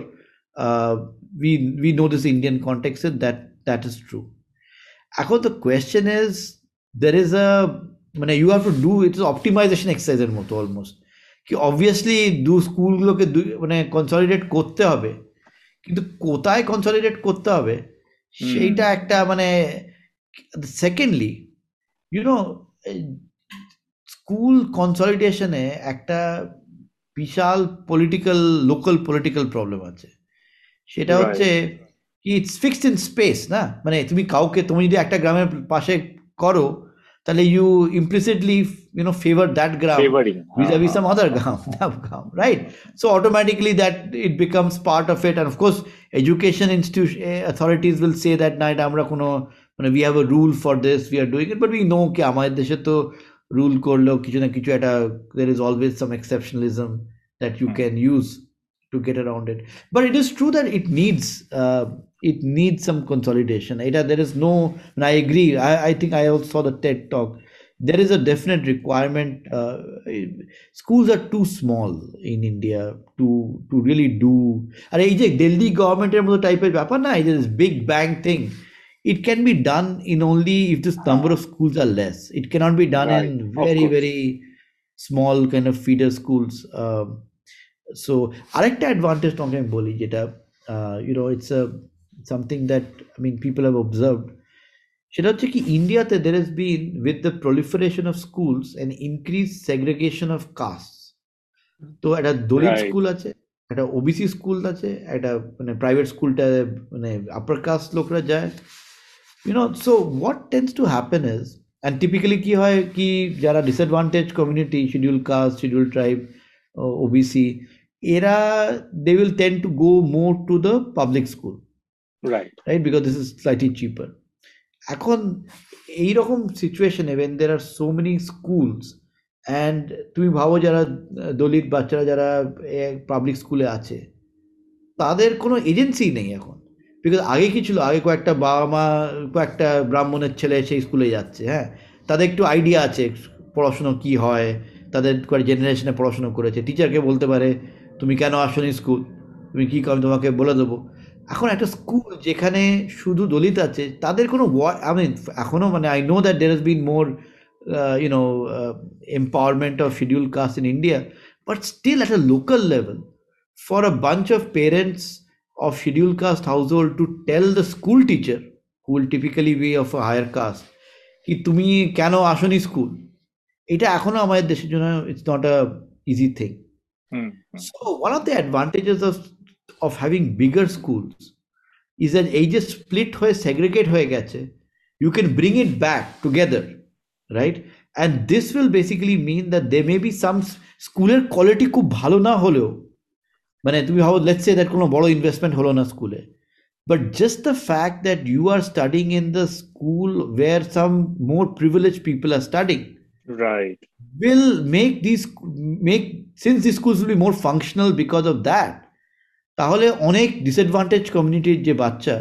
we we know this Indian কন্টেক্সে that that is true এখন the question is there is a মানে you have to do it is optimization এক্সারসাইজের মতো অলমোস্ট কি অবভিয়াসলি দু স্কুলগুলোকে দু মানে কনসলিডেট করতে হবে। কিন্তু কোথায় কনসলিডেট করতে হবে? সেইটা একটা মানে সেকেন্ডলি ইউনো স্কুল কনসলিডেশনে একটা বিশাল পলিটিক্যাল লোকাল পলিটিক্যাল প্রবলেম আছে। সেটা হচ্ছে ইটস ফিক্সড ইন স্পেস না? মানে তুমি কাউকে তুমি যদি একটা গ্রামের পাশে করো তাহলে you implicitly you know favor that gram Favoring. vis-a-vis Uh, some other gram, gram right so automatically that it becomes part of it and of course education institution authorities will say that night আমরা কোনো মানে we have a rule for this we are doing it but we know কি আমাদের দেশে তো রুল করলেও কিছু না কিছু একটা there is always some exceptionalism that you Hmm. can use to get around it but it is true that it needs uh, it needs some consolidation it, there is no and i agree I, I think i also saw the ted talk there is a definite requirement uh, schools are too small in india to to really do আর এই যে দিল্লি গভর্নমেন্টের মতো টাইপের ব্যাপার না এই যে big bang thing it can be done in only if this number of schools are less it cannot be done Right, in of very course. very small kind of feeder schools um, so আরেকটা অ্যাডভান্টেজ তোমাকে আমি বলি যেটা you know it's something that I mean people have observed. সেটা হচ্ছে কি ইন্ডিয়াতে দের has been with the proliferation of schools an increased segregation of castes. তো একটা দলিত Right. স্কুল আছে একটা ওবিসি স্কুল আছে একটা মানে প্রাইভেট স্কুলটা মানে আপার কাস্ট লোকরা যায়। You know so what tends to happen is and typically কি হয় কি যারা disadvantage community schedule caste schedule tribe OBC এরা they will tend to go more to the public school right. Right? Because this is slightly cheaper. এখন এইরকম সিচুয়েশনে when there are so many schools and তুমি ভাবো যারা দলিত বাচ্চারা যারা পাবলিক স্কুলে আছে তাদের কোনো এজেন্সি নেই এখন। বিকজ আগে কি ছিল? আগে কয়েকটা বাবা মা, কয়েকটা ব্রাহ্মণের ছেলে সেই স্কুলে যাচ্ছে হ্যাঁ? তাদের একটু আইডিয়া আছে, পড়াশুনো কি হয়, তাদের জেনারেশনে পড়াশুনো করেছে। টিচারকে বলতে পারে, তুমি কেন আসনি স্কুল তুমি কী আমি তোমাকে বলে দেবো? এখন একটা স্কুল যেখানে শুধু দলিত আছে তাদের কোনো আমি এখনও মানে I know that there been more you know empowerment of schedule caste in India but still at a local level for a bunch of parents of schedule caste household to tell the school teacher who'll typically way of a higher caste কি তুমি কেন আসনি স্কুল এটা এখনও আমাদের দেশের জন্য it's not a easy thing so one of the advantages of of of having bigger schools is that এই যে split হয়ে segregate হয়ে গেছে you can bring it back together right and this will basically mean that there may be some s- স্কুলের কোয়ালিটি খুব ভালো না হলেও মানে তুমি ভাবো লেটস সে দ্যাট কোনো বড় ইনভেস্টমেন্ট হলো না স্কুলে but just the fact that you are studying in the school where some more privileged people are studying right will make these make since these schools will be more functional because of that তাহলে অনেক ডিসঅ্যাডভান্টেজ কমিউনিটির যে বাচ্চা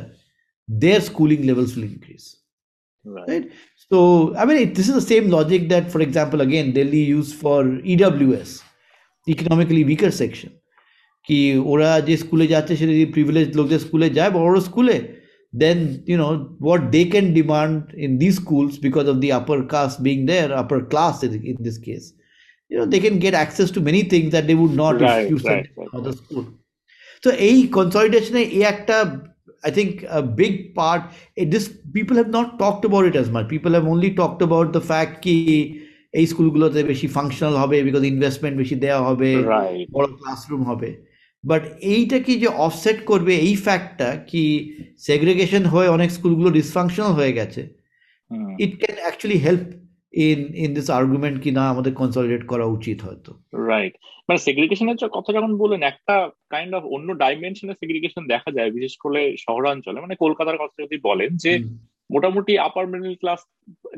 their schooling levels will increase right right so i mean it, this is the same logic that for example again delhi used for ews economically weaker section কি ওরা যে স্কুলে যাচ্ছে সেটা যদি প্রিভিলেজ লোকদের স্কুলে যায় বড় স্কুলে then you know what they can demand in these schools because of the upper caste being there upper class in, in this case you know they can get access to many things that they would not Right, if you send so এই consolidation এই একটা I think a big part it, this people have not talked about it as much. People have only talked about the fact কি এই স্কুলগুলোতে বেশি ফাংশনাল হবে বিকজ ইনভেস্টমেন্ট বেশি দেওয়া হবে বড় ক্লাসরুম হবে। বাট এইটা কি যে অফসেট করবে এই ফ্যাক্টটা কি সেগ্রিগেশন হয়ে অনেক স্কুলগুলো ডিসফাংশনাল হয়ে গেছে. It can actually help in in this argument কি না আমাদের কনসলিডেট করা উচিত হয়তো। রাইট মানে সেগ্রিগেশনের কথা যখন বললেন একটা কাইন্ড অফ অন্য ডাইমেনশনের সেগ্রিগেশন দেখা যায় বিশেষ করে শহরাঞ্চলে। মানে কলকাতার কথা যদি বলেন যে মোটামুটি আপার মিডল ক্লাস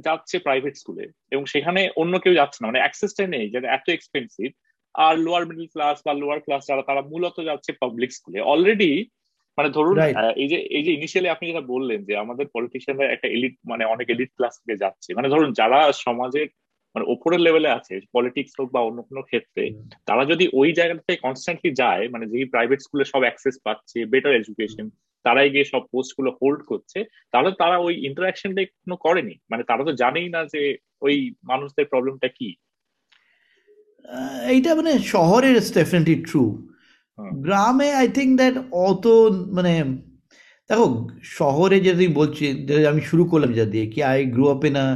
যাচ্ছে প্রাইভেট স্কুলে এবং সেখানে অন্য কেউ যাচ্ছে না। মানে অ্যাক্সেসটা নেই যেটা এত এক্সপেন্সিভ আর লোয়ার মিডল ক্লাস বা লোয়ার ক্লাস যারা তারা মূলত যাচ্ছে পাবলিক স্কুলে অলরেডি মানে ধরুন. এই যে এই যে ইনিশিয়ালি আপনি যেটা বললেন যে আমাদের পলিটিশিয়ানরা একটা এলিট মানে অনেক এলিট ক্লাস থেকে যাচ্ছে। মানে ধরুন যারা সমাজের মানে ওপরের লেভেলে আছে পলিটিক্স হোক বা অন্য কোনো ক্ষেত্রে তারা যদি ওই জায়গাটাতে কনস্ট্যান্টলি যায় মানে যেই প্রাইভেট স্কুলে সব অ্যাক্সেস পাচ্ছে বেটার এডুকেশন তারাই গিয়ে সব পোস্টগুলো হোল্ড করছে তাহলে তারা ওই ইন্টারাকশনটা কোনো করেনি। মানে তারা তো জানেই না যে ওই মানুষদের প্রবলেমটা কি। এইটা মানে শহরের ডেফিনেটলি ট্রু গ্রামে আই থিঙ্ক দ্যাট অত মানে দেখো শহরে যে তুমি বলছি আমি শুরু করলাম যা দিয়ে কি I grow up in a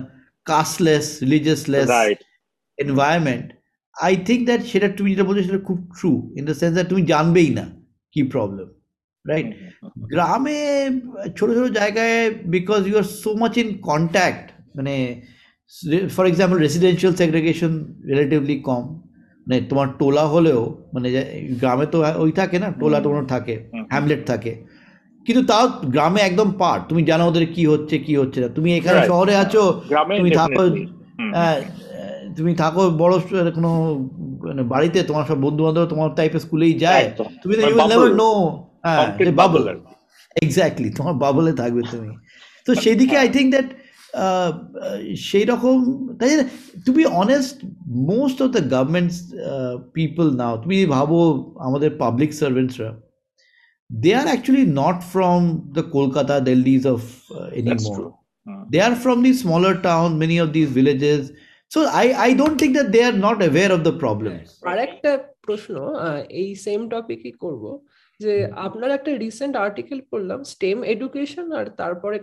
casteless religionless environment I think that সেটা তুমি যেটা বলছো সেটা খুব true in the sense that তুমি জানবেই না কি প্রবলেম রাইট গ্রামে ছোট ছোট জায়গায় because you are so much in contact মানে for example residential segregation relatively কম মানে তোমার টোলা হলেও মানে গ্রামে তো ওই থাকে না টোলা টোনো থাকে হ্যামলেট থাকে। কিন্তু তাও গ্রামে একদম পার্ট তুমি জানো ওদের কি হচ্ছে কি হচ্ছে না। তুমি এখানে শহরে আছো তুমি থাকো হ্যাঁ তুমি থাকো বড় কোনো মানে বাড়িতে তোমার সব বন্ধু বান্ধব তোমার টাইপের স্কুলেই যায়। তুমি নো হ্যাঁ বাবল এক্স্যাক্টলি তোমার বাবলে থাকবে তুমি। তো সেই দিকে আই থিঙ্ক দ্যাট সেই রকম তাই to be honest most of the governments people now তুমি ভাবো আমাদের public সার্ভেন্টসরা they are actually not from the Kolkata Delhis of any they are from the smaller town many of this villages so I I don't think that they are not aware of the problem আরেকটা প্রশ্ন এই সেম টপিকই করব যে আপনার একটা রিসেন্ট আর্টিকেল পড়লাম স্টেম এডুকেশন আর তারপরে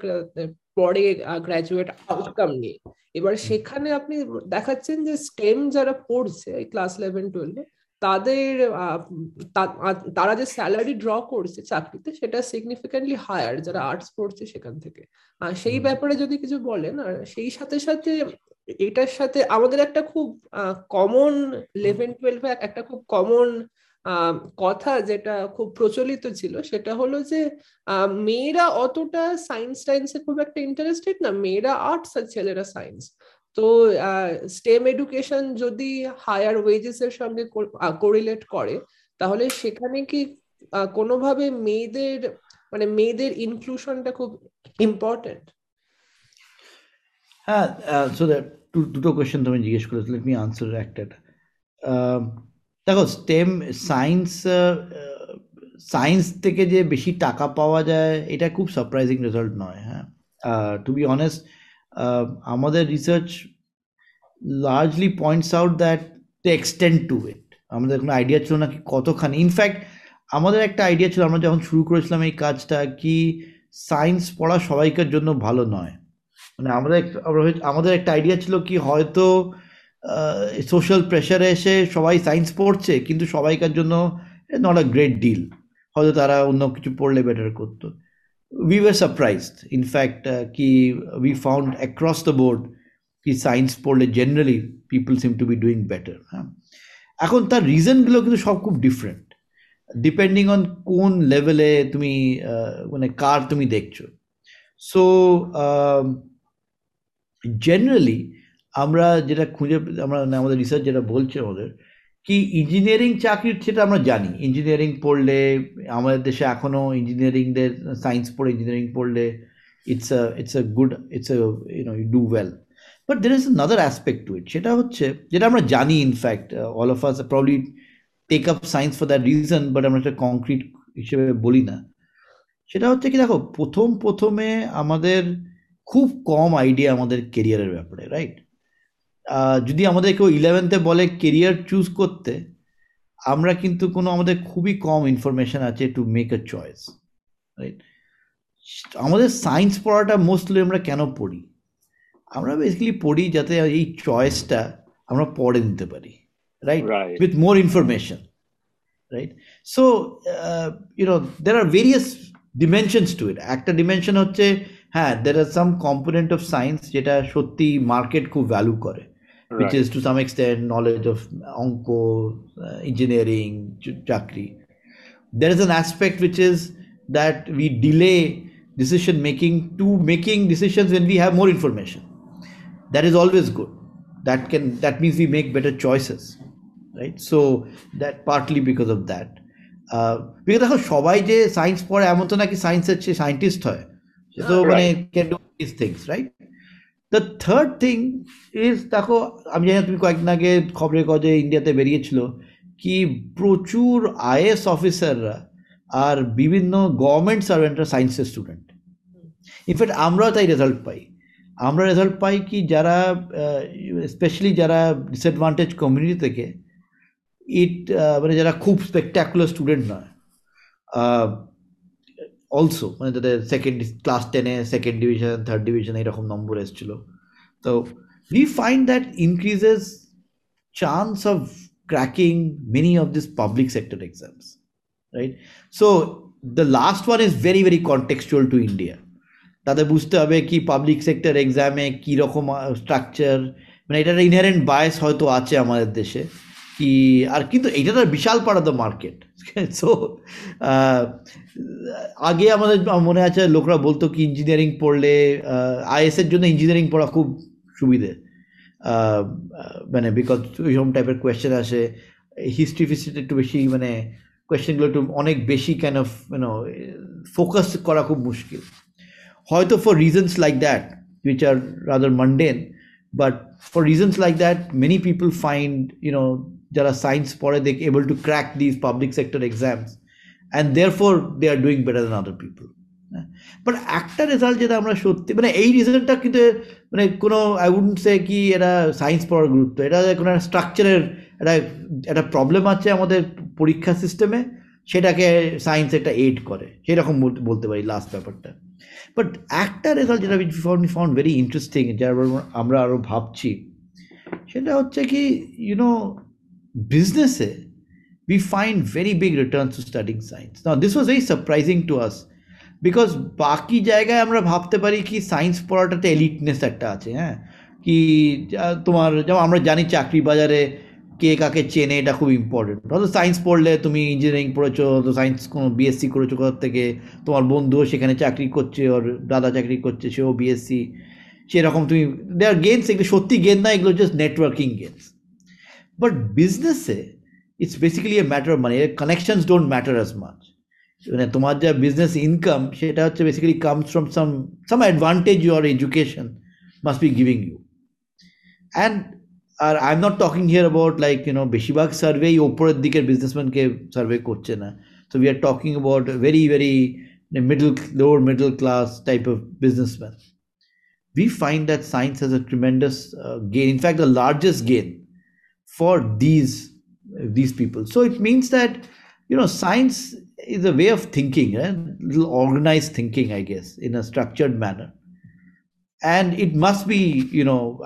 পরে গ্র্যাজুয়েট আউটকাম নিয়ে। এবার সেখানে আপনি দেখাচ্ছেন যে স্টেম যারা পড়ছে ক্লাস ইলেভেন টুয়েলভে তাদের তারা যে স্যালারি ড্র করছে চাকরিতে সেটা সিগনিফিকেন্টলি হায়ার যারা আর্টস পড়ছে সেখান থেকে। সেই ব্যাপারে যদি কিছু বলেন আর সেই সাথে সাথে এটার সাথে আমাদের একটা খুব কমন ইলেভেন টুয়েলভে একটা খুব কমন কথা যেটা খুব প্রচলিত ছিল সেটা হলো যে মেয়েরা অতটা সায়েন্স টাইন্সে খুব একটা ইন্টারেস্টেড না। মেয়েরা আর্টস আর ছেলেরা সায়েন্স তো স্টেম এডুকেশন যদি হায়ার ওয়েজেস এর সঙ্গে কোরিলেট করে, তাহলে সেখানে কি কোনোভাবে মেয়েদের মানে মেয়েদের ইনক্লুশনটা খুব ইম্পর্টেন্ট হ্যাঁ সো দ্যাট দুটো কোয়েশ্চেন তুমি জিজ্ঞেস করেছ লেট মি আনসার একটা দেখো স্টেম সায়েন্স সায়েন্স থেকে যে বেশি টাকা পাওয়া যায়, এটা খুব সারপ্রাইজিং রেজাল্ট নয় হ্যাঁ। টু বি অনেস্ট আমাদের research largely points out that the extent to it আমাদের কোনো আইডিয়া ছিল না কি কতখানি। ইনফ্যাক্ট আমাদের একটা আইডিয়া ছিল, আমরা যখন শুরু করেছিলাম এই কাজটা কি সায়েন্স পড়া সবাইকার জন্য ভালো নয়। মানে আমাদের আমাদের একটা আইডিয়া ছিল কি হয়তো সোশ্যাল প্রেশারে এসে সবাই সায়েন্স পড়ছে, কিন্তু সবাইকার জন্য নট আ গ্রেট ডিল হয়তো তারা অন্য কিছু পড়লে বেটার করতো। We were surprised in fact কি we found across the board কি সায়েন্স পড়লে generally people seem to be doing better হ্যাঁ। এখন তার রিজনগুলো কিন্তু সব খুব ডিফারেন্ট ডিপেন্ডিং অন কোন লেভেলে তুমি মানে কার তুমি দেখছ। সো জেনারেলি আমরা যেটা খুঁজে, আমরা আমাদের রিসার্চ যেটা বলছে আমাদের কি ইঞ্জিনিয়ারিং চাকরির সেটা আমরা জানি। ইঞ্জিনিয়ারিং পড়লে, আমাদের দেশে এখনও ইঞ্জিনিয়ারিংদের সায়েন্স পড়ে ইঞ্জিনিয়ারিং পড়লে it's a it's a good it's a you know you do well but there is another aspect to it সেটা হচ্ছে, যেটা আমরা জানি in fact all of us probably take up science for that reason but আমরা একটা কংক্রিট হিসেবে বলি না। সেটা হচ্ছে কি, দেখো, প্রথম, প্রথমে আমাদের খুব কম আইডিয়া আমাদের কেরিয়ারের ব্যাপারে রাইট যদি আমাদের কেউ ইলেভেন্থে বলে কেরিয়ার চুজ করতে আমরা কিন্তু কোনো আমাদের খুবই কম ইনফরমেশন আছে to make a choice right আমাদের সায়েন্স পড়াটা মোস্টলি আমরা কেন পড়ি? আমরা বেসিক্যালি পড়ি যাতে এই চয়েসটা আমরা পড়ে নিতে পারি right with more information right so you know there are various dimensions to it একটা ডিমেনশন হচ্ছে হ্যাঁ there are some component of science যেটা সত্যি মার্কেট খুব ভ্যালু করে। which is to some extent knowledge of onco uh, engineering chakri there is an aspect which is that we delay decision making to making decisions when we have more information that is always good that can that means we make better choices right so that partly because of that because দেখো সবাই যে সায়েন্স পড়ে এমন তো নাকি সায়েন্সের চেয়ে সায়েন্টিস্ট হয় সে তো মানে can do this things right the third thing is দেখো, আমি জানি তুমি কয়েকদিন আগে খবরের কাগজে ইন্ডিয়াতে বেরিয়েছিল কি প্রচুর আইএস অফিসাররা আর বিভিন্ন গভর্নমেন্ট সার্ভেন্টরা সায়েন্সের স্টুডেন্ট ইনফ্যাক্ট আমরাও তাই রেজাল্ট পাই। আমরা রেজাল্ট পাই কি যারা স্পেশালি যারা ডিসঅ্যাডভান্টেজ কমিউনিটি থেকে ইট মানে যারা খুব স্পেকট্যাকুলার স্টুডেন্ট নয়। অলসো মানে তাদের সেকেন্ড ক্লাস টেনে সেকেন্ড ডিভিশন থার্ড ডিভিশন এরকম নম্বর এসেছিল। তো we find that increases chance of cracking many of these public sector exams, right? So, the last one is very very contextual to india. তাদের বুঝতে হবে কি পাবলিক সেক্টর এক্সামে কীরকম স্ট্রাকচার মানে এটার ইনহারেন্ট বায়াস হয়তো আছে আমাদের দেশে। কি, আর কিন্তু এটা তো বিশাল পাড়া দ্য মার্কেট সো আগে আমাদের মনে আছে লোকরা বলতো কি ইঞ্জিনিয়ারিং পড়লে আইএসের জন্য ইঞ্জিনিয়ারিং পড়া খুব সুবিধে। মানে বিকজ ওইরকম টাইপের কোয়েশ্চেন আসে হিস্ট্রি ফিস্ট্রিতে একটু বেশি মানে কোয়েশ্চেনগুলো একটু অনেক বেশি ক্যান অফ ইউনো ফোকাস করা খুব মুশকিল। হয়তো for reasons like that which are rather mundane but for reasons like that many people find know যারা সায়েন্স পড়ে, they able to crack these public sector exams. And therefore, they are doing better than other people. But একটা রেজাল্ট যেটা আমরা সত্যি মানে এই রিজনটা কিন্তু মানে কোনো আই উড সে কি এটা সায়েন্স পড়ার গুরুত্ব, এটা কোনো একটা স্ট্রাকচারের একটা একটা প্রবলেম আছে আমাদের পরীক্ষা সিস্টেমে সেটাকে সায়েন্স একটা এইড করে। সেরকম বলতে পারি লাস্ট ব্যাপারটা। বাট একটা রেজাল্ট যেটা ফাউন্ড ভেরি ইন্টারেস্টিং যার আমরা আরও ভাবছি, সেটা হচ্ছে কি ইউনো বিজনেসে we find very big returns to studying science. Now, this was very surprising to us because বাকি জায়গায় আমরা ভাবতে পারি কি সায়েন্স পড়াটাতে এলিটনেস একটা আছে হ্যাঁ? কি তোমার যেমন আমরা জানি চাকরি বাজারে কে কাকে চেনে এটা খুব ইম্পর্টেন্ট হয়তো সায়েন্স পড়লে তুমি ইঞ্জিনিয়ারিং পড়েছো তো সায়েন্স কোনো বিএসসি করেছ কোথার থেকে? তোমার বন্ধুও সেখানে চাকরি করছে ওর দাদা চাকরি করছে সেও বিএসসি সেরকম তুমি দেয়ার গেমস এগুলো সত্যি গেম না এগুলো জাস্ট নেটওয়ার্কিং গেমস বাট বিজনেসে it's basically a matter of money connections don't matter as much মানে তোমার যা বিজনেস ইনকাম সেটা হচ্ছে basically comes from some some advantage your education must be giving you and R I am not talking here about like you know বেশিরভাগ সার্ভেই ওপরের দিকের বিজনেসম্যানকে সার্ভে করছে না so we are talking about very very middle lower middle class type of businessman we find that science has a tremendous uh, gain. In fact the largest gain for these these people so it means that you know science is a way of thinking, a little organized thinking, I guess, in a structured manner. And it must be, you know,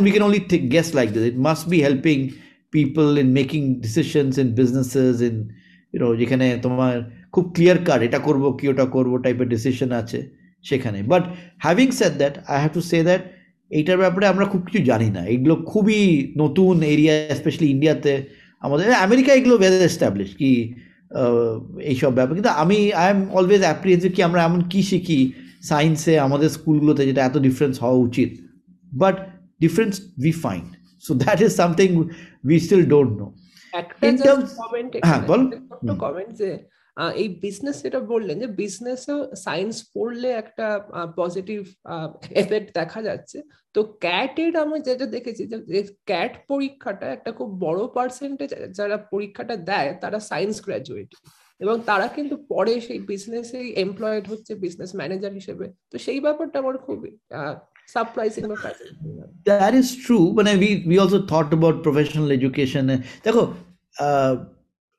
we can only think, guess like this. It must be helping people in making decisions in businesses, in, you know, যেখানে তোমার খুব ক্লিয়ার কাট এটা করবো কি ওটা করবো টাইপের ডিসিশন আছে সেখানে but having set that I have to say that এইটার ব্যাপারে আমরা খুব কিছু জানি না। এগুলো খুবই নতুন এরিয়া স্পেশালি ইন্ডিয়াতে। আমাদের আমেরিকা এগুলো ওয়েল এস্টাবলিশ কি এইসব ব্যাপার। কিন্তু আমি আই এম অলওয়েজ অ্যাপ্রিয়েন্সিভ কি আমরা এমন কী শিখি সায়েন্সে আমাদের স্কুলগুলোতে যেটা এত ডিফারেন্স হওয়া উচিত। But difference we find so that is something we still don't know হ্যাঁ বল। কমেন্ট যে এই বিজনেস যেটা বললেন যে বিজনেসেও সায়েন্স পড়লে একটা পজিটিভ এফেক্ট দেখা যাচ্ছে। তো ক্যাটের আমি যেটা দেখেছি যে ক্যাট পরীক্ষাটা একটা খুব বড় পার্সেন্টেজ যারা পরীক্ষাটা দেয়, তারা সায়েন্স গ্র্যাজুয়েট এবং তারা কিন্তু পরে সেই বিজনেসে এমপ্লয়েড হচ্ছে বিজনেস ম্যানেজার হিসেবে। তো সেই ব্যাপারটা আমার খুবই সারপ্রাইজিং বা দ্যাট ইজ ট্রু মানে we we also thought about professional education দেখো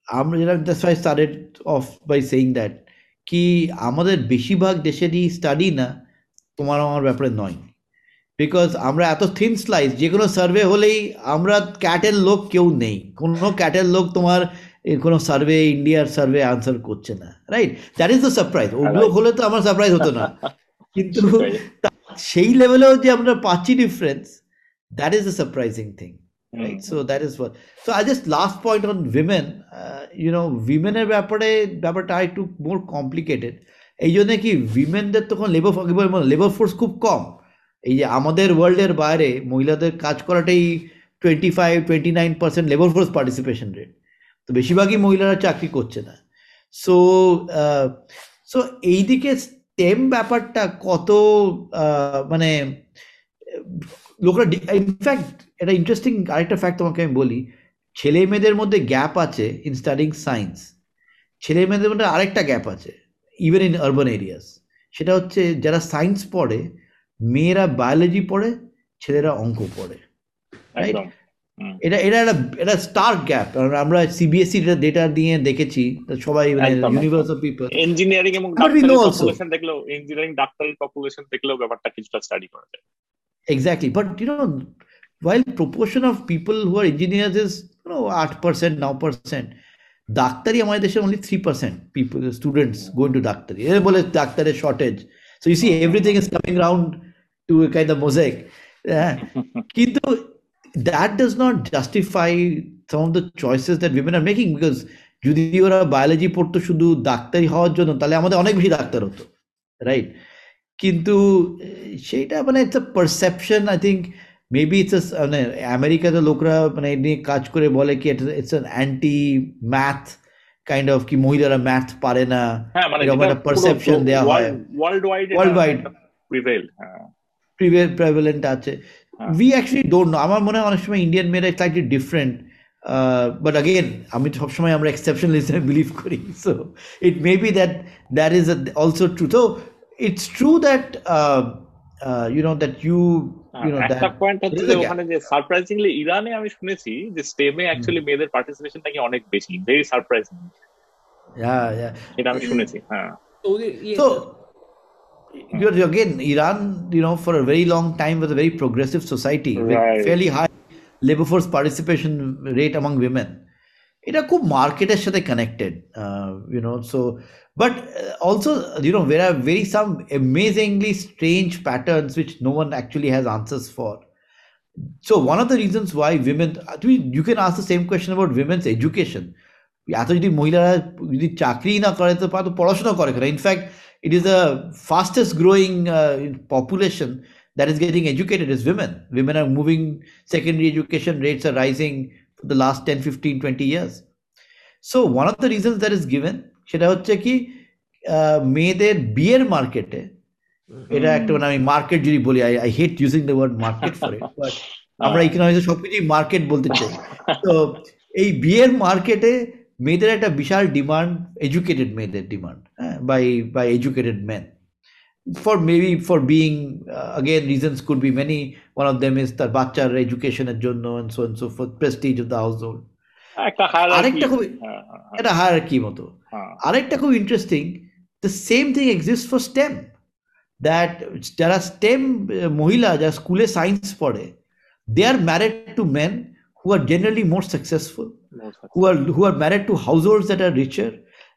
আমরা যেটা that's I started off by saying that কি আমাদের বেশিরভাগ দেশেরই স্টাডি না তোমার আমার ব্যাপারে নয়। বিকজ আমরা এত থিন স্লাইস যে কোনো সার্ভে হলেই আমরা ক্যাটের লোক কেউ নেই। কোনো ক্যাটের লোক তোমার কোনো সার্ভে ইন্ডিয়ার সার্ভে আনসার করছে না right that is the surprise ওগুলো হলে তো আমার সারপ্রাইজ হতো না। কিন্তু সেই লেভেলেও যে আমরা পাচ্ছি difference that is the surprising thing right. So that is what. So i just last point on women. Uh, you know women এর ব্যাপারে ব্যাপারটা একটু মোর কমপ্লিকেটেড এই জন্য কি উইমেনদের তখন লেবার লেবার ফোর্স খুব কম। এই যে আমাদের ওয়ার্ল্ডের বাইরে মহিলাদের কাজ করাটাই twenty five twenty nine percent labour force participation rate তো বেশিরভাগই মহিলারা চাকরি করছে না। সো সো এই দিকে স্টেম ব্যাপারটা কত মানে লোকরা ইনফ্যাক্ট এটা ইন্টারেস্টিং আরেকটা ফ্যাক্ট তোমাকে আমি বলি ছেলে মেয়েদের মধ্যে গ্যাপ আছে ইন স্টাডিং সায়েন্স ছেলে মেয়েদের মধ্যে আরেকটা গ্যাপ আছে ইভেন ইন আরবান এরিয়াস সেটা হচ্ছে যারা সায়েন্স পড়ে মেয়েরা বায়োলজি পড়ে ছেলেরা অঙ্ক পড়ে রাইট এটা এটা একটা এটা স্টার্ক গ্যাপ কারণ আমরা সিবিএসসি ডেটা দিয়ে দেখেছি সবাই ইউনিভার্স অফ পিপল ইঞ্জিনিয়ারিং এবং. পপুলেশন দেখলেও ইঞ্জিনিয়ারিং ডাক্তারের পপুলেশন দেখলেও ব্যাপারটা কিছুটা স্টাডি করা যায়। Exactly. But you know, while proportion of people who are engineers is you know 8%, 9%, ডাক্তারি আমাদের দেশে only 3% people, students going to ডাক্তারি এর বলে ডাক্তারের shortage. So you see everything is coming round to a kind of mosaic. Yeah. কিন্তু that does not justify some of the choices that women are making because যদি ওরা বায়োলজি পড়তো শুধু ডাক্তারি হওয়ার জন্য তাহলে আমাদের অনেক বেশি ডাক্তার হতো রাইট কিন্তু আহ, সেইটা মানে it's a perception I think maybe it's মানে আমেরিকাতে লোকরা মানে এই নিয়ে কাজ করে বলে কি it's an anti math kind of কি মহিলারা ম্যাথ পারে না এরকম একটা perception দেয়া হয়। World wide Worldwide. প্রিভেল হ্যাঁ প্রেভেলেন্ট আছে। উই অ্যাকচুয়ালি ডোন্ট নো আমার মনে হয় অনেক সময় ইন্ডিয়ান মেয়েরা স্লাইটলি ডিফারেন্ট বাট আগেন আমি সবসময় আমরা এক্সেপশনালিজমে বিলিভ করি so it may be that that is also true তো it's true that you know that you একটা দ্যাট পয়েন্ট হচ্ছে There is যে a gap. ওখানে যে সারপ্রাইজিংলি ইরানে আমি শুনেছি যে স্টেমে অ্যাকচুয়ালি মেয়েদের পার্টিসিপেশন নাকি অনেক বেশি ভেরি সারপ্রাইজিং yeah yeah এটা আমি শুনেছি হ্যাঁ ওদের ইয়ে- So, you're again, Iran, you know, for a very long time was a very progressive society Right. with fairly high labor force participation rate among women. এটা খুব মার্কেটের সাথে connected you know so but also you know there are very some amazingly strange patterns which no one actually has answers for so one of the reasons why women you can ask the same question about women's education এত যদি মহিলারা যদি চাকরি না করে তো তারা তো পড়াশোনা করে কেন in fact it is the fastest growing uh, population that is getting educated is women women are moving secondary education rates are rising for the last 10 15 20 years. So one of the reasons that is given সেটা হচ্ছে কি মেয়েদের বিয়ের মার্কেটে এটা একটা মানে আমি মার্কেট যদি বলি I I hate using the word market for it but আমরা ইকোনমিক্সে সবকিছুই মার্কেট বলতে চাই। তো এই বিয়ের মার্কেটে মেয়েদের একটা বিশাল ডিমান্ড এডুকেটেড মেয়েদের ডিমান্ড হ্যাঁ by by educated men for maybe for being again reasons could be many one of them is তার বাচ্চার এডুকেশনের জন্য and so and so forth prestige of the household একটা হায়ার আরেকটা খুবই এটা হায়ার কি মতো হ্যাঁ আরেকটা খুব interesting the same thing exist for STEM that যারা স্টেম মহিলা যারা স্কুলে সায়েন্স পড়ে they are married to men who are generally more successful who are who are married to households that are richer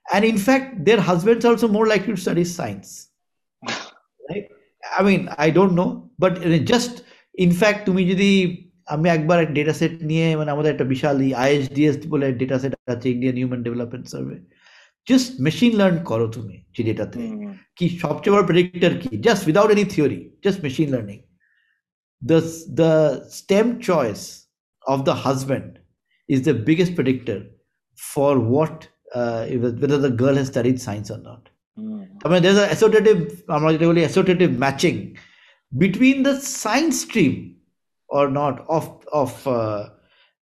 and in fact their husbands are also more likely to study science right i mean i don't know but it just in fact তুমি যদি আমি একবার একটা ডেটা সেট নিয়ে মানে আমাদের একটা বিশাল আইএসডিএস বলে ডেটা সেট আছে Indian human development survey just machine learn করো তুমি যে ডেটাতে কি সবচেয়ে বড় প্রেডিক্টর কি just without any theory just machine learning the the STEM choice of the husband is the biggest predictor for what uh, whether the girl has studied science or not. I mean, there's an associative, আমরা যেটা বলি associative matching between the science stream or not of of uh,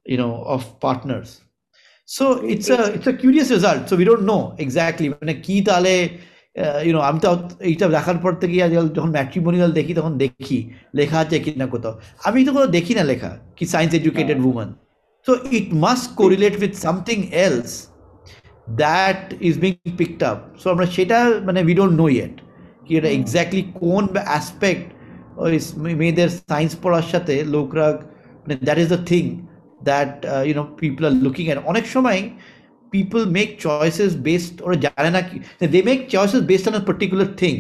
you know of partners. So it's a it's a curious result. So we don't know exactly মানে কি তাহলে ইউ নো আমি তো এইটা দেখার পর থেকে আজ যখন ম্যাট্রিমোনিয়াল দেখি তখন দেখি লেখা আছে কি না কোথাও আমি তো কোথাও দেখি না লেখা কি science educated women so it must correlate with something else that is being picked up so আমরা সেটা মানে উই ডোন্ট নো ইয়েট কি এটা এক্স্যাক্টলি কোন অ্যাসপেক্ট ওই মেয়েদের সায়েন্স পড়ার সাথে লোকরা মানে that is the thing that you know people are looking at অনেক সময় পিপল make choices based ওরা জানে না কি- they make choices based on a particular thing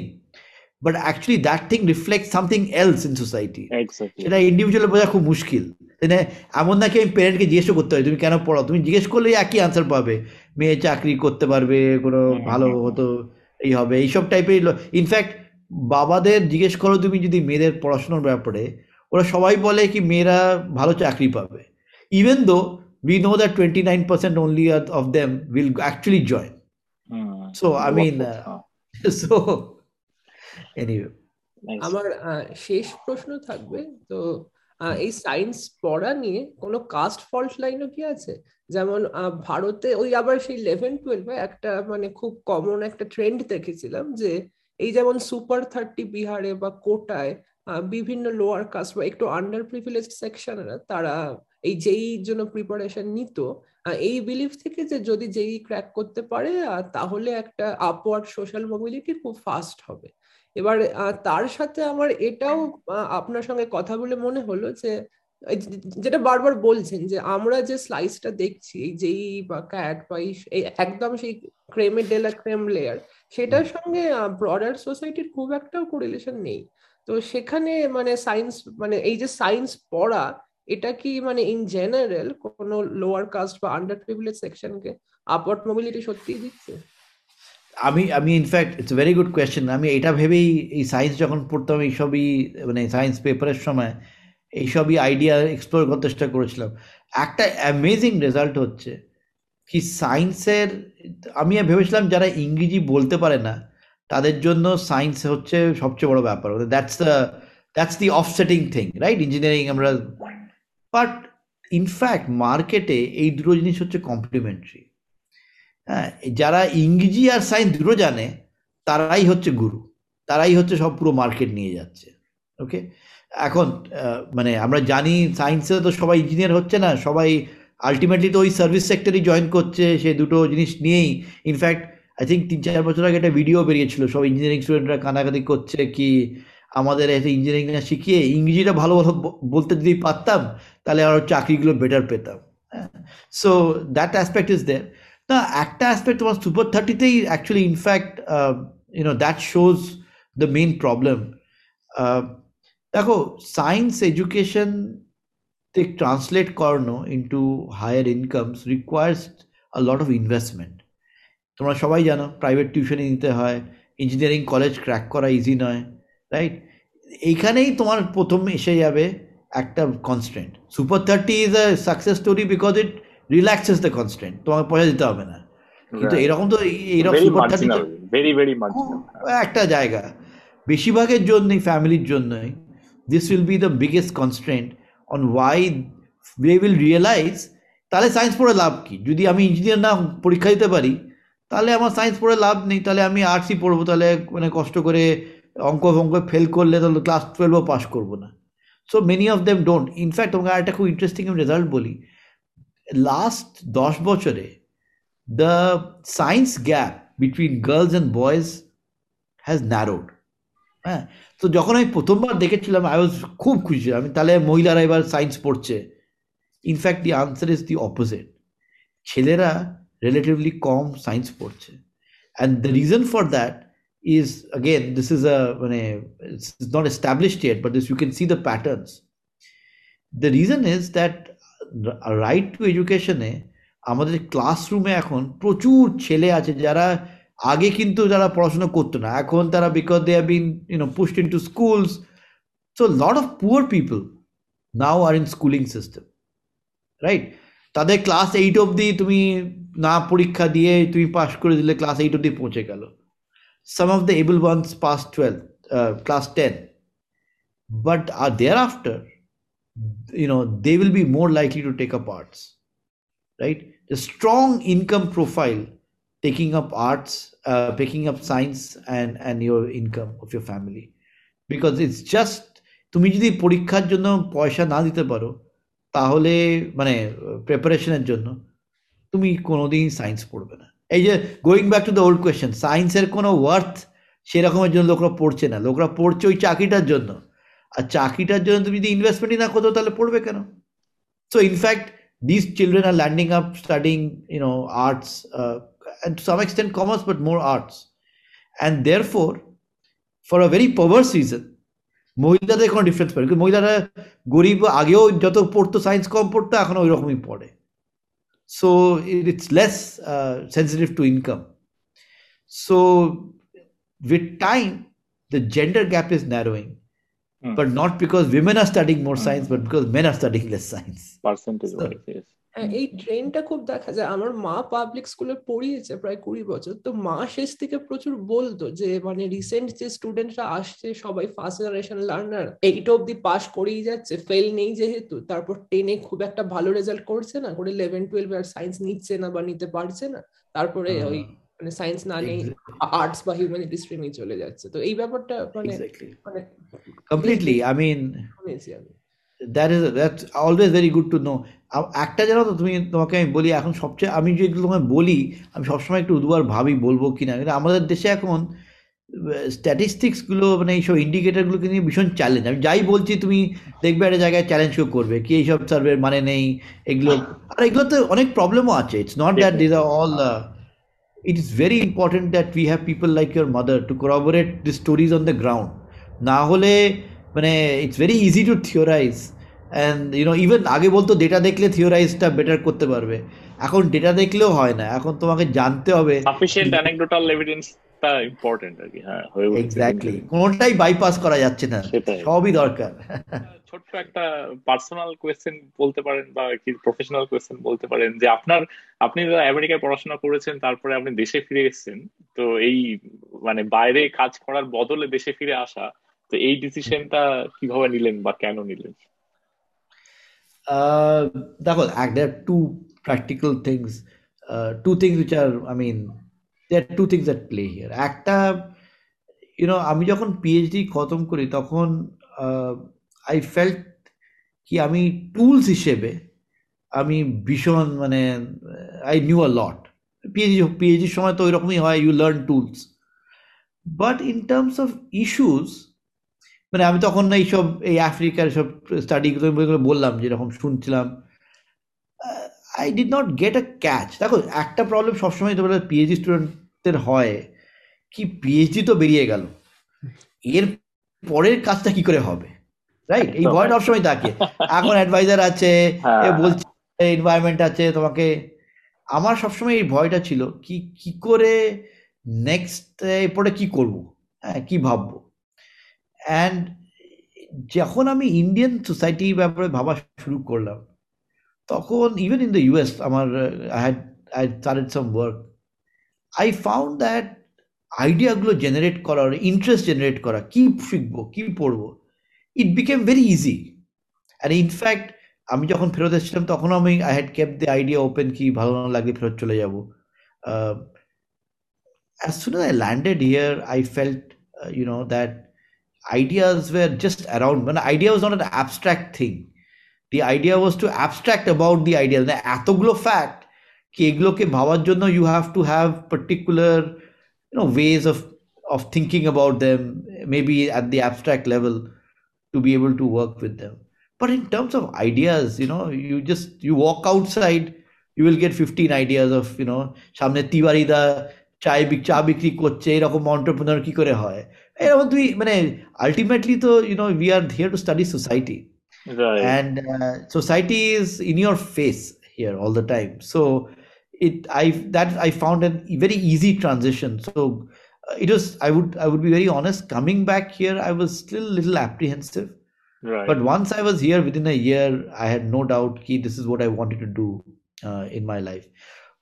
but actually that thing reflects something else in society. Exactly সেটা ইন্ডিভিজুয়াল বোঝা খুব মুশকিল। তাই না এমন নাকি আমি প্যারেন্টকে জিজ্ঞেস করতে পারি তুমি কেন পড়াও? তুমি জিজ্ঞেস করলে একই আনসার পাবে। মেয়ে চাকরি করতে পারবে কোনো ভালো হুম, হুম। হতো এই হবে এইসব টাইপের ইনফ্যাক্ট বাবাদের জিজ্ঞেস করো তুমি যদি মেয়েদের পড়াশোনার ব্যাপারে ওরা সবাই বলে কি মেয়েরা ভালো চাকরি পাবে even though we know that 29% only of of will actually join. So, I mean, uh, so anyway. আমার শেষ প্রশ্ন থাকবে তো এই সায়েন্স পড়া নিয়ে কোনো কাস্ট ফল্ট লাইনও কি আছে? যেমন ভারতে ওই আবার সেই ইলেভেন টুয়েলভে একটা মানে খুব কমন একটা ট্রেন্ড দেখেছিলাম যে এই যেমন সুপার থার্টি বিহারে বা কোটায় বিভিন্ন লোয়ার কাস্ট বা একটু আন্ডার প্রিভিলেজ সেকশনেরা তারা এই যেই জন্য প্রিপারেশন নিত এই বিলিফ থেকে যে যদি যেই ক্র্যাক করতে পারে তাহলে একটা আপওয়ার্ড সোশ্যাল মোবিলিটি খুব ফাস্ট হবে। এবার তার সাথে আমার এটাও আপনার সঙ্গে কথা বলে মনে হলো যে যেটা বারবার বলছেন যে আমরা যে স্লাইসটা দেখছি এই যেই বা ক্যাট বা এই একদম সেই ক্রেমে ডেলা ক্রেম লেয়ার সেটার সঙ্গে ব্রডার সোসাইটির খুব একটাও কোরিলেশন নেই। তো সেখানে মানে সায়েন্স মানে এই যে সায়েন্স পড়া এটা কি মানে ইন জেনারেল কোনো লোয়ার কাস্ট বা আন্ডার প্রিভিলেজ সেকশনকে আপওয়ার্ড মোবিলিটি সত্যি দিচ্ছে? আমি আমি in fact it's very good question আমি এটা ভেবেই এই সায়েন্স যখন পড়তাম এইসবই মানে সায়েন্স পেপারের সময় এইসবই আইডিয়া এক্সপ্লোর করার চেষ্টা করেছিলাম। একটা অ্যামেজিং রেজাল্ট হচ্ছে কি সায়েন্সের আমি ভেবেছিলাম যারা ইংরেজি বলতে পারে না, তাদের জন্য সায়েন্স হচ্ছে সবচেয়ে বড় ব্যাপার। That's the that's the offsetting thing right engineering আমরা বাট ইনফ্যাক্ট মার্কেটে এই দুটো জিনিস হচ্ছে কমপ্লিমেন্টারি হ্যাঁ যারা ইংরেজি আর সায়েন্স দুটো জানে, তারাই হচ্ছে গুরু। তারাই হচ্ছে সব পুরো মার্কেট নিয়ে যাচ্ছে। ওকে? এখন মানে আমরা জানি সায়েন্সে তো সবাই ইঞ্জিনিয়ার হচ্ছে না, সবাই আলটিমেটলি তো ওই সার্ভিস সেক্টরই জয়েন করছে, সে দুটো জিনিস নিয়েই। ইনফ্যাক্ট আই থিঙ্ক তিন চার বছর আগে একটা ভিডিও বেরিয়েছিল, সব ইঞ্জিনিয়ারিং স্টুডেন্টরা কানাকানি করছে কি আমাদের এসে ইঞ্জিনিয়ারিং না শিখিয়ে ইংরেজিটা ভালো ভালো বলতে যদি পারতাম, তাহলে আরও চাকরিগুলো বেটার পেতাম। হ্যাঁ? So that aspect is there না, একটা অ্যাসপেক্ট তোমার super থার্টিতেই actually in fact you know that shows the main problem দেখো সায়েন্স এডুকেশন তে ট্রান্সলেট করানো into higher incomes requires a lot of investment তোমরা সবাই জানো প্রাইভেট টিউশনে নিতে হয় ইঞ্জিনিয়ারিং কলেজ ক্র্যাক করা ইজি নয় রাইট এইখানেই তোমার প্রথম এসে যাবে একটা constant super thirty is a success story because it relaxes the constant তোমাকে পয়সা দিতে হবে না। কিন্তু এরকম তো এইরকম একটা জায়গা। বেশিরভাগের জন্যই ফ্যামিলির জন্যই this will be the biggest constraint on why they will realise তাহলে সায়েন্স পড়ে লাভ কি? যদি আমি ইঞ্জিনিয়ার না পরীক্ষা দিতে পারি তাহলে আমার সায়েন্স পড়ে লাভ নেই তাহলে আমি আর্টসই পড়ব তাহলে মানে কষ্ট করে অঙ্ক ফঙ্ক ফেল করলে তাহলে ক্লাস টুয়েলভও পাস করব না। So many of them don't in fact তোমাকে আর একটা খুব ইন্টারেস্টিং রেজাল্ট বলি। লাস্ট দশ বছরে the science gap between girls and boys has narrowed হ্যাঁ? তো যখন আমি প্রথমবার দেখেছিলাম আই ওয়াজ খুব খুশি আমি তাহলে মহিলারা এবার সায়েন্স পড়ছে। In fact the answer is the opposite ছেলেরা রিলেটিভলি কম সায়েন্স পড়ছে। And the reason for that is, again, this is a it's not established yet, but this you can see the patterns. The reason is that a right to এডুকেশনে আমাদের ক্লাসরুমে এখন প্রচুর ছেলে আছে যারা আগে কিন্তু যারা পড়াশোনা করতো না। এখন তারা because they been you know pushed in to schools so lot of poor people now are in schooling system right তাদের ক্লাস এইট অবধি তুমি না পরীক্ষা দিয়ে তুমি পাশ করে দিলে ক্লাস এইট অবধি পৌঁছে গেল। Some of the able ones passed 12 uh, class 10 but are thereafter you know they will be more likely to take up arts right the strong income profile taking up arts uh, picking up science and and your income of your family because it's just তুমি যদি পরীক্ষার জন্য পয়সা না দিতে পারো তাহলে মানে প্রিপারেশনের জন্য তুমি কোনোদিন সায়েন্স পড়বে না এই যে going back to the old question সায়েন্সের কোনো ওয়ার্থ সেরকমের জন্য লোকরা পড়ছে না লোকরা পড়ছে ওই চাকরিটার জন্য আর চাকরিটার জন্য তুমি যদি ইনভেস্টমেন্টই না করতো তাহলে পড়বে কেন so in fact these children are landing up studying you know arts uh, and to some extent commerce but more arts and therefore for a very perverse reason মহিলাদের কোনো ডিফারেন্স পড়ে মহিলারা গরিব আগেও যত পড়তো সায়েন্স কম পড়তো এখন ওই রকমই পড়ে so it's less uh, sensitive to income so with time the gender gap is narrowing mm. but not because women are studying more mm. science but because men are studying less science. Percentage so, wise yes. হ্যাঁ এই ট্রেনটা খুব দেখা যায়। আমার মা পাবলিক স্কুলে পড়িয়েছে প্রায় কুড়ি বছর। তো মা শেষ থেকে প্রচুর বলতো যে মানে রিসেন্ট যে স্টুডেন্টরা আসছে সবাই ফার্স্ট জেনারেশন লার্নার এইট অব্দি পাস করেই যাচ্ছে ফেল নেই যেহেতু। তারপর টেনে খুব একটা ভালো রেজাল্ট করছে না করে ইলেভেন টুয়েলভ আর সায়েন্স নিচ্ছে না বা নিতে পারছে না। তারপরে ওই মানে সায়েন্স না নেই আর্টস বা হিউম্যানিটি স্ট্রিমে চলে যাচ্ছে। তো এই ব্যাপারটা মানে মানে completely I mean that is that's always very good to know একটা জানো তো তুমি তোমাকে আমি বলি এখন সবচেয়ে আমি যেগুলো তোমায় বলি আমি সবসময় একটু দুবার ভাবি বলব কি না কিন্তু আমাদের দেশে এখন স্ট্যাটিস্টিক্সগুলো মানে এইসব ইন্ডিকেটারগুলোকে নিয়ে ভীষণ চ্যালেঞ্জ আমি যাই বলছি তুমি দেখবে একটা জায়গায় চ্যালেঞ্জ কেউ করবে কি এইসব সার্ভের মানে নেই এগুলো আর এগুলোতে অনেক প্রবলেমও আছে। It's not that this are all it is very important that we have people like your mother to corroborate the stories on the ground. না হলে মানে it's very easy to theorise and you know even আগে বলতো ডেটা দেখলে থিওরাইজটা বেটার করতে পারবে। এখন ডেটা দেখলেও হয় না। এখন তোমাকে জানতে হবে। সাফিসিয়েন্ট অ্যানেকডোটাল এভিডেন্সটা ইম্পর্টেন্ট আর কি হ্যাঁ হয়ে এক্স্যাক্টলি কোনোটাই বাইপাস করা যাচ্ছে না সবই দরকার। ছোট্ট একটা পার্সোনাল কোয়েশ্চেন বলতে পারেন বা কি প্রফেশনাল কোয়েশ্চেন বলতে পারেন যে আপনার আপনি আমেরিকায় পড়াশোনা করেছেন তারপরে আপনি দেশে ফিরে এসেছেন তো এই মানে বাইরে কাজ করার বদলে দেশে ফিরে আসা তো এই ডিসিশনটা কীভাবে নিলেন বা কেন নিলেন? দেখো there are two practical things uh, two things which are Are two things that play here. একটা know, আমি যখন পিএইচডি খতম করি তখন আই ফেল্ট কি আমি টুলস হিসেবে আমি ভীষণ মানে I knew a lot PhD পিএইচডির সময় তো ওই রকমই হয় you learn tools but in terms of issues মানে আমি তখন এইসব, এই আফ্রিকার সব স্টাডিগুলো বললাম, যেরকম শুনছিলাম I did not get a catch দেখো একটা প্রবলেম সবসময় তো পিএইচডি স্টুডেন্টদের হয় কি পিএইচডি তো বেরিয়ে গেল। এর পরের কাজটা কি করে হবে? রাইট এই ভয়টা সবসময় থাকে। এখন অ্যাডভাইজার আছে এ বলছে এনভায়রনমেন্ট আছে তোমাকে আমার সবসময় এই ভয়টা ছিল কি কি করে নেক্সট এরপরে কি করব? হ্যাঁ কি ভাববো? অ্যান্ড যখন আমি ইন্ডিয়ান সোসাইটির ব্যাপারে ভাবা শুরু করলাম তখন ইভেন ইন দ্য ইউএস আমার I had I started some work I found that আইডিয়াগুলো generate করার ইন্টারেস্ট জেনারেট করা কি শিখব কি পড়ব it became very easy and in fact আমি যখন ফেরত এসেছিলাম তখন আমি I had kept the idea open কি ভালো না লাগলে ফেরত চলে যাব। As I landed here, I felt, uh, you know, that ideas were just around. When idea was not an abstract thing. The idea was to abstract about the idea. The এতগুলো fact কি এগুলোকে ভাবার জন্য you have to have particular, you know, ways of of thinking about them, maybe at the abstract level, to be able to work with them. But in terms of ideas, you know, you just you walk outside, you will get 15 ideas of, you know, সামনে তিওয়ারিদা চায় চা বিক্রি করছে এরকম অন্টারপ্রিনার কি করে হয় এরকম তুই মানে আলটিমেটলি তো you know we are here to study society right. and uh, society is in your face here all the time. So it i that i found a very easy transition. So uh, it was i would i would be very honest coming back here i was still a little apprehensive. Right. But once i was here within a year i had no doubt key this is what i wanted to do uh, in my life.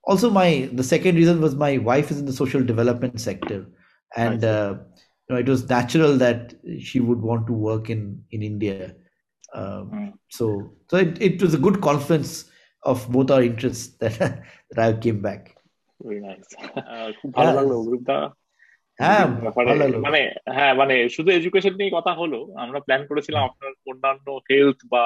Also my the second reason was my wife is in the social development sector. And uh, you know, it was natural that she would want to work in in india. um, Mm. so so it, it was a good confluence of both our interests that that i came back Very nice. আহ, খুব ভালো লাগলো অভিরূপদা হ্যাঁ ব্যাপারে ভালো লাগলো মানে হ্যাঁ মানে শুধু এডুকেশন নিয়ে কথা হলো আমরা প্ল্যান করেছিলাম আপনার অন্যান্য হেলথ বা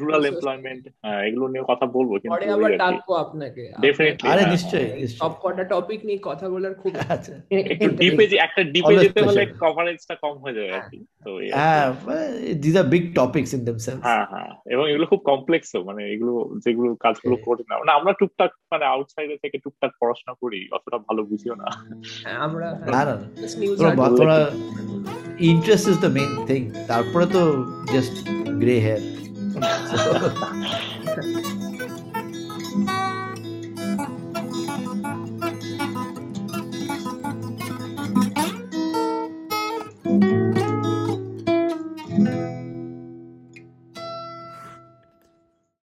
রুরাল এমপ্লয়মেন্ট এগুলো নিয়ে কথা বলব পরে কিন্তু আবার আর কি। ডাকবো আপনাকে। Definitely, আরে হ্যাঁ, নিশ্চয়ই সব কটা টপিক নিয়ে কথা বলার খুব আচ্ছা। একটু ডিপে একটা ডিপে যেতে হলে কভারেজটা কম হয়ে যাবে আর কি। তো। হ্যাঁ this are big topics in themselves হ্যাঁ হ্যাঁ। এবং এগুলো খুব কমপ্লেক্সও মানে এগুলো যেগুলো কাজগুলো হ্যাঁ। করি না। মানে আমরা টুকটাক মানে আউটসাইডে থেকে টুকটাক পড়াশোনা করি অতটা ভালো বুঝিও না। হ্যাঁ, আমরা না না তোমরা interest is the main thing তারপরে তো জাস্ট গ্রে হেয়ার 这么大没事